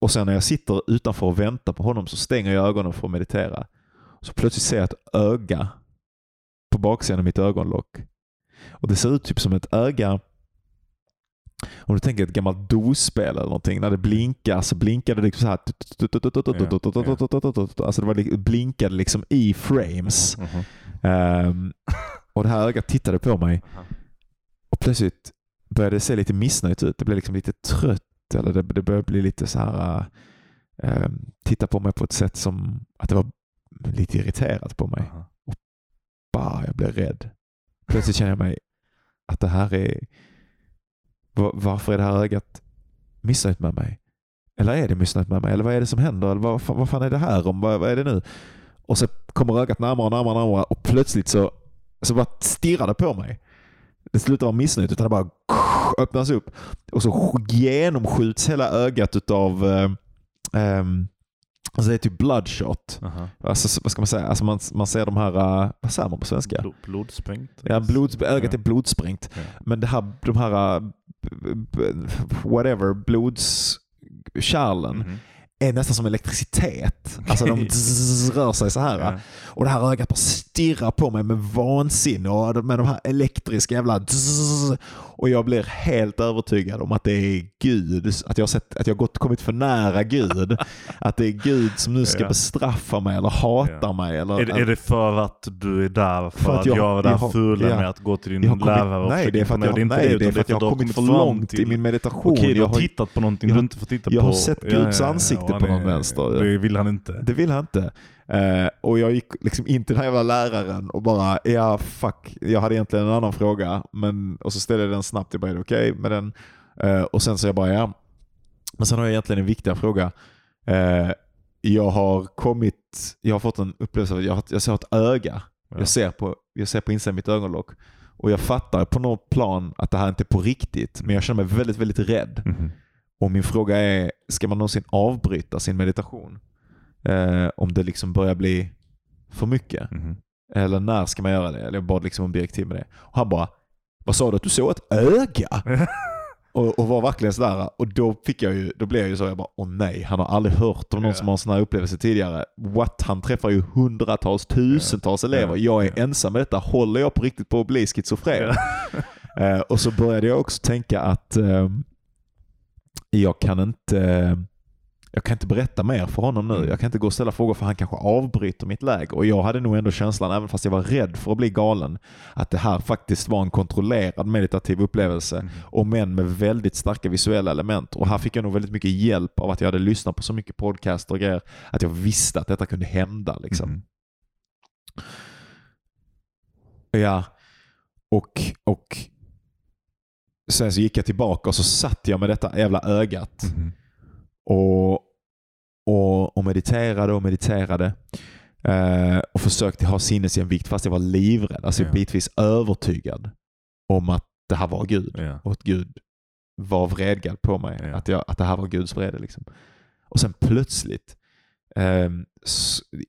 och sen när jag sitter utanför och väntar på honom så stänger jag ögonen för att meditera. Så plötsligt ser jag ett öga på baksidan av mitt ögonlock. Och Det ser ut typ som ett öga om du tänker ett gammalt DOS-spel eller någonting. När det blinkar så blinkar det liksom så här. Alltså det var, blinkade liksom i frames. Mhm. Ehm, och det här ögat tittade på mig. Och plötsligt började det se lite missnöjt ut. Det blev liksom lite trött. Eller det, det började bli lite så här. Uh, titta på mig på ett sätt som att det var lite irriterat på mig. Aha. Bah, jag blev rädd. Plötsligt känner jag mig att det här är... Varför är det här ögat missnöjt med mig? Eller är det missnöjt med mig? Eller vad är det som händer? Eller vad, fan- vad fan är det här om? Vad, vad är det nu? Och så kommer ögat närmare och närmare och närmare och plötsligt så, så bara stirrar det på mig. Det slutar vara missnöjt utan det bara öppnas upp. Och så genomskjuts hela ögat utav eh, ehm, Alltså det är typ bloodshot. Aha. Alltså, vad ska man säga? Alltså man, man ser de här, uh, vad säger man på svenska? Blod, blodsprängt? Ja, blod, ögat är blodsprängt. Ja. Men det här, de här, uh, b- whatever, blodskärlen Mhm. är nästan som elektricitet. Alltså de rör sig så här. Ja. Och det här ögat bara stirrar på mig med vansinne och med de här elektriska jävla zzz. Och jag blir helt övertygad om att det är Gud. Att jag har, sett, att jag gått, kommit för nära Gud. Att det är Gud som nu ska Ja. bestraffa mig eller hata Ja. mig. Eller, Är, det- är det för att du är där för, För att jag- göra det jag har- fula ja. med att gå till din jag kommit, lärare och nej, det är för att jag, nej, det, det är för att jag har kommit för långt i min meditation. Okej, du jag har tittat på någonting jag du inte får titta jag på. har sett Guds ansikte på någon vänster. Det vill han inte. Det vill han inte. Eh, och jag gick liksom in till den här jävla läraren och bara, ja fuck, jag hade egentligen en annan fråga. Men, och så ställde jag den snabbt, jag bara, är det okej med den? Eh, och sen så jag bara, ja. Men sen har jag egentligen en viktigare fråga. Eh, jag har kommit, jag har fått en upplevelse av att jag, jag ser ett öga. Ja. Jag ser på, jag ser på insidan av mitt ögonlock. Och jag fattar på något plan att det här inte är på riktigt. Men jag känner mig väldigt, väldigt rädd. Mhm. Och min fråga är, ska man någonsin avbryta sin meditation? Eh, om det liksom börjar bli för mycket? Mhm. Eller när ska man göra det? Eller jag bad liksom om direktiv med det. Och han bara, vad sa du att du såg ett öga? och, och var verkligen sådär. Och då fick jag ju, då blev jag ju så, jag bara, åh nej, han har aldrig hört om någon Ja. som har en sån här upplevelse tidigare. What? Han träffar ju hundratals, tusentals elever. Ja. Jag är Ja. ensam med detta. Håller jag på riktigt på att bli schizofren? Eh, och så började jag också tänka att eh, jag kan inte jag kan inte berätta mer för honom nu. Mm. Jag kan inte gå och ställa frågor för han kanske avbryter mitt läge. Och jag hade nog ändå känslan, även fast jag var rädd för att bli galen, att det här faktiskt var en kontrollerad meditativ upplevelse. Mhm. Och men med väldigt starka visuella element. Och här fick jag nog väldigt mycket hjälp av att jag hade lyssnat på så mycket podcaster och grejer. Att jag visste att detta kunde hända. Liksom. Mhm. Ja, och, och sen så gick jag tillbaka och så satt jag med detta jävla ögat Mhm. Och, och, och mediterade och mediterade. Eh, och försökte ha sinnesjämvikt fast jag var livrädd. Alltså Ja. bitvis övertygad om att det här var Gud. Ja. Och att Gud var vredgad på mig. Ja. Att, jag, att det här var Guds vrede. Liksom. Och sen plötsligt ehm,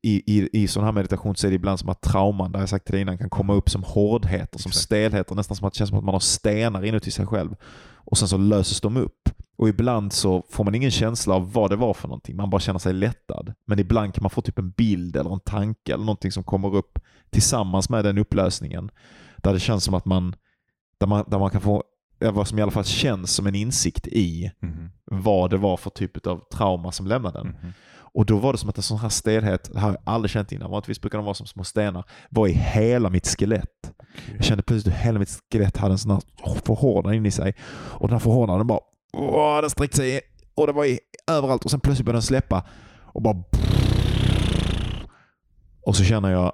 i, i, i sån här meditation så är det ibland som att trauman, har jag sagt till dig innan, kan komma upp som hårdheter, som Exakt. stelheter. Nästan som att det känns som att man har stenar inuti sig själv. Och sen så löses de upp. Och ibland så får man ingen känsla av vad det var för någonting. Man bara känner sig lättad. Men ibland kan man få typ en bild eller en tanke eller någonting som kommer upp tillsammans med den upplösningen. Där det känns som att man, där man, där man kan få vad som i alla fall känns som en insikt i Mhm. vad det var för typ av trauma som lämnade den. Mhm. Och då var det som att en sån här stelhet, det här har jag aldrig känt innan, vanligtvis brukar de vara som små stenar, var i hela mitt skelett. Jag kände plötsligt hur hela mitt skelett hade en sån här förhårdnad in i sig. Och den här förhårdnaden bara, åh, den sträckte sig och det var i, överallt och sen plötsligt började den släppa och bara och så känner jag,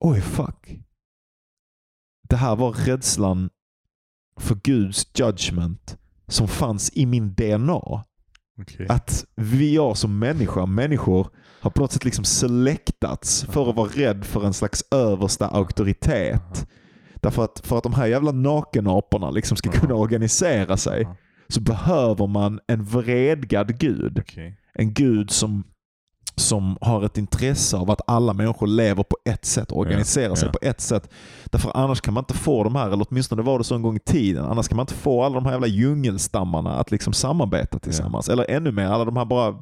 oj fuck. Det här var rädslan för Guds judgment som fanns i min DNA. Okej. Att vi jag som människa, människor, har på något sätt liksom selektats för att vara rädd för en slags översta auktoritet. Därför att för att de här jävla nakenaporna liksom ska kunna organisera sig så behöver man en vredgad gud. Okej. En gud som, som har ett intresse av att alla människor lever på ett sätt organiserar Ja, sig ja. på ett sätt. Därför annars kan man inte få de här, eller åtminstone var det så en gång i tiden, annars kan man inte få alla de här jävla djungelstammarna att liksom samarbeta tillsammans. Eller ännu mer, alla de här bara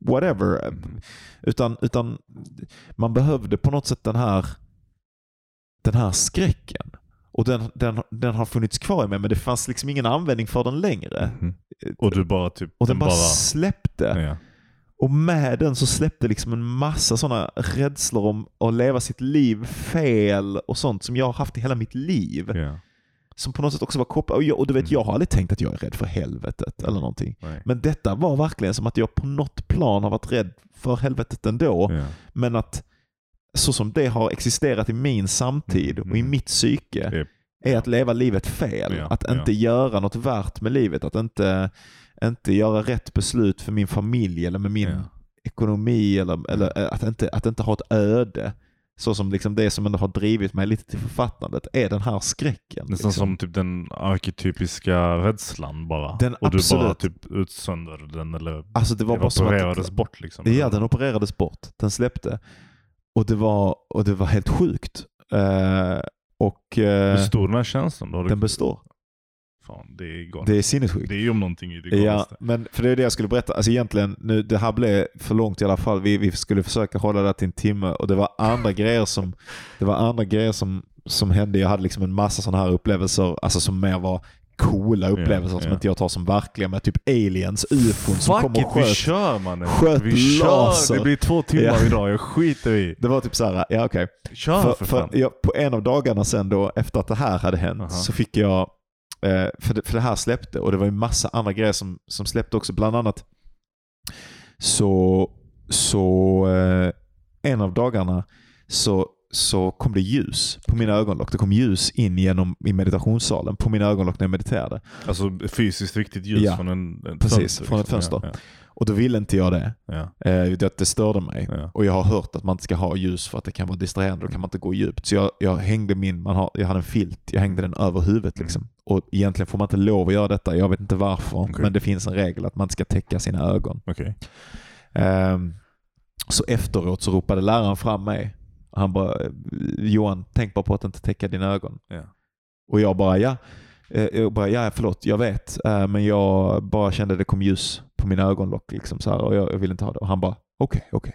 whatever. Mm. Utan, utan man behövde på något sätt den här, den här skräcken. Och den, den, den har funnits kvar i mig men det fanns liksom ingen användning för den längre. Mhm. Och du bara typ... Och den bara, släppte. Ja. Och med den så släppte liksom en massa sådana rädslor om att leva sitt liv fel och sånt som jag har haft i hela mitt liv. Ja. Som på något sätt också var kopplat. Och, jag, och du vet, jag har aldrig tänkt att jag är rädd för helvetet eller någonting. Nej. Men detta var verkligen som att jag på något plan har varit rädd för helvetet ändå. Ja. Men att så som det har existerat i min samtid Mm, och i mm. mitt psyke Det- är att leva livet fel. Ja, att ja. inte göra något värt med livet. Att inte, inte göra rätt beslut för min familj eller med min Ja. ekonomi. Eller, eller eh, att, inte, att inte ha ett öde. Så som liksom det som ändå har drivit mig lite till författandet är den här skräcken. Nästan liksom. som typ den arketypiska rädslan bara. Den och du bara absolut. typ utsöndrade den eller Alltså det var bara som att opererades bort liksom. Ja, den opererades bort. Den släppte. Och det var, och det var helt sjukt. Eh, och eh, stor den här känslan då? Den består. Fan, det är galet. Det är sinnessjukt. Det är ju om någonting i det Ja, men för det är det jag skulle berätta. Alltså egentligen, nu, det här blev för långt i alla fall. Vi, vi skulle försöka hålla det till en timme och det var andra grejer som, det var andra grejer som, som hände. Jag hade liksom en massa sådana här upplevelser, alltså som mer var coola upplevelser som ja. inte jag tar som verkliga. Med typ aliens, ufon som Fuck kom it, och vi sköt. kör mannen. sköt vi laser. kör. Det blir två timmar Ja. idag, jag skiter i. Det var typ så här, ja okej. Kör För, för, för fan. jag, på en av dagarna sen då, efter att det här hade hänt, Aha. så fick jag, eh, för, det, för det här släppte och det var ju massa andra grejer som, som släppte också. Bland annat så, så eh, en av dagarna så, så kom det ljus på mina ögonlock. Det kom ljus in genom i meditationssalen på mina ögonlock när jag mediterade. Alltså fysiskt riktigt ljus Ja, från en, en precis, fönster, från ett liksom. fönster. Ja, Och då ville inte jag det. ja, ja, Eh, det, störde mig. ja. Och jag har hört att man inte ska ha ljus för att det kan vara distraherande. Då kan man inte gå djupt. Så jag, jag hängde min, man har, jag hade en filt, jag hängde den över huvudet. Liksom. Och egentligen får man inte lov att göra detta. Jag vet inte varför. Okej. Men det finns en regel att man inte ska täcka sina ögon. Okej. Ehm, så efteråt så ropade läraren fram mig. Han bara, Johan, tänk bara på att inte täcka dina ögon. Ja. Och jag bara, ja. Eh, Jag bara, ja förlåt, jag vet. Eh, Men jag bara kände det kom ljus på mina ögonlock. Liksom, så här, och jag, jag vill inte ha det. Och han bara, okej, okej.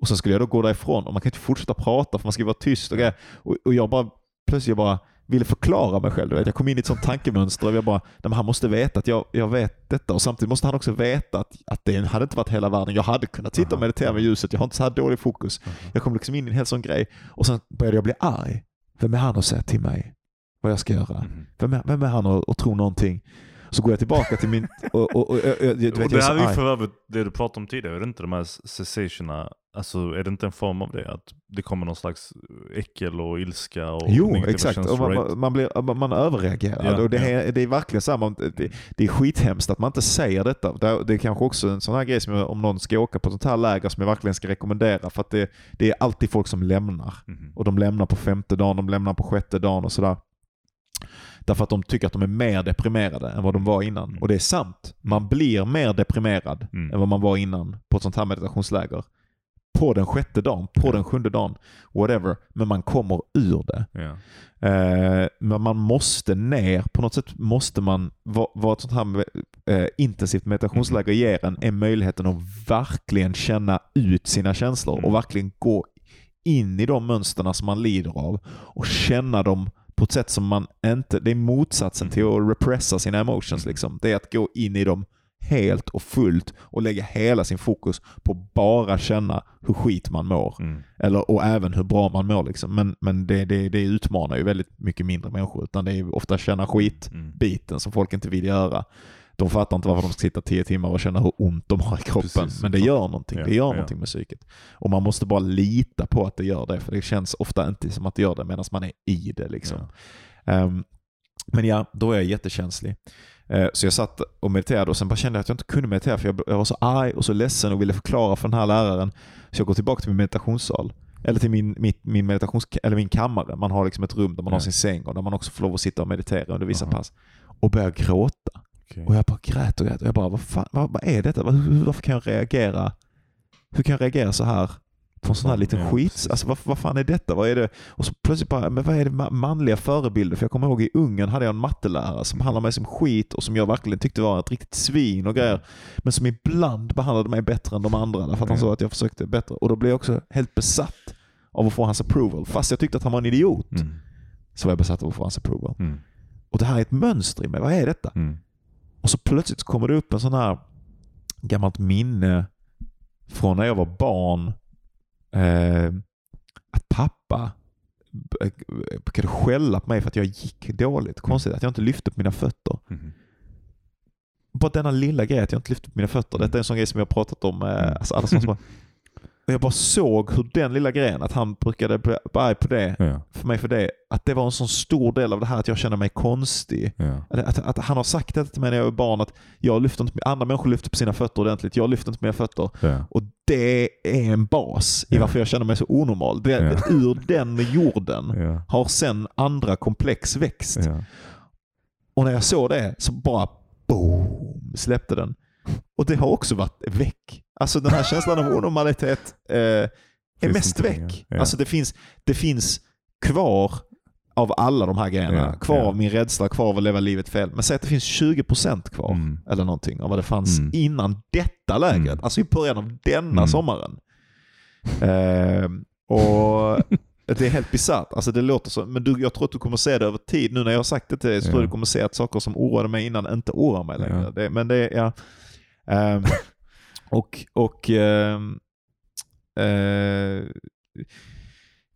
Och sen skulle jag då gå därifrån och man kan inte fortsätta prata för man ska vara tyst och. Och, och jag bara, plötsligt jag bara ville förklara mig själv. Du vet. Jag kom in i ett sånt tankemönster och jag bara, nej, men han måste veta att jag, jag vet detta. Och samtidigt måste han också veta att, att det hade inte varit hela världen. Jag hade kunnat sitta och meditera med ljuset. Jag har inte så här dålig fokus. Jag kom liksom in i en hel sån grej. Och sen började jag bli arg. Vem är han att säga till mig vad jag ska göra? Mhm. Vem är, vem är han att, att tro någonting? Så går jag tillbaka till min... Och, och, och, och, du vet, och det här är ju för övrigt det du pratade om tidigare, är det inte de här cessationerna, alltså är det inte en form av det? Att det kommer någon slags äckel och ilska och Jo, exakt. Och man, right? man, blir, man, överreagerar. Ja, och det, ja. är, det är verkligen man, det, det är skithemskt att man inte säger detta. Det det är kanske också en sån här grej som jag, om någon ska åka på sånt här läger som jag verkligen ska rekommendera. För att det, det är alltid folk som lämnar. Mhm. Och de lämnar på femte dagen, de lämnar på sjätte dagen och sådär. Därför att de tycker att de är mer deprimerade än vad de var innan. Mm. Och det är sant. Man blir mer deprimerad Mm. än vad man var innan på ett sånt här meditationsläger. På den sjätte dagen, på Ja. den sjunde dagen, whatever. Men man kommer ur det. Ja. Eh, men man måste ner, på något sätt måste man, vad, vad ett sånt här eh, intensivt meditationsläger Mm. ger en, är möjligheten att verkligen känna ut sina känslor Mm. och verkligen gå in i de mönsterna som man lider av och känna dem på ett sätt som man inte, det är motsatsen till att repressa sina emotions. Liksom. Det är att gå in i dem helt och fullt och lägga hela sin fokus på bara känna hur skit man mår. Mm. Eller, och även hur bra man mår. Liksom. Men, men det, det, det utmanar ju väldigt mycket mindre människor. Utan det är ofta känna skit-biten Mm. som folk inte vill göra. De fattar inte varför de ska sitta tio timmar och känna hur ont de har i kroppen. Precis. Men det gör någonting. Ja, Det gör ja. någonting med psyket. Och man måste bara lita på att det gör det. För det känns ofta inte som att det gör det medan man är i det. Liksom. Ehm, men ja, då är jag jättekänslig. Eh, så jag satt och mediterade och sen bara kände jag att jag inte kunde meditera för jag, var så arg och så ledsen och ville förklara för den här läraren. Så jag går tillbaka till min meditationssal. Eller till min, mitt, min, meditations, eller min kammare. Man har liksom ett rum där man har sin säng och där man också får lov att sitta och meditera under vissa Aha. pass. Och börjar gråta. Okej. Och jag bara grät och grät. Och jag bara, vad, fan, vad, vad är detta? Varför kan jag reagera? Hur kan jag reagera så här på en sån här liten Ja, skit? precis. Alltså vad, vad fan är detta? Vad är det? Och så plötsligt bara, men vad är det ma- manliga förebilder? För jag kommer ihåg i Ungern hade jag en mattelärare som behandlade mig som skit och som jag verkligen tyckte var ett riktigt svin och grejer. Men som ibland behandlade mig bättre än de andra. Därför att han såg att jag försökte bättre. Och då blev jag också helt besatt av att få hans approval. Fast jag tyckte att han var en idiot. Mm. Så var jag besatt av att få hans approval. Mm. Och det här är ett mönster i mig. Vad är detta? Mm. Och så plötsligt kommer det upp en sån här gammalt minne från när jag var barn. Eh, att pappa brukade skälla på mig för att jag gick dåligt. Konstigt att jag inte lyfte på mina fötter. Mm. Bara denna lilla grej att jag inte lyfte på mina fötter. Detta är en sån grej som jag har pratat om. Eh, Mm. alltså alla som bara, och jag bara såg hur den lilla grejen, att han brukade bli arg på det, Ja. för mig för det, att det var en sån stor del av det här att jag känner mig konstig. Ja. Att, att, att han har sagt det till mig när jag var barn att jag lyfter inte, andra människor lyfter på sina fötter ordentligt, jag lyfter inte mina fötter. Ja. Och det är en bas i varför jag känner mig så onormal. Det, Ja. Ur den jorden har sen andra komplex växt. Och när jag såg det så bara boom släppte den. Och det har också varit väck. Alltså den här känslan av onormalitet eh, är Finns mest väck. Ja. Alltså det finns, det finns kvar av alla de här grejerna. Ja, Kvar ja. av min rädsla, kvar av att leva livet fel. Men säg att det finns 20% kvar. Mm. Eller någonting av vad det fanns Mm. innan detta lägret. Mm. Alltså i början av denna Mm. sommaren. Ehm, och det är helt bisarrt. Alltså det låter så, men du, jag tror att du kommer se det över tid. Nu när jag har sagt det till dig så tror jag du kommer se att saker som oroade mig innan inte oroar mig längre. Det, men det är, ja. Ehm, och, och ehm, eh,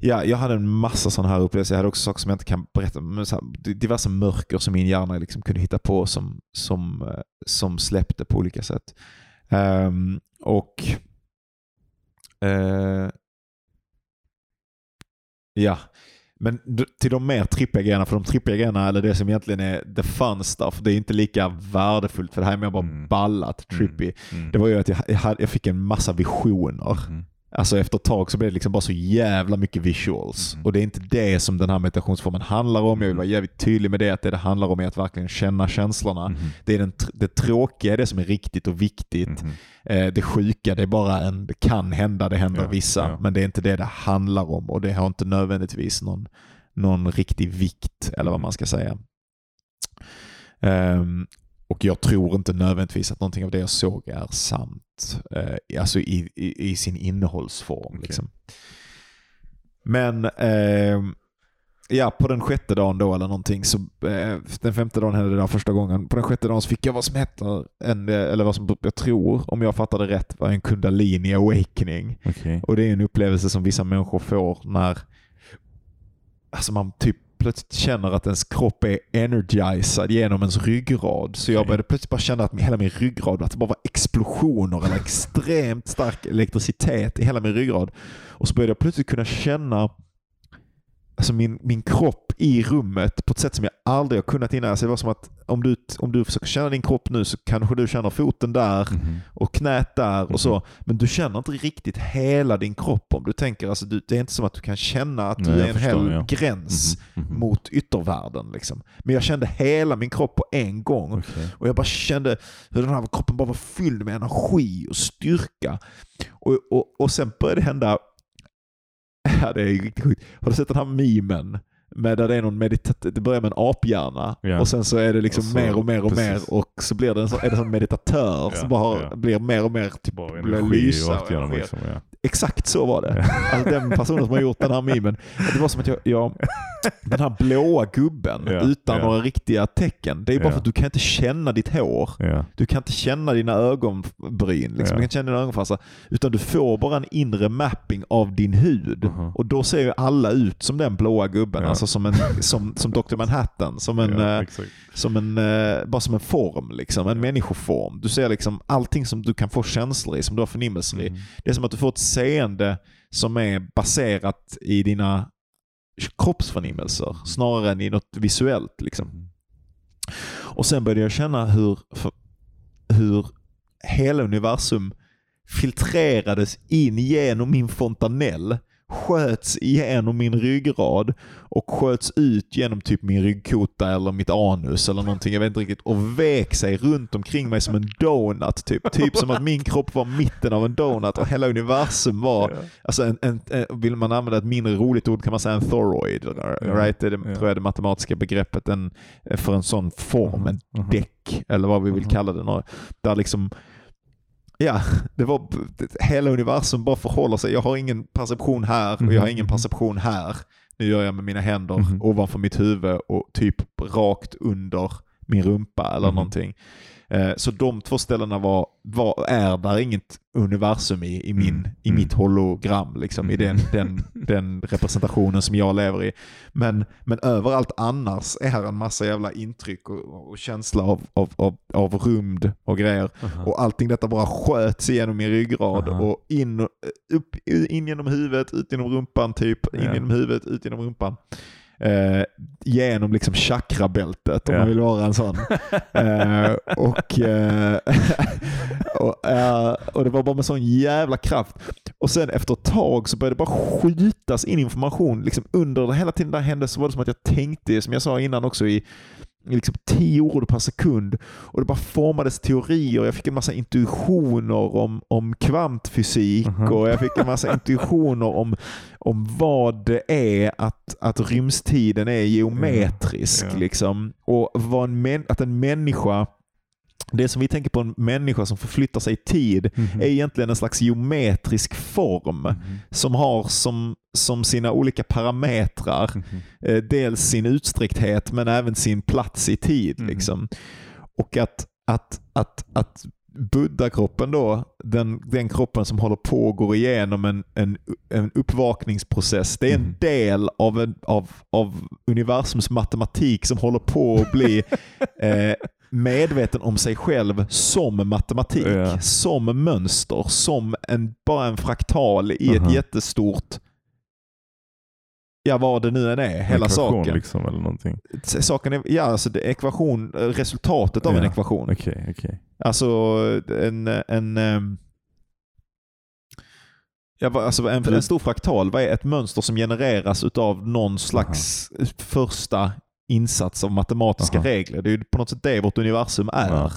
Ja, jag hade en massa sådana här upplevelser. Jag hade också saker som jag inte kan berätta. Men så här, diverse mörker som min hjärna liksom kunde hitta på som, som, eh, som släppte på olika sätt. Ehm, och eh, Ja, men till de mer trippiga grejerna, för de trippiga grejerna, eller det som egentligen är the fun stuff, det är inte lika värdefullt för det här är mer bara Mm. ballat, trippy. Mm. Det var ju att jag, jag, hade, jag fick en massa visioner. Mm. Alltså efter ett tag så blev det liksom bara så jävla mycket visuals. Mm. Och det är inte det som den här meditationsformen handlar om. Jag vill vara jävligt tydlig med det, att det det handlar om är att verkligen känna känslorna. Mhm. Det är den, det tråkiga, det som är riktigt och viktigt. Mhm. Eh, det sjuka, det är bara en, det kan hända, det händer Ja, vissa. ja. Men det är inte det det handlar om och det har inte nödvändigtvis någon, någon riktig vikt, eller vad Mm. man ska säga. Ehm, och jag tror inte nödvändigtvis att någonting av det jag såg är sant. Eh, alltså i, i, i sin innehållsform. Okej. Liksom. Men ehm, ja, på den sjätte dagen då eller någonting, så, eh, den femte dagen hände det där första gången. På den sjätte dagen så fick jag vad som heter, en, eh, eller vad som jag tror, om jag fattade rätt, var en kundalini awakening. Okej. Och det är en upplevelse som vissa människor får när alltså man typ plötsligt känner att ens kropp är energized genom ens ryggrad. Så jag började plötsligt bara känna att hela min ryggrad, att det bara var explosioner eller extremt stark elektricitet i hela min ryggrad. Och så började jag plötsligt kunna känna alltså min, min kropp i rummet på ett sätt som jag aldrig har kunnat innan. Alltså det var som att om du, om du försöker känna din kropp nu så kanske du känner foten där Mhm. och knät där och så. Mhm. Men du känner inte riktigt hela din kropp om du tänker. Alltså du, det är inte som att du kan känna att du Nej, är jag en förstår, hel ja. gräns. Mhm. mot yttervärlden. Liksom. Men jag kände hela min kropp på en gång. Okej. Och jag bara kände hur den här kroppen bara var fylld med energi och styrka. Och, och, och sen började det hända, ja det är riktigt sjukt. Har du sett den här memen? Med där det är någon medita- det börjar med en aphjärna Ja. och sen så är det liksom Och så- mer och mer och precis. mer och så blir det en sån, är det en meditatör Ja, som bara har, ja. blir mer och mer typ Bara blir energi lysa rakt och igenom energi. liksom. Ja. Exakt så var det. Alltså den personen som har gjort den här memen. Det var som att jag, jag den här blåa gubben Ja, utan ja. några riktiga tecken. Det är bara Ja. för att du kan inte känna ditt hår. Du kan inte känna dina ögonbryn, liksom. Du kan inte känna dina ögonfransar. Utan du får bara en inre mapping av din hud. Mhm. Och då ser ju alla ut som den blåa gubben. Alltså som, en, som, som Dr. Manhattan. Som en, eh, som en, eh, bara som en form, liksom. en människoform. Du ser liksom allting som du kan få känslor i, som du har förnimmelser i. Mm. Det är som att du får ett seende som är baserat i dina kroppsförnimmelser snarare än i något visuellt. Liksom. Och sen började jag känna hur, hur hela universum filtrerades in genom min fontanell, sköts igenom min ryggrad och sköts ut genom typ min ryggkota eller mitt anus eller någonting, jag vet inte riktigt, och vek sig runt omkring mig som en donut. Typ, typ som att min kropp var mitten av en donut och hela universum var, alltså en, en, en, vill man använda ett mindre roligt ord kan man säga en toroid. Right? Det är det, tror jag det matematiska begreppet en, för en sån form, en Mhm. däck eller vad vi vill Mhm. kalla det. Där liksom Ja, det var hela universum bara förhåller sig. Jag har ingen perception här och jag har ingen Mhm. perception här. Nu gör jag med mina händer Mhm. ovanför mitt huvud och typ rakt under min rumpa eller Mhm. någonting. Eh, Så de två ställena var, var, är där inget universum i, i, min, Mm. i Mm. mitt hologram, liksom, i den, den, den representationen som jag lever i. Men, men överallt annars är här en massa jävla intryck och, och känsla av, av, av, av rymd och grejer. Aha. Och allting detta bara sköts igenom min ryggrad Aha. och in, upp, in genom huvudet, ut genom rumpan typ. In Ja. genom huvudet, ut genom rumpan. Eh, genom liksom chakrabältet om Ja. man vill vara en sån. eh, och, eh, och, eh, och det var bara med sån jävla kraft. Och sen efter ett tag så började det bara skjutas in information. Liksom under hela tiden det hände så var det som att jag tänkte, som jag sa innan också, i liksom tio ord per sekund. Och det bara formades teorier. Jag fick en massa intuitioner om, om kvantfysik Mhm. och jag fick en massa intuitioner om, om vad det är att, att rymdstiden är geometrisk. Ja. Liksom. Och en att en människa det som vi tänker på en människa som förflyttar sig i tid Mhm. är egentligen en slags geometrisk form Mhm. som har som, som sina olika parametrar Mhm. eh, dels sin utsträckthet men även sin plats i tid. Mm. Liksom. Och att, att, att, att buddha-kroppen då, den, den kroppen som håller på och går igenom en, en, en uppvakningsprocess, det är en Mm. del av, en, av, av universums matematik som håller på att bli eh, medveten om sig själv som matematik, Ja. som mönster, som en, bara en fraktal i ett Aha. jättestort Ja, vad det nu än är. Hela Ekvation, saken. liksom eller någonting. saken är, ja, alltså det ekvation, resultatet av en Ja. ekvation. Okej, okej. Alltså en, en, ja, alltså en, en stor fraktal, vad är ett mönster som genereras utav någon slags första insats av matematiska Aha. regler? Det är ju på något sätt det vårt universum är. Ja.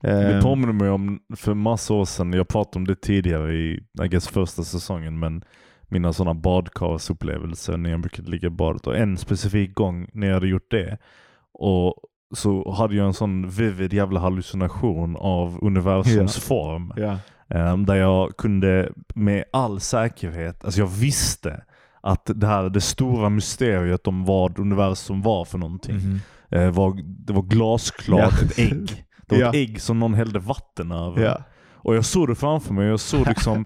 Det Ehm, påminner mig om, för massa år sedan, jag pratade om det tidigare i I guess, första säsongen, men mina sådana badkarsupplevelser när jag brukade ligga i badet. Och en specifik gång när jag hade gjort det, och så hade jag en sån vivid jävla hallucination av universums form. ja. Ehm, där jag kunde med all säkerhet, alltså jag visste att det här det stora mysteriet om vad universum var för någonting Mhm. eh, var, det var glasklart Ja. ett ägg. Det var Ja. ett ägg som någon hällde vatten över. Ja. Och jag såg det framför mig. Jag såg liksom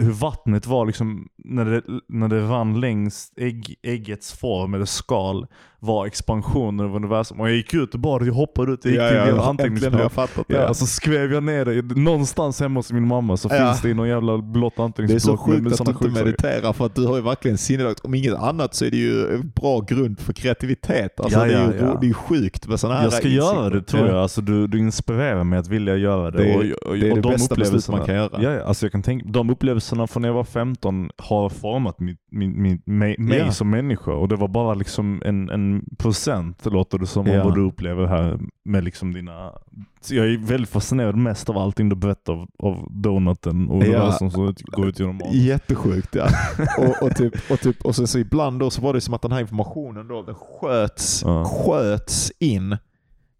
hur vattnet var liksom när det, när det rann längs ägg, äggets form eller skal var expansionen av universum. Och jag gick ut och bara jag hoppade ut och gick Ja, till ja, har anteckningsblock. jag. Ja, och så skrev jag ner det. Någonstans hemma hos min mamma så Ja. finns det i någon jävla blått Det är anteckningsblock. så sjukt att du inte mediterar för att du har ju verkligen sinnelag. Om inget annat så är det ju en bra grund för kreativitet. Alltså Ja, det, är ja, ju, ja. det är ju sjukt med sådana här Jag ska insikter. göra det tror Ja. jag. Alltså, du, du inspirerar mig att vilja göra det. Det är- och, och, det är och det de bästa beslut man kan göra. Ja, ja, alltså jag kan tänka, de upplevelserna från när jag var 15 har format min, min, min, mig, mig Ja. som människa. Och det var bara liksom en, en procent, låter det som, Ja. av vad du upplever här med liksom dina... Så jag är väldigt fascinerad mest av allting du berättar av, av donuten och Ja. universum som går ut genom magen. Jättesjukt ja. och, och, typ, och, typ, och så, så ibland då så var det som att den här informationen då, den sköts, Ja. sköts in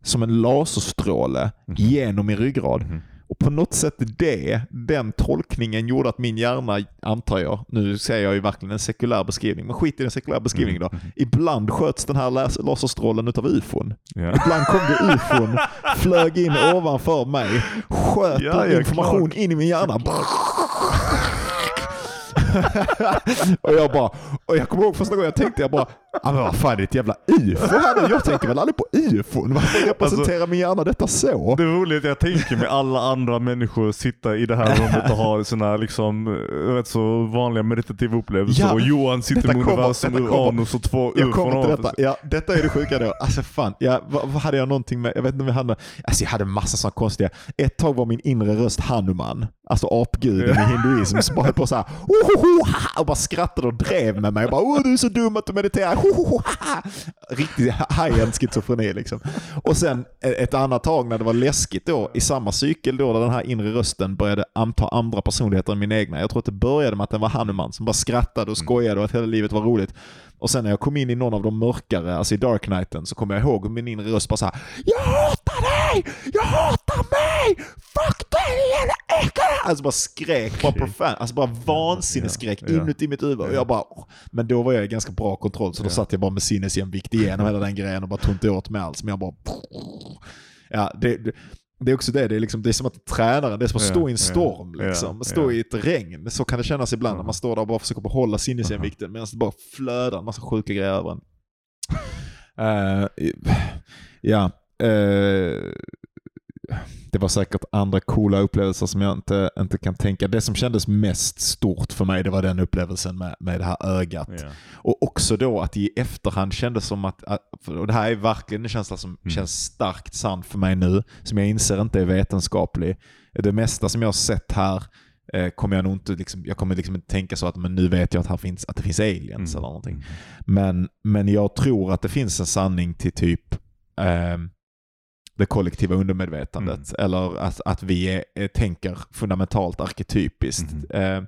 som en laserstråle Mhm. genom min ryggrad. Mhm. Och på något sätt det, den tolkningen gjorde att min hjärna, antar jag, nu säger jag ju verkligen en sekulär beskrivning, men skit i den sekulära beskrivningen Mm. då. Ibland sköts den här las- laserstrålen utav ufon. Ja. Ibland kom det ufon, flög in ovanför mig, sköt ja, information klart. in i min hjärna. och jag bara, och jag kommer ihåg första gången jag tänkte, jag bara, ah, men vad fan är det ett jävla ufo här nu? Jag tänker väl aldrig på ufon? Varför representerar min hjärna detta så? Det är roligt, jag tänker med alla andra människor sitta i det här rummet och ha sina liksom, rätt så vanliga meditativa upplevelser Ja, och Johan sitter med universum. Uranus och två Jag ufon kommer till detta. Ja, detta är det sjuka då. Alltså fan, ja, vad, vad hade jag någonting med? Jag vet inte om jag hade. Alltså jag hade massa sådana konstiga. Ett tag var min inre röst Hanuman, alltså apguden i hinduism, som bara höll på såhär "Ohoho, haha", och bara skrattade och drev med mig. Och bara, Åh, du är så dum att du mediterar. Ohoho, haha." Riktigt high-end schizofreni liksom. Och sen ett annat tag när det var läskigt då, i samma cykel då, där den här inre rösten började anta andra personligheter än min egna. Jag tror att det började med att den var Hanuman som bara skrattade och skojade och att hela livet var roligt. Och sen när jag kom in i någon av de mörkare, alltså i Dark Knighten, så kommer jag ihåg min inre röst bara såhär Jag hatar dig! Jag hatar mig! Fuck dig jävla äckel! Alltså bara skrek, bara profan, alltså bara vansinnesskrek Ja, ja. inuti mitt huvud. Och jag bara, men då var jag i ganska bra kontroll så då satt jag bara med sinnesjämvikt igenom hela den grejen och bara tog inte åt mig alls. Men jag bara, ja det, det det är också det, det är, liksom, det är som att tränaren, det är som att stå i en storm. Liksom. Stå i ett regn. Så kan det kännas ibland när man står där och bara försöker behålla sinnesjämvikten medan det bara flödar en massa sjuka grejer över en. Eh, ja, eh, det var säkert andra coola upplevelser som jag inte, inte kan tänka. Det som kändes mest stort för mig det var den upplevelsen med, med det här ögat. Ja. Och också då att i efterhand kändes som att, och det här är verkligen en känsla som Mm. känns starkt sann för mig nu, som jag inser inte är vetenskaplig. Det mesta som jag har sett här eh, kommer jag nog inte, liksom, jag kommer liksom inte tänka så att men nu vet jag att, här finns, att det finns aliens Mm. eller någonting. Men, men jag tror att det finns en sanning till typ ehm, det kollektiva undermedvetandet. Eller att, att vi är, är, tänker fundamentalt arketypiskt. Mhm. Eh,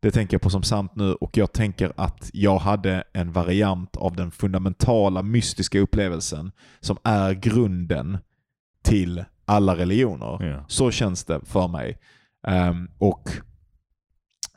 det tänker jag på som sant nu och jag tänker att jag hade en variant av den fundamentala mystiska upplevelsen som är grunden till alla religioner. Ja. Så känns det för mig. Ehm, och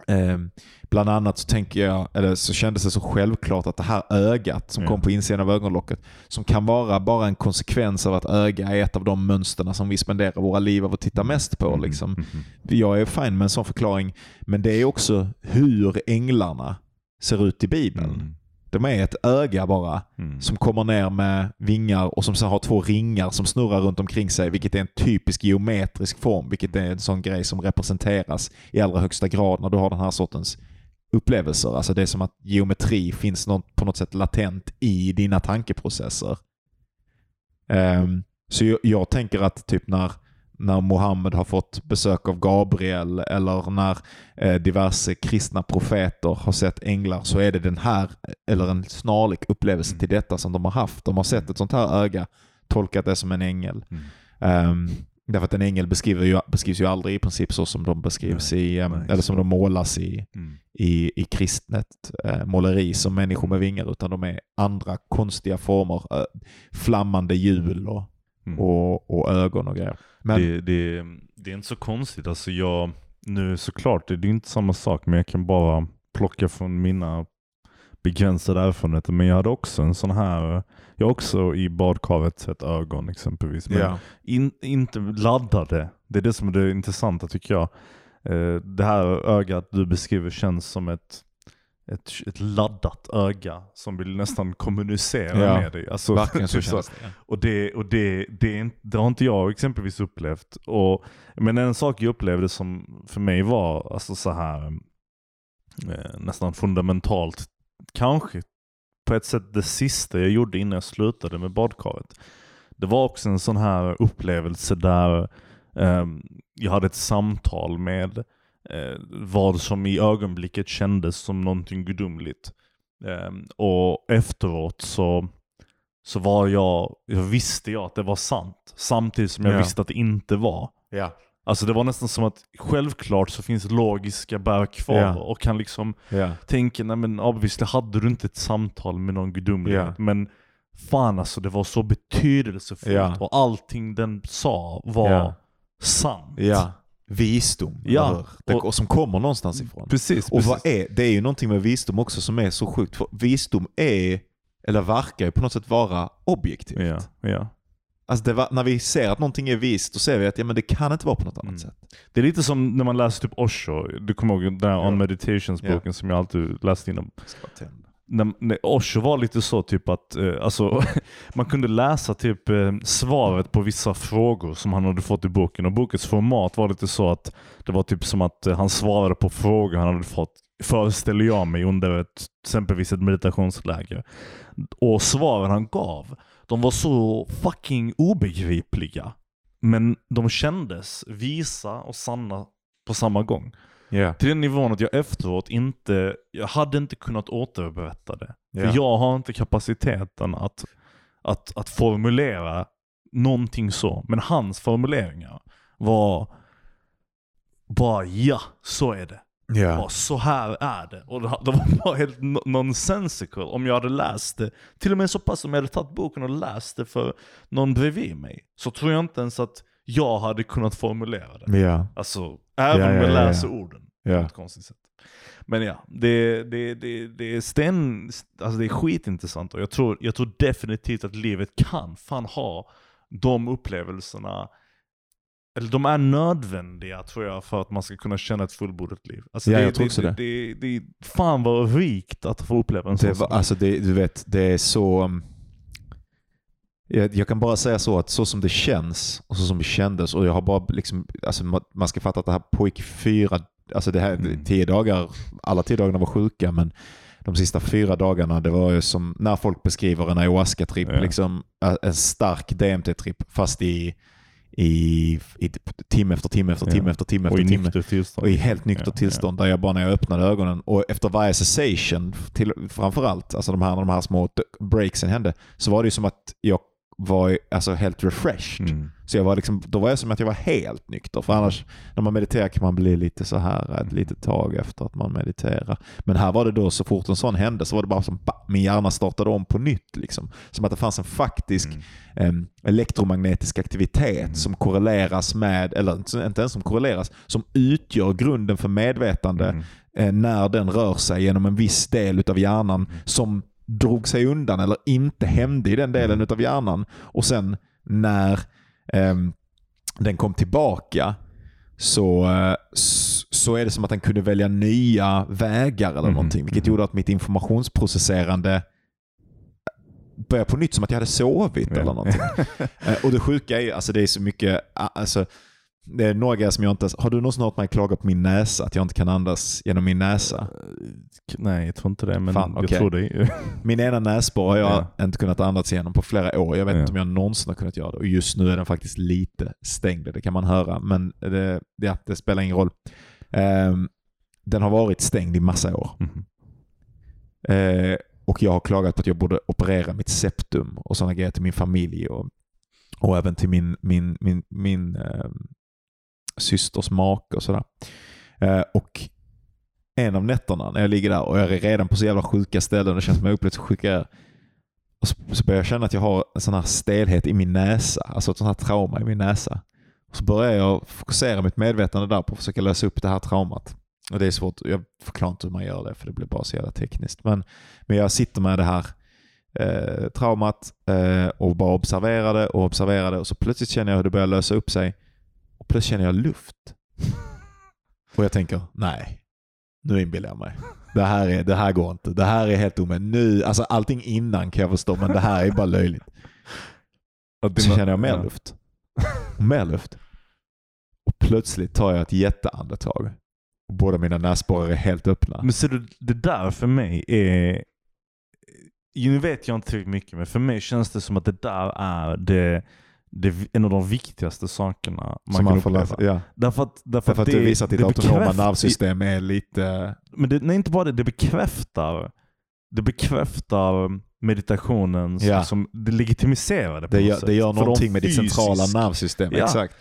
ehm, Bland annat så tänker jag, eller så kändes det så självklart att det här ögat som Ja. kom på insidan av ögonlocket, som kan vara bara en konsekvens av att öga är ett av de mönsterna som vi spenderar våra liv av att titta mest på. Mm, Liksom. mm, Jag är fine med en sån förklaring, men det är också hur änglarna ser ut i Bibeln. mm, De är ett öga bara, mm. som kommer ner med vingar och som sen har två ringar som snurrar runt omkring sig, vilket är en typisk geometrisk form, vilket är en sån grej som representeras i allra högsta grad när du har den här sortens upplevelser. Alltså det är som att geometri finns något, på något sätt latent i dina tankeprocesser. Ehm, så jag, jag tänker att typ när, när Mohammed har fått besök av Gabriel eller när eh, diverse kristna profeter har sett änglar så är det den här, eller en snarlik upplevelse till detta som de har haft. De har sett ett sånt här öga, tolkat det som en ängel. Mm. Ehm, därför att en ängel beskriver ju, beskrivs ju aldrig i princip så som de beskrivs Nej, i, ehm, nej, eller som de målas i, Mm. i, i kristnet eh, måleri som människor med vingar, utan de är andra konstiga former. Eh, flammande hjul och, Mm. och, och ögon och grejer. Men, Det, det, det är inte så konstigt. Alltså jag, nu såklart, det är inte samma sak, men jag kan bara plocka från mina begränsade erfarenheter. Men jag hade också en sån här, jag har också i badkaret sett ögon exempelvis. Men ja. in, inte laddade. Det är det som är det intressanta tycker jag. Eh, det här ögat du beskriver känns som ett, ett, ett laddat öga som vill nästan kommunicera Ja, med dig. Alltså, Verkligen så typ känns det. ja. och det, och det, det, är inte, det har inte jag exempelvis upplevt. Och, men en sak jag upplevde som för mig var alltså så här eh, nästan fundamentalt, kanske på ett sätt det sista jag gjorde innan jag slutade med badkaret. Det var också en sån här upplevelse där eh, jag hade ett samtal med eh, vad som i ögonblicket kändes som någonting gudomligt. Eh, och efteråt så så var jag, jag visste jag att det var sant. Samtidigt som jag Ja. visste att det inte var. Ja. Alltså det var nästan som att självklart så finns logiska bär kvar Ja. och kan liksom Ja. tänka, nej men obviously hade du inte ett samtal med någon gudomlighet. Ja. Men fan alltså det var så betydelsefullt och allting den sa var sant. Visdom. Ja? Det, och- som kommer någonstans ifrån. Precis, Och precis. vad är, det är ju någonting med visdom också som är så sjukt. För visdom är, eller verkar ju på något sätt vara objektivt. Ja, ja. Alltså var, när vi ser att någonting är visst, då ser vi att ja, men det kan inte vara på något annat Mm. sätt. Det är lite som när man läser typ Osho. Du kommer ihåg den här. On Meditations-boken som jag alltid läste inom. Ska. När, när Osho var lite så typ att eh, alltså, man kunde läsa typ eh, svaret på vissa frågor som han hade fått i boken. Och bokens format var lite så att det var typ som att eh, han svarade på frågor han hade fått, föreställer jag mig, under ett, exempelvis ett meditationsläger. Och svaren han gav, de var så fucking obegripliga. Men de kändes visa och sanna på samma gång. Ja. Till den nivån att jag efteråt inte, jag hade inte kunnat återberätta det. Ja. För jag har inte kapaciteten att, att, att formulera någonting så. Men hans formuleringar var bara ja, så är det. Ja. Bara, så här är det. Och det var bara helt no- nonsensical. Om jag hade läst det, till och med så pass om jag hade tagit boken och läst det för någon bredvid mig, så tror jag inte ens att jag hade kunnat formulera det. Ja. Alltså, även Ja, om ja, jag ja, läser orden. Ja. På ett konstigt sätt. Men ja, det, det, det, det, är sten, alltså det är skitintressant och jag tror, jag tror definitivt att livet kan fan ha de upplevelserna eller de är nödvändiga tror jag för att man ska kunna känna ett fullbordat liv. Alltså Ja, det, jag tror också det. det. Det, det, Fan vad rikt att få uppleva en sån sak. alltså det, du vet, det är så... um, Jag, jag kan bara säga så att så som det känns och så som det kändes och jag har bara liksom, alltså man, ska fatta att det här pågick fyra, alltså det här, Mm. tio dagar, alla tio dagarna var sjuka men de sista fyra dagarna, det var ju som när folk beskriver en ayahuasca-tripp, Ja. liksom en stark DMT-tripp fast i, i, i timme efter timme efter Ja. timme efter timme och efter i timme. nyktert tillstånd. Och i helt nyktert Ja, tillstånd där jag bara när jag öppnade ögonen och efter varje cessation, till, framförallt, alltså de här, när de här små breaksen hände, så var det ju som att jag var alltså helt refreshed. Mm. Så jag var liksom, då var jag som att jag var helt nykter. För annars, när man mediterar kan man bli lite så här ett litet tag efter att man mediterar. Men här var det då, så fort en sån hände, så var det bara som ba, min hjärna startade om på nytt. Liksom. Som att det fanns en faktisk Mm. em, elektromagnetisk aktivitet Mm. som korreleras med, eller inte ens som korreleras, som utgör grunden för medvetande Mm. eh, när den rör sig genom en viss del utav hjärnan Mm. som drog sig undan eller inte hände i den delen Mm. utav hjärnan. Och sen när ehm, den kom tillbaka så, eh, så är det som att den kunde välja nya vägar eller Mhm, någonting. Vilket mhm. gjorde att mitt informationsprocesserande började på nytt som att jag hade sovit Ja. eller någonting. Eh, och det sjuka är ju, alltså det är så mycket, alltså, det är några grejer som jag inte har du någonsin hört mig klaga på min näsa? Att jag inte kan andas genom min näsa? Nej, jag tror inte det, men Fan, jag tror det. Min ena näsborre har jag Ja. inte kunnat andas igenom på flera år. Jag vet Ja. inte om jag någonsin har kunnat göra det. Och just nu är den faktiskt lite stängd, det kan man höra. Men det, ja, det spelar ingen roll. Ehm, den har varit stängd i massa år. Mhm. Eh, och jag har klagat på att jag borde operera mitt septum och sådana grejer till min familj. Och, och även till min, min, min, min ehm, systers make och sådär. Eh, och en av nätterna när jag ligger där och jag är redan på så jävla sjuka ställen, det känns som jag är upplevt så sjuk. Och så, så börjar jag känna att jag har en sån här stelhet i min näsa, alltså ett sånt här trauma i min näsa. Och så börjar jag fokusera mitt medvetande där på att försöka lösa upp det här traumat. Och det är svårt, jag förklarar inte hur man gör det för det blir bara så jävla tekniskt. Men, men jag sitter med det här eh, traumat eh, och bara observerar det och observerar det och så plötsligt känner jag hur det börjar lösa upp sig. Och plötsligt känner jag luft. Och jag tänker, nej, nu inbillar jag mig. Det här, är, det här går inte. Det här är helt omöjligt. Nu, alltså allting innan kan jag förstå, men det här är bara löjligt. Att Så känner jag mer ja. luft. Mer luft. Och plötsligt tar jag ett jätteandetag. Och båda mina näsborrar är helt öppna. Men ser du, det där för mig är... Nu vet jag inte tillräckligt mycket, men för mig känns det som att det där är det, det, en av de viktigaste sakerna man Som kan man får uppleva. läsa. Ja. Därför att, därför Därför att det, det visar att ditt autonoma nervsystem är lite... Men det, nej, inte bara det. Det bekräftar, det bekräftar meditationens, Ja. liksom, det legitimiserar det på Det något gör, sätt. det gör För de någonting med ditt centrala nervsystem. Ja. Exakt.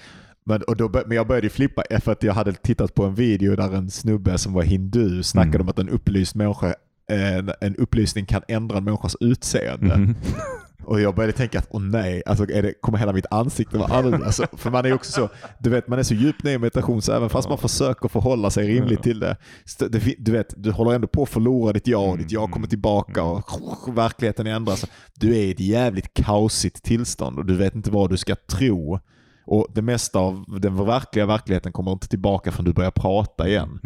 Men, och då, men jag började flippa för att jag hade tittat på en video där en snubbe som var hindu snackade Mm. om att en upplyst människa en, en upplysning kan ändra en människas utseende. Mhm. Och jag började tänka att åh nej, alltså är det, kommer hela mitt ansikte vara annorlunda? Alltså, för man är också så, du vet man är så djupt ner i meditation så även fast man försöker förhålla sig rimligt till det, du vet, du håller ändå på att förlora ditt jag och ditt jag kommer tillbaka och verkligheten ändras. Du är i ett jävligt kaosigt tillstånd och du vet inte vad du ska tro. Och det mesta av den verkliga verkligheten kommer inte tillbaka förrän du börjar prata igen.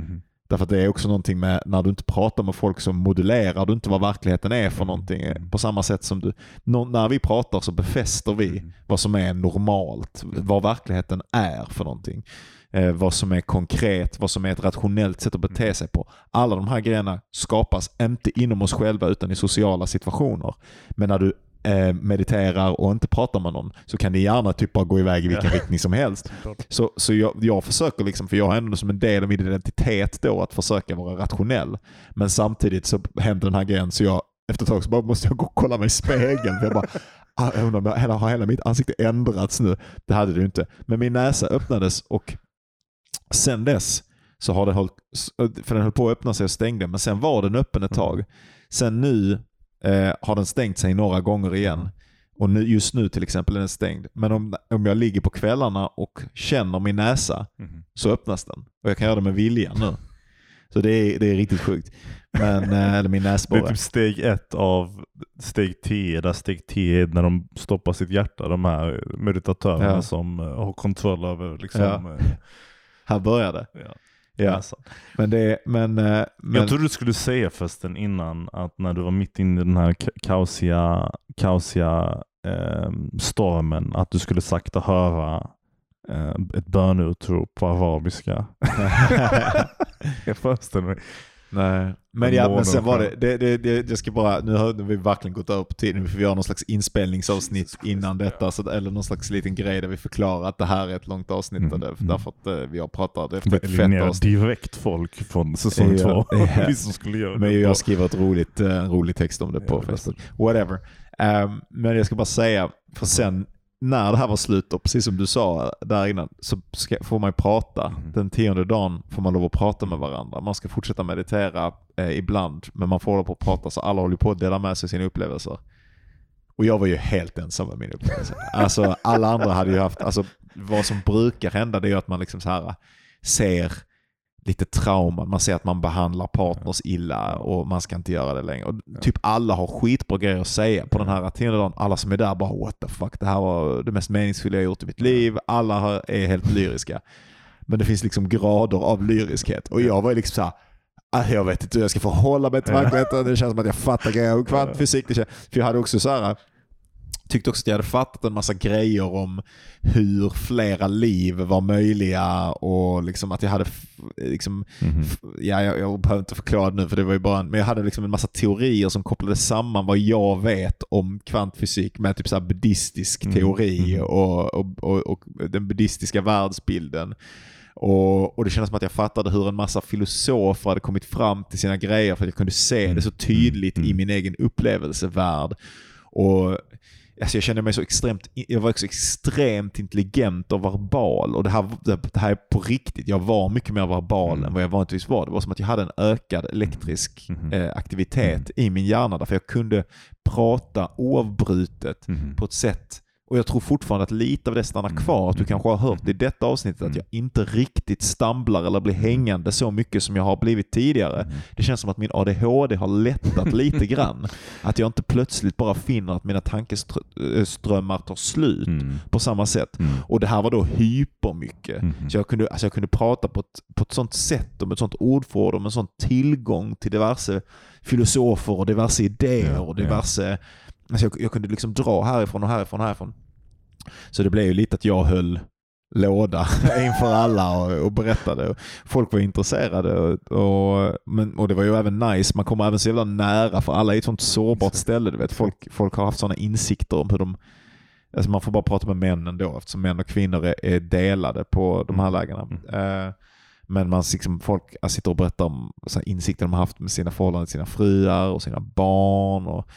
Därför att det är också någonting med när du inte pratar med folk så modulerar du inte vad verkligheten är för någonting. På samma sätt som du, när vi pratar så befäster vi vad som är normalt, vad verkligheten är för någonting. Eh, vad som är konkret, vad som är ett rationellt sätt att bete sig på. Alla de här grejerna skapas inte inom oss själva utan i sociala situationer. Men när du eh, mediterar och inte pratar med någon så kan det gärna typ bara gå iväg i vilken riktning som helst. Så, så jag, jag försöker, liksom, för jag har ändå som en del av min identitet då att försöka vara rationell. Men samtidigt så händer den här grejen så jag efter ett tag så bara måste jag gå och kolla mig i spegeln. För jag bara, ah, jag undrar om jag, har hela mitt ansikte ändrats nu? Det hade det ju inte. Men min näsa öppnades och sen dess så har det hållit, för den höll på att öppna sig och stängde, men sen var den öppen ett tag. Sen nu eh, har den stängt sig några gånger igen. Och nu, just nu till exempel är den stängd. Men om, om jag ligger på kvällarna och känner min näsa Mhm. så öppnas den. Och jag kan göra det med vilja nu. Så det är, det är riktigt sjukt. Men, eh, eller min Det är typ steg ett av steg 10, där steg 10 är när de stoppar sitt hjärta, de här meditatörerna Ja. som eh, har kontroll över liksom, Ja. eh, Här börjar det. ja, Ja. näsan. Men det, men, eh, men Jag trodde du skulle säga förresten innan att när du var mitt inne i den här ka- kaosiga, kaosiga ehm, stormen, att du skulle sakta höra eh, ett böneutrop på arabiska. jag föreställer mig. Nej. Men En ja, men sen var det, det, det, det, jag ska bara, nu har vi verkligen gått över på tiden, för vi har någon slags inspelningsavsnitt innan detta, så, eller någon slags liten grej där vi förklarar att det här är ett långt avsnitt, Mm, mm. därför att eh, vi har pratat efter ett fett avsnitt. direkt folk från säsong Ja, två. ja. Vi som skulle göra Men det. jag skriver ett roligt, eh, en rolig text om det på Facebook. Whatever. Ehm, men jag ska bara säga, för sen när det här var slut, och precis som du sa där innan, så ska, får man ju prata. Mhm. Den tionde dagen får man lov att prata med varandra. Man ska fortsätta meditera eh, ibland, men man får hålla på att prata, så alla håller på att dela med sig sina upplevelser. Och jag var ju helt ensam med min upplevelse. Alltså alla andra hade ju haft, alltså vad som brukar hända det är ju att man liksom så här ser lite trauman. Man ser att man behandlar partners illa och man ska inte göra det längre. Och typ alla har skitbra grejer att säga på den här tionde dagen. Alla som är där bara what the fuck, det här var det mest meningsfulla jag gjort i mitt liv. Alla är helt lyriska. Men det finns liksom grader av lyriskhet. Och jag var liksom så här, "Ah, jag vet inte hur jag ska förhålla mig till verkligheten. Det känns som att jag fattar grejer om kvantfysik. För jag hade också så här, tyckte också att jag hade fattat en massa grejer om hur flera liv var möjliga och liksom att jag hade liksom, f- ja, jag, jag behöver inte förklara det nu för det var ju bara en, men jag hade liksom en massa teorier som kopplade samman vad jag vet om kvantfysik med typ så buddhistisk Mm, teori mhm. och, och, och, och den buddhistiska världsbilden. Och, och det kändes som att jag fattade hur en massa filosofer hade kommit fram till sina grejer för att jag kunde se det så tydligt Mm. i min egen upplevelsevärld. Och Alltså jag kände mig så extremt, jag var så extremt intelligent och verbal. Och det här, det, här är på riktigt. Jag var mycket mer verbal Mm. än vad jag vanligtvis var. Det var som att jag hade en ökad elektrisk Mhm. eh, aktivitet i min hjärna. Därför jag kunde prata oavbrutet Mhm. på ett sätt och jag tror fortfarande att lite av det stannar kvar. Att du Mm. kanske har hört i detta avsnittet att jag inte riktigt stamblar eller blir hängande så mycket som jag har blivit tidigare. Mm. Det känns som att min ADHD har lättat lite grann. Att jag inte plötsligt bara finner att mina tankeströmmar tar slut Mm. på samma sätt. Mm. Och det här var då hypermycket. Så jag kunde, alltså jag kunde prata på ett, på ett sånt sätt, om ett sånt ordförråd, om en sån tillgång till diverse filosofer och diverse idéer och diverse... Alltså jag, jag kunde liksom dra härifrån och härifrån och härifrån. Så det blev ju lite att jag höll låda inför alla och, och berättade. Folk var intresserade och, och, men, och det var ju även nice. Man kommer även så jävla nära för alla är ett sånt sårbart ställe. Du vet. Folk, folk har haft sådana insikter om hur de Alltså man får bara prata med män ändå eftersom män och kvinnor är, är delade på de här lägena. Eh, men man liksom, folk sitter och berättar om insikter de har haft med sina förhållanden sina fruar och sina barn. Och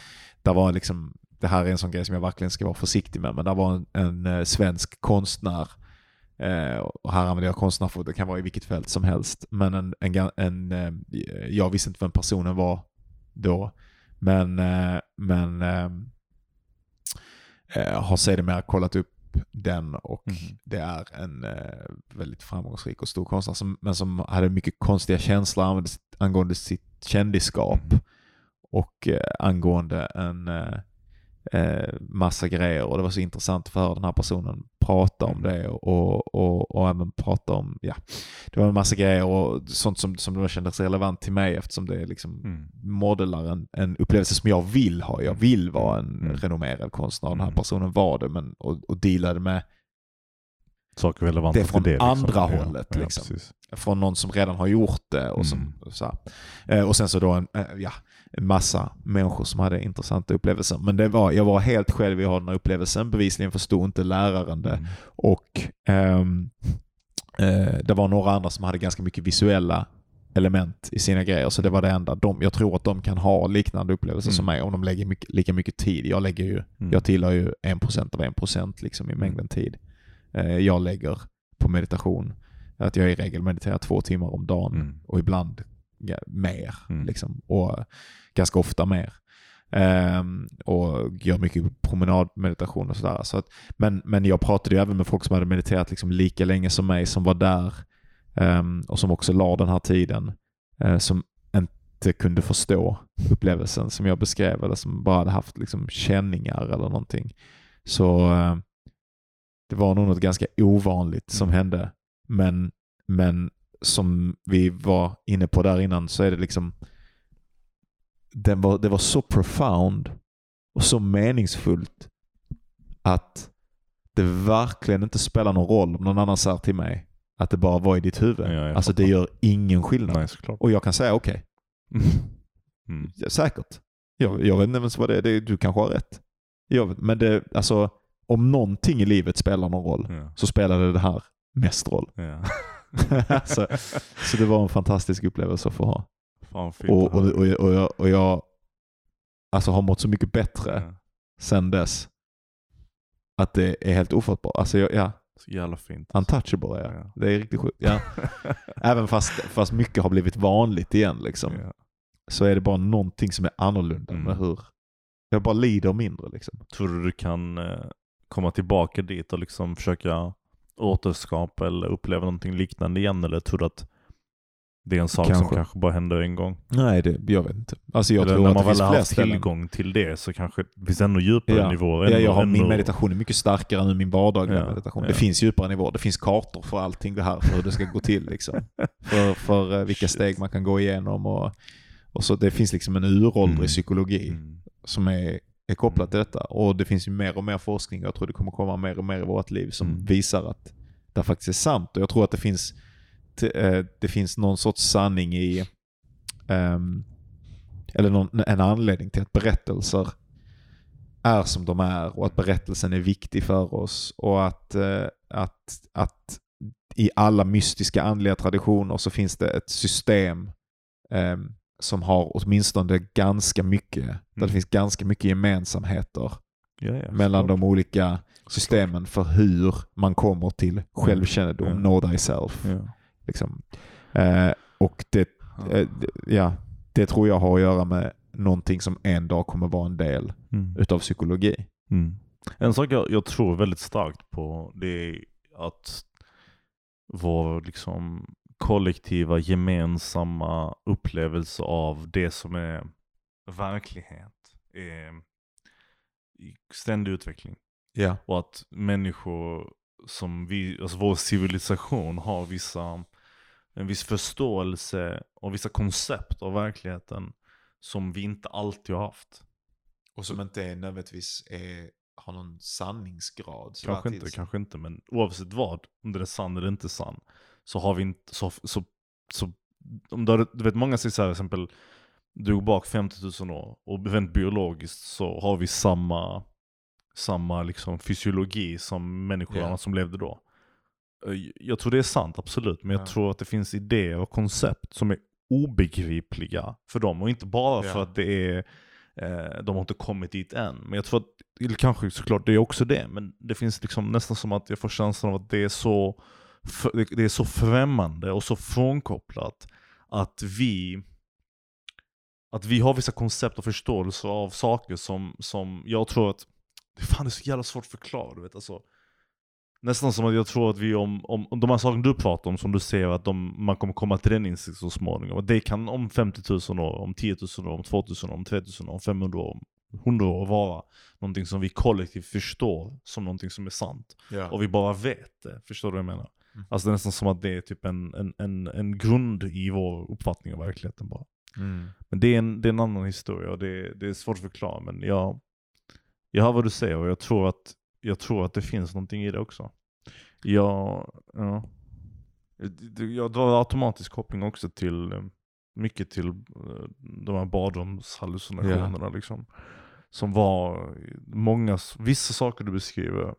där var liksom, det här är en sån grej som jag verkligen ska vara försiktig med, men där var en, en eh, svensk konstnär Eh, och här använder jag konstnär för det kan vara i vilket fält som helst. Men en, en, en, eh, jag visste inte vem personen var då. Men, eh, men har sedermera kollat upp den och Mhm. det är en väldigt framgångsrik och stor konstnär som, men som hade mycket konstiga känslor angående, sitt kändisskap Mhm. och angående en eh, massa grejer och det var så intressant att höra den här personen prata om det och, och, och även prata om, ja, det var en massa grejer och sånt som, som kändes relevant till mig eftersom det liksom Mm. modellar en, en upplevelse som jag vill ha. Jag vill vara en Mm. renommerad konstnär. Den här Mm. personen var det men, och, och dealade med Saker relevanta Det från till det. liksom. andra Ja, hållet, ja, liksom. precis. från någon som redan har gjort det. Och, som, Mm. så här. Eh, och sen så då en, eh, ja, massa människor som hade intressanta upplevelser. Men det var, jag var helt själv i den här upplevelsen. Bevisligen förstod inte läraren det. Mm. Och ehm, eh, det var några andra som hade ganska mycket visuella element i sina grejer. Så det var det enda. De, jag tror att de kan ha liknande upplevelser som Mm. mig om de lägger mycket, lika mycket tid. Jag lägger ju, Mm. jag tillhör ju 1% av 1% liksom i mängden tid. Eh, jag lägger på meditation. Att jag i regel mediterar två timmar om dagen Mm. och ibland ja, mer. Mm. Liksom, och ganska ofta mer. Ehm, och gör mycket promenadmeditation och sådär. Så att, men, men jag pratade ju även med folk som hade mediterat liksom lika länge som mig, som var där ehm, och som också la den här tiden. eh, som inte kunde förstå upplevelsen som jag beskrev eller som bara hade haft liksom känningar eller någonting. Så eh, det var nog något ganska ovanligt som Mm. hände. Men, men som vi var inne på där innan så är det liksom den var, det var så profound och så meningsfullt att det verkligen inte spelar någon roll om någon annan säger till mig att det bara var i ditt huvud. Ja, alltså det gör ingen skillnad. Nej. Och jag kan säga okej, Mm. ja, säkert. Jag, jag vet inte ens vad det är, det, du kanske har rätt. Jag men det, alltså, om någonting i livet spelar någon roll Ja. så spelade det här mest roll. Ja. så, så det var en fantastisk upplevelse att få ha. Fan Och, att och, höra. och, och, jag, och jag alltså, har mått så mycket bättre Ja. sen dess att det är helt ofattbart. Alltså, jag, ja, Så jävla fint. untouchable är jag. Ja. Det är riktigt sjukt. Ja. Även fast, fast mycket har blivit vanligt igen liksom, Ja. så är det bara någonting som är annorlunda Mm. med hur jag bara lider mindre. Liksom. Tror du du kan eh, komma tillbaka dit och liksom försöka återskapa eller uppleva någonting liknande igen? Eller tror du att det är en sak som Kanske. kanske bara händer en gång? Nej, det, jag vet inte. Alltså jag eller tror när man väl har haft ställen. tillgång till det så kanske det finns ännu djupare Ja. nivåer. Ja, jag har, min ännu- meditation är mycket starkare än min vardagliga Ja, meditation. ja. Det finns djupare nivåer. Det finns kartor för allting det här, för hur det ska gå till. Liksom. för för eh, vilka Shit. steg man kan gå igenom. Och, och så Det finns liksom en uråldrig Mm. psykologi Mm. som är, är kopplat till detta. Och det finns ju mer och mer forskning och jag tror det kommer komma mer och mer i vårt liv som Mm. visar att det faktiskt är sant. Och jag tror att det finns, eh, det finns någon sorts sanning i, ehm, eller någon, en anledning till att berättelser är som de är och att berättelsen är viktig för oss. Och att, eh, att, att i alla mystiska andliga traditioner så finns det ett system ehm, som har åtminstone ganska mycket, där det Mm. finns ganska mycket gemensamheter Ja, ja, mellan de olika systemen för hur man kommer till självkännedom, Ja. know thyself. Ja. Liksom. Eh, och det, eh, ja, det tror jag har att göra med någonting som en dag kommer vara en del Mm. utav psykologi. Mm. En sak jag, jag tror väldigt starkt på det är att vår liksom kollektiva gemensamma upplevelse av det som är verklighet är ständig utveckling. Ja. Och att människor som vi, alltså vår civilisation har vissa, en viss förståelse och vissa koncept av verkligheten som vi inte alltid har haft. Och som inte är nödvändigtvis är, har någon sanningsgrad. Kanske inte, kanske inte, men oavsett vad, om den är sann eller inte sann, så har vi inte, så, så, så om du, har- du vet många säger så här, exempel, du går bak 50 000 år och rent biologiskt så har vi samma, samma liksom fysiologi som människorna Ja. som levde då. Eh, Jag tror det är sant, absolut, men jag Ja. tror att det finns idéer och koncept som är obegripliga för dem. Och inte bara för Ja. att det är Eh, de har inte kommit dit än. Men jag tror att, eller kanske såklart det är också det, men det finns liksom nästan som att jag får känslan av att det är så, f- det är så främmande och så frånkopplat att vi att vi har vissa koncept och förståelse av saker som, som jag tror att det, fan, det är så jävla svårt att förklara. Du vet, alltså. Nästan som att jag tror att vi om, om, om de här sakerna du pratar om, som du ser att de, man kommer komma till den insikten så småningom. Och det kan om 50 000 år, om 10 000 år, om 2 000 år, om 3 000 år, om 500 år, om 100 år vara någonting som vi kollektivt förstår som någonting som är sant. Ja. Och vi bara vet det. Förstår du vad jag menar? Mm. Alltså det är nästan som att det är typ en, en, en, en grund i vår uppfattning av verkligheten bara. Mm. Men det är en, det är en annan historia och det, det är svårt att förklara. Men jag, jag hör vad du säger och jag tror att, jag tror att det finns någonting i det också. Jag, ja, jag, drar automatisk koppling också till eh, mycket till eh, de här badrumshallucinationerna liksom. Som var många, vissa saker du beskriver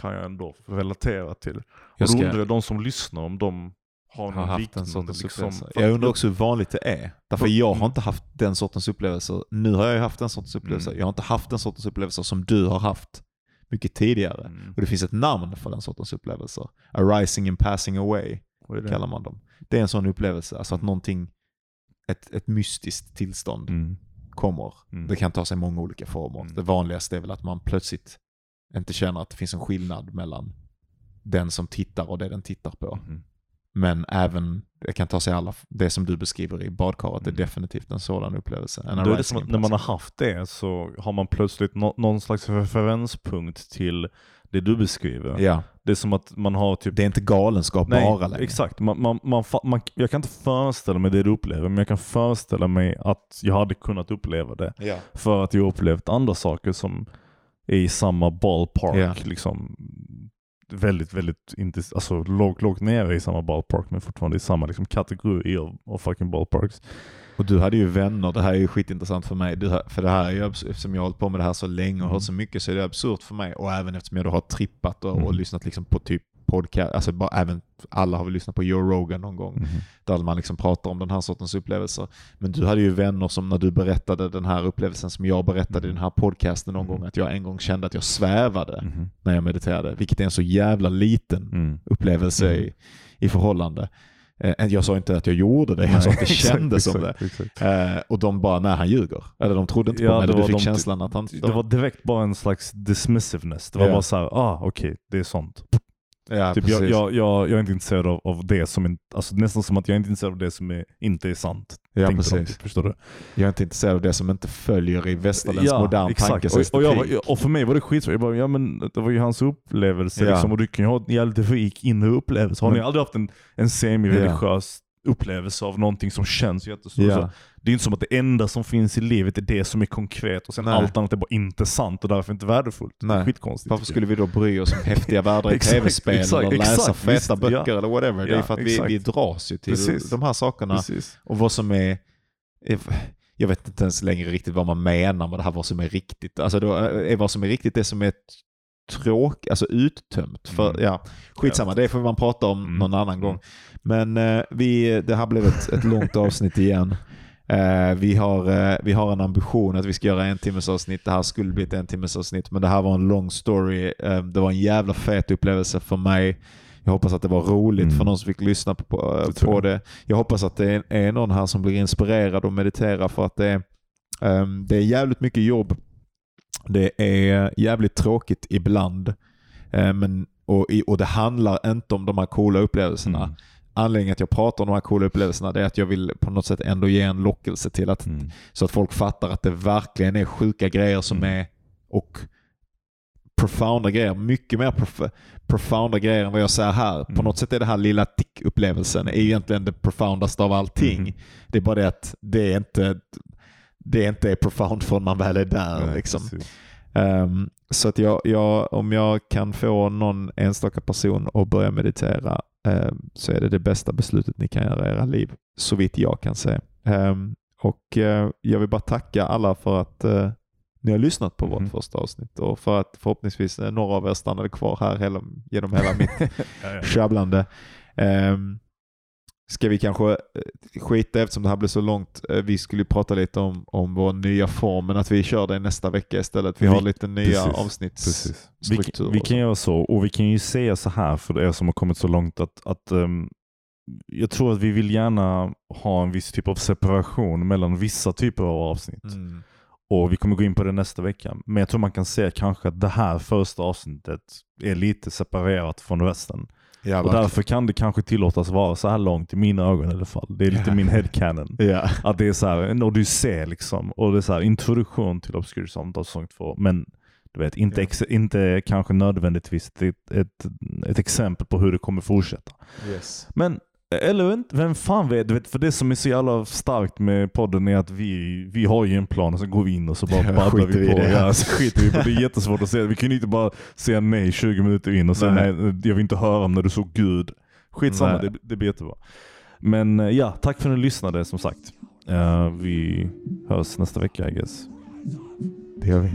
kan jag ändå relatera till. Och Jag då ska- undrar jag de som lyssnar om de har har haft den sortens liksom, upplevelser. för Jag undrar också hur vanligt det är. Därför Mm. jag har inte haft den sortens upplevelser. Nu har jag haft den sortens upplevelser. Mm. Jag har inte haft den sortens upplevelser som du har haft mycket tidigare. Mm. Och det finns ett namn för den sortens upplevelser. Arising and passing away det? kallar man dem. Det är en sån upplevelse, alltså att någonting, ett, ett mystiskt tillstånd Mm. kommer. Mm. Det kan ta sig många olika former. Mm. Det vanligaste är väl att man plötsligt inte känner att det finns en skillnad mellan den som tittar och det den tittar på. Mm. Men även, det kan ta sig alla, det som du beskriver i badkaret är Mm. definitivt en sådan upplevelse. En Då är det som att när man har haft det så har man plötsligt nå- någon slags referenspunkt till det du beskriver. Ja, Det är som att man har typ det är inte galenskap Nej, bara längre. exakt. Man, man, man, man, jag kan inte föreställa mig det du upplever, men jag kan föreställa mig att jag hade kunnat uppleva det. Ja. För att jag upplevt andra saker som är i samma ballpark. Ja. Liksom, väldigt, väldigt, inte, alltså lågt, lågt nere i samma ballpark, men fortfarande i samma liksom, kategori av, av fucking ballparks. Och du hade ju vänner, det här är ju skitintressant för mig. Du, för det här är ju, abs- eftersom jag har hållit på med det här så länge och Mm. hört så mycket så är det absurt för mig. Och även eftersom jag då har trippat och, och Mm. lyssnat liksom på typ podcast, alltså bara, även alla har väl lyssnat på Joe Rogan någon gång. Mhm. Där man liksom pratar om den här sortens upplevelser. Men du hade ju vänner som när du berättade den här upplevelsen som jag berättade i den här podcasten någon Mm. gång, att jag en gång kände att jag svävade Mhm. när jag mediterade. Vilket är en så jävla liten Mm. upplevelse Mm. i, i förhållande. Eh, jag sa inte att jag gjorde det, jag sa att det kändes som det. exakt. Eh, och de bara, nej han ljuger. Eller de trodde inte Ja, på mig, det eller du fick de- känslan att han... Det var direkt bara en slags dismissiveness. Det var Ja. bara så här, ah okej, det är sånt. Ja, Typ, jag, jag, jag, jag är inte intresserad av, av det som alltså nästan som att jag är inte intresserad av det som är, inte är sant. ja, precis. typ, förstår du? Jag är inte intresserad av det som inte följer i västerländsk modern exakt. Och, och, och för mig var det skitsvårt. Jag bara, ja men det var ju hans upplevelse Ja. liksom, och du kan ju ha en jävligt inre upplevelse. Har Men- ni aldrig haft en, en semi-religiös upplevelse av någonting som känns jättestort? Ja. Så Det är inte som att det enda som finns i livet är det som är konkret och sen Nej. allt annat är bara inte sant och därför inte värdefullt. Det är Nej. skitkonstigt. Varför skulle vi då bry oss om häftiga världar i tv-spel exakt, eller läsa feta visst, böcker ja. eller whatever? Det är Ja, för att vi, exakt. vi dras ju till Precis. de här sakerna. Precis. Och vad som är... Jag vet inte ens längre riktigt vad man menar med det här, vad som är riktigt. Alltså då är vad som är riktigt det som är tråk, alltså uttömt. För, Mm. ja, skitsamma, det får man prata om Mm. någon annan Mm. gång. Men eh, vi, det här blev ett, ett långt avsnitt igen. Eh, vi, har, eh, vi har en ambition att vi ska göra en timmes avsnitt. Det här skulle bli ett en timmes avsnitt, men det här var en lång story. Eh, det var en jävla fet upplevelse för mig. Jag hoppas att det var roligt Mm. för någon som fick lyssna på, på, Det tror på jag. det. Jag hoppas att det är, är någon här som blir inspirerad och mediterar för att det är, ehm, det är jävligt mycket jobb. Det är jävligt tråkigt ibland. Eh, men, och, och det handlar inte om de här coola upplevelserna. Mm. Anledningen att jag pratar om de här coola upplevelserna är att jag vill på något sätt ändå ge en lockelse till att Mm. så att folk fattar att det verkligen är sjuka grejer som Mm. är och profounda grejer. Mycket mer prof- profounda grejer än vad jag säger här. På Mm. något sätt är det här lilla tick-upplevelsen egentligen det profoundaste av allting. Mm. Det är bara det att det är inte det är inte profound förrän man väl är där. Nej, liksom. Ehm, så att jag, jag, om jag kan få någon enstaka person att börja meditera så är det det bästa beslutet ni kan göra i era liv, så vitt jag kan se. Ehm, och eh, jag vill bara tacka alla för att eh, ni har lyssnat på vårt första avsnitt och för att förhoppningsvis eh, några av er stannade kvar här hela, genom hela mitt Ja, ja. sjabblande. Um, ska vi kanske eh, skita eftersom det här blev så långt. Eh, vi skulle ju prata lite om, om vår nya form, men att vi kör det nästa vecka istället. Vi, Vi- har lite nya precis, Precis. Vi, avsnittsstrukturer. vi kan göra så, och vi kan ju säga så här för er som har kommit så långt att, att ehm, jag tror att vi vill gärna ha en viss typ av separation mellan vissa typer av avsnitt. Mm. Och vi kommer gå in på det nästa vecka. Men jag tror man kan se kanske att det här första avsnittet är lite separerat från resten. Ja, Och därför kan det kanske tillåtas vara så här långt i mina ögon i alla fall. Det är lite min headcanon. Ja. Att det är så här, en odyssé liksom. Och det är så här, introduktion till Obscure Samtal säsong två. Men du vet, inte, ex, inte kanske nödvändigtvis ett, ett, ett exempel på hur det kommer fortsätta. Yes. Men, eller inte, vem fan vet, du vet? För det som är så jävla starkt med podden är att vi, vi har ju en plan och så går vi in och så bara babblar vi vi på. det. Ja, så skiter vi på det. är jättesvårt att säga. Vi kan ju inte bara säga nej 20 minuter in och säga nej, Nej. jag vill inte höra om när du såg Gud. Skitsamma, det, det blir jättebra. Men eh, ja, tack för att ni lyssnade som sagt. Eh, vi hörs nästa vecka I guess. Det gör vi.